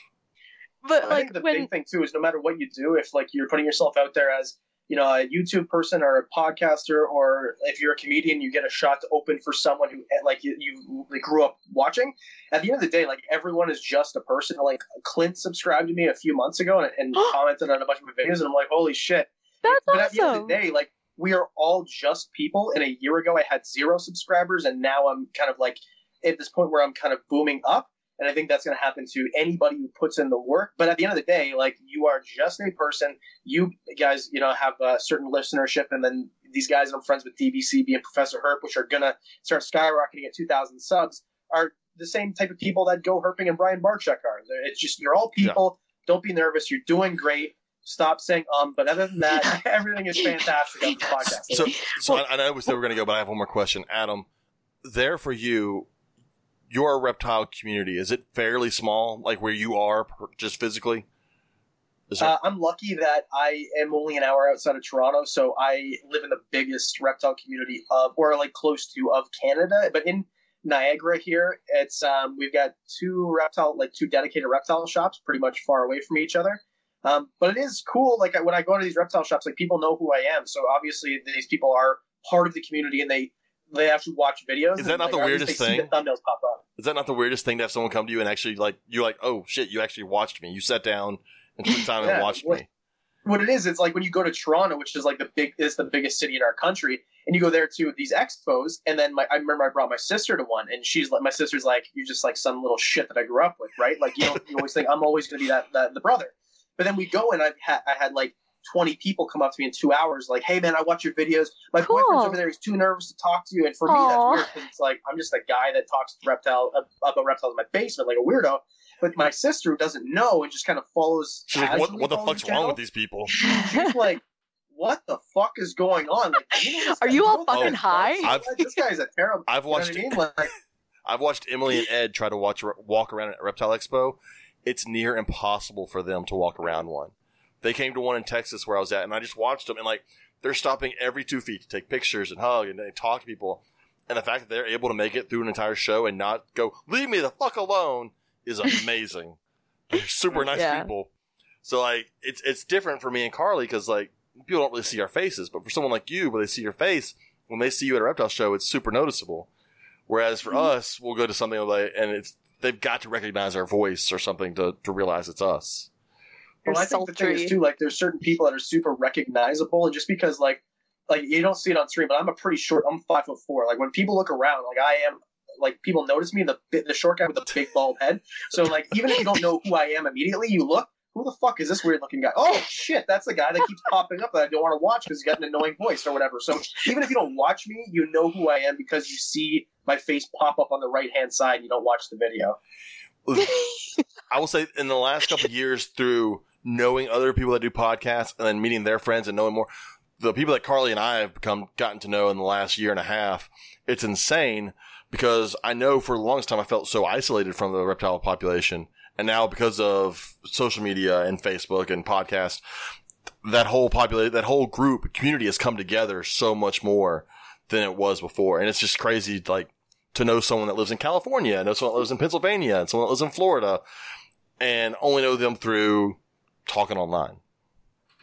But I like think the when big thing too is no matter what you do, if like you're putting yourself out there as you know a YouTube person or a podcaster, or if you're a comedian, you get a shot to open for someone who eh, like you, you like, grew up watching. At the end of the day, like everyone is just a person. Like Clint subscribed to me a few months ago and, and commented on a bunch of my videos, and I'm like, holy shit! that's but at the end awesome. of the day, like we are all just people. And a year ago, I had zero subscribers, and now I'm kind of like at this point where I'm kind of booming up. And I think that's going to happen to anybody who puts in the work. But at the end of the day, like you are just a person. You guys, you know, have a certain listenership, and then these guys that I'm friends with, DBC, being Professor Herp, which are gonna start skyrocketing at 2,000 subs, are the same type of people that Go Herping and Brian Barczyk are. It's just you're all people. Don't be nervous. You're doing great. Stop saying um. But other than that, everything is fantastic on the podcast. So, so I, I know we said we are going to go, but I have one more question. Adam, there for you, your reptile community is it fairly small, like where you are, just physically? There- Uh, I'm lucky that I am only an hour outside of Toronto, so I live in the biggest reptile community of, or like close to, of Canada. But in Niagara here, it's um, we've got two reptile, like two dedicated reptile shops, pretty much far away from each other. Um, but it is cool. Like when I go to these reptile shops, like people know who I am, so obviously these people are part of the community, and they they actually watch videos. Is that not the like, least weirdest thing? The thumbnails pop up. Is that not the weirdest thing to have someone come to you and actually like you're like, oh shit, you actually watched me. You sat down and took time and watched what- me. what it is, it's like when you go to Toronto, which is like the big is the biggest city in our country, and you go there to these expos, and then my, I remember I brought my sister to one, and she's like, my sister's like, you're just like some little shit that I grew up with, right? Like you know, you always think I'm always going to be that, that the brother, but then we go and I had I had like 20 people come up to me in two hours, like, hey man, I watch your videos. My Cool. boyfriend's over there; he's too nervous to talk to you, and for me that's weird because it's like I'm just a guy that talks to reptile uh, about reptiles in my basement like a weirdo. But my sister who doesn't know and just kind of follows. She's like, what, what the fuck's wrong with these people? she's like, "What the fuck is going on? Like, you Are you all fucking high? I've- this guy's a terrible. I've you know what watched I mean? Like, I've watched Emily and Ed try to watch walk around at Reptile Expo. It's near impossible for them to walk around one. They came to one in Texas where I was at, and I just watched them, and like they're stopping every two feet to take pictures and hug and they talk to people. And the fact that they're able to make it through an entire show and not go, leave me the fuck alone, is amazing. they're super nice Yeah. people. So like it's it's different for me and Carly because like people don't really see our faces, but for someone like you, where they see your face, when they see you at a reptile show, it's super noticeable. Whereas for mm-hmm. us, we'll go to something like, and it's they've got to recognize our voice or something to, to realize it's us. You're well, I think the thing is too, like, there's certain people that are super recognizable, and just because, like, like you don't see it on stream, but I'm a pretty short. I'm five foot four. Like when people look around, like I am. Like people notice me, the the short guy with the big bald head. So like even if you don't know who I am immediately, you look. Who the fuck is this weird looking guy? Oh shit, that's the guy that keeps popping up that I don't want to watch because he's got an annoying voice or whatever. So even if you don't watch me, you know who I am because you see my face pop up on the right hand side and you don't watch the video. I will say in the last couple of years through knowing other people that do podcasts and then meeting their friends and knowing more, the people that Carly and I have become gotten to know in the last year and a half, it's insane because I know for the longest time I felt so isolated from the reptile population. And now because of social media and Facebook and podcast, that whole population, that whole group community has come together so much more than it was before. And it's just crazy, like to know someone that lives in California, know someone that lives in Pennsylvania, and someone that lives in Florida, and only know them through talking online.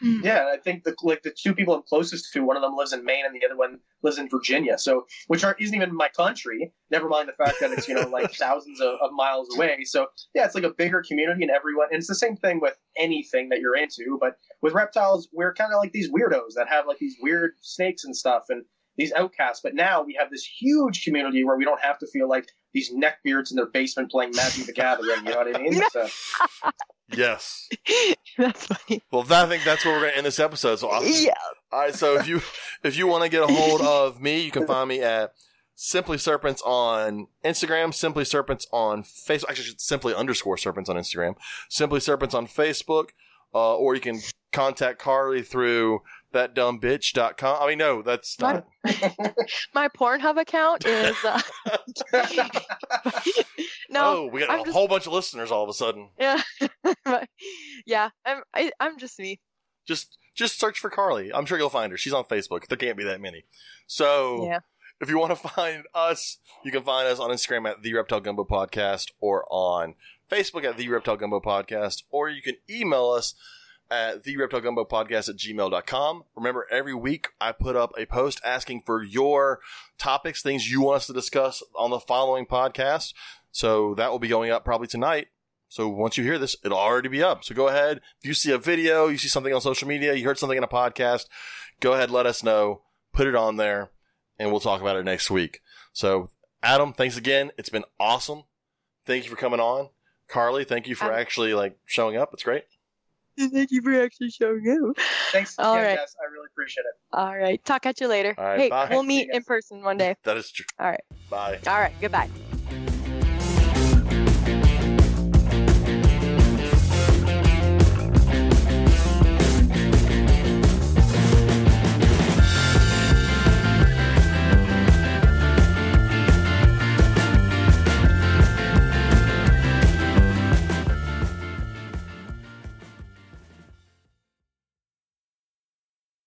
Mm-hmm. Yeah, I think the like the two people I'm closest to, one of them lives in Maine and the other one lives in Virginia. So, which aren't isn't even my country. Never mind the fact that it's you know like thousands of, of miles away. So yeah, it's like a bigger community and everyone. And it's the same thing with anything that you're into. But with reptiles, we're kind of like these weirdos that have like these weird snakes and stuff and these outcasts. But now we have this huge community where we don't have to feel like these neckbeards in their basement playing Magic the Gathering. You know what I mean? So, Yes. That's funny. Well, I think that's where we're going to end this episode. So, I'll, Yeah. all right. So if you if you want to get a hold of me, you can find me at Simply Serpents on Instagram, Simply Serpents on Facebook. Actually, simply underscore Serpents on Instagram, Simply Serpents on Facebook, uh, or you can contact Carly through thatdumbbitch.com. I mean, no, that's not. My Pornhub account is uh, no. oh, we got I'm a just- whole bunch of listeners all of a sudden. Yeah, yeah. I'm I, I'm just me. Just just search for Carly. I'm sure you'll find her. She's on Facebook. There can't be that many. So Yeah. if you want to find us, you can find us on Instagram at the Reptile Gumbo Podcast or on Facebook at the Reptile Gumbo Podcast, or you can email us at the Reptile Gumbo Podcast at gmail.com. Remember, every week I put up a post asking for your topics, things you want us to discuss on the following podcast. So that will be going up probably tonight. So once you hear this, it'll already be up. So go ahead. If you see a video, you see something on social media, you heard something in a podcast, go ahead, let us know, put it on there, and we'll talk about it next week. So Adam, thanks again. It's been awesome. Thank you for coming on. Carly, thank you for Um, actually like showing up. It's great. Thank you for actually showing up. thanks All again, right. guys. I really appreciate it. All right. Talk at you later. All right, hey, bye. we'll meet in person one day. That is true. All right. Bye. All right. Goodbye.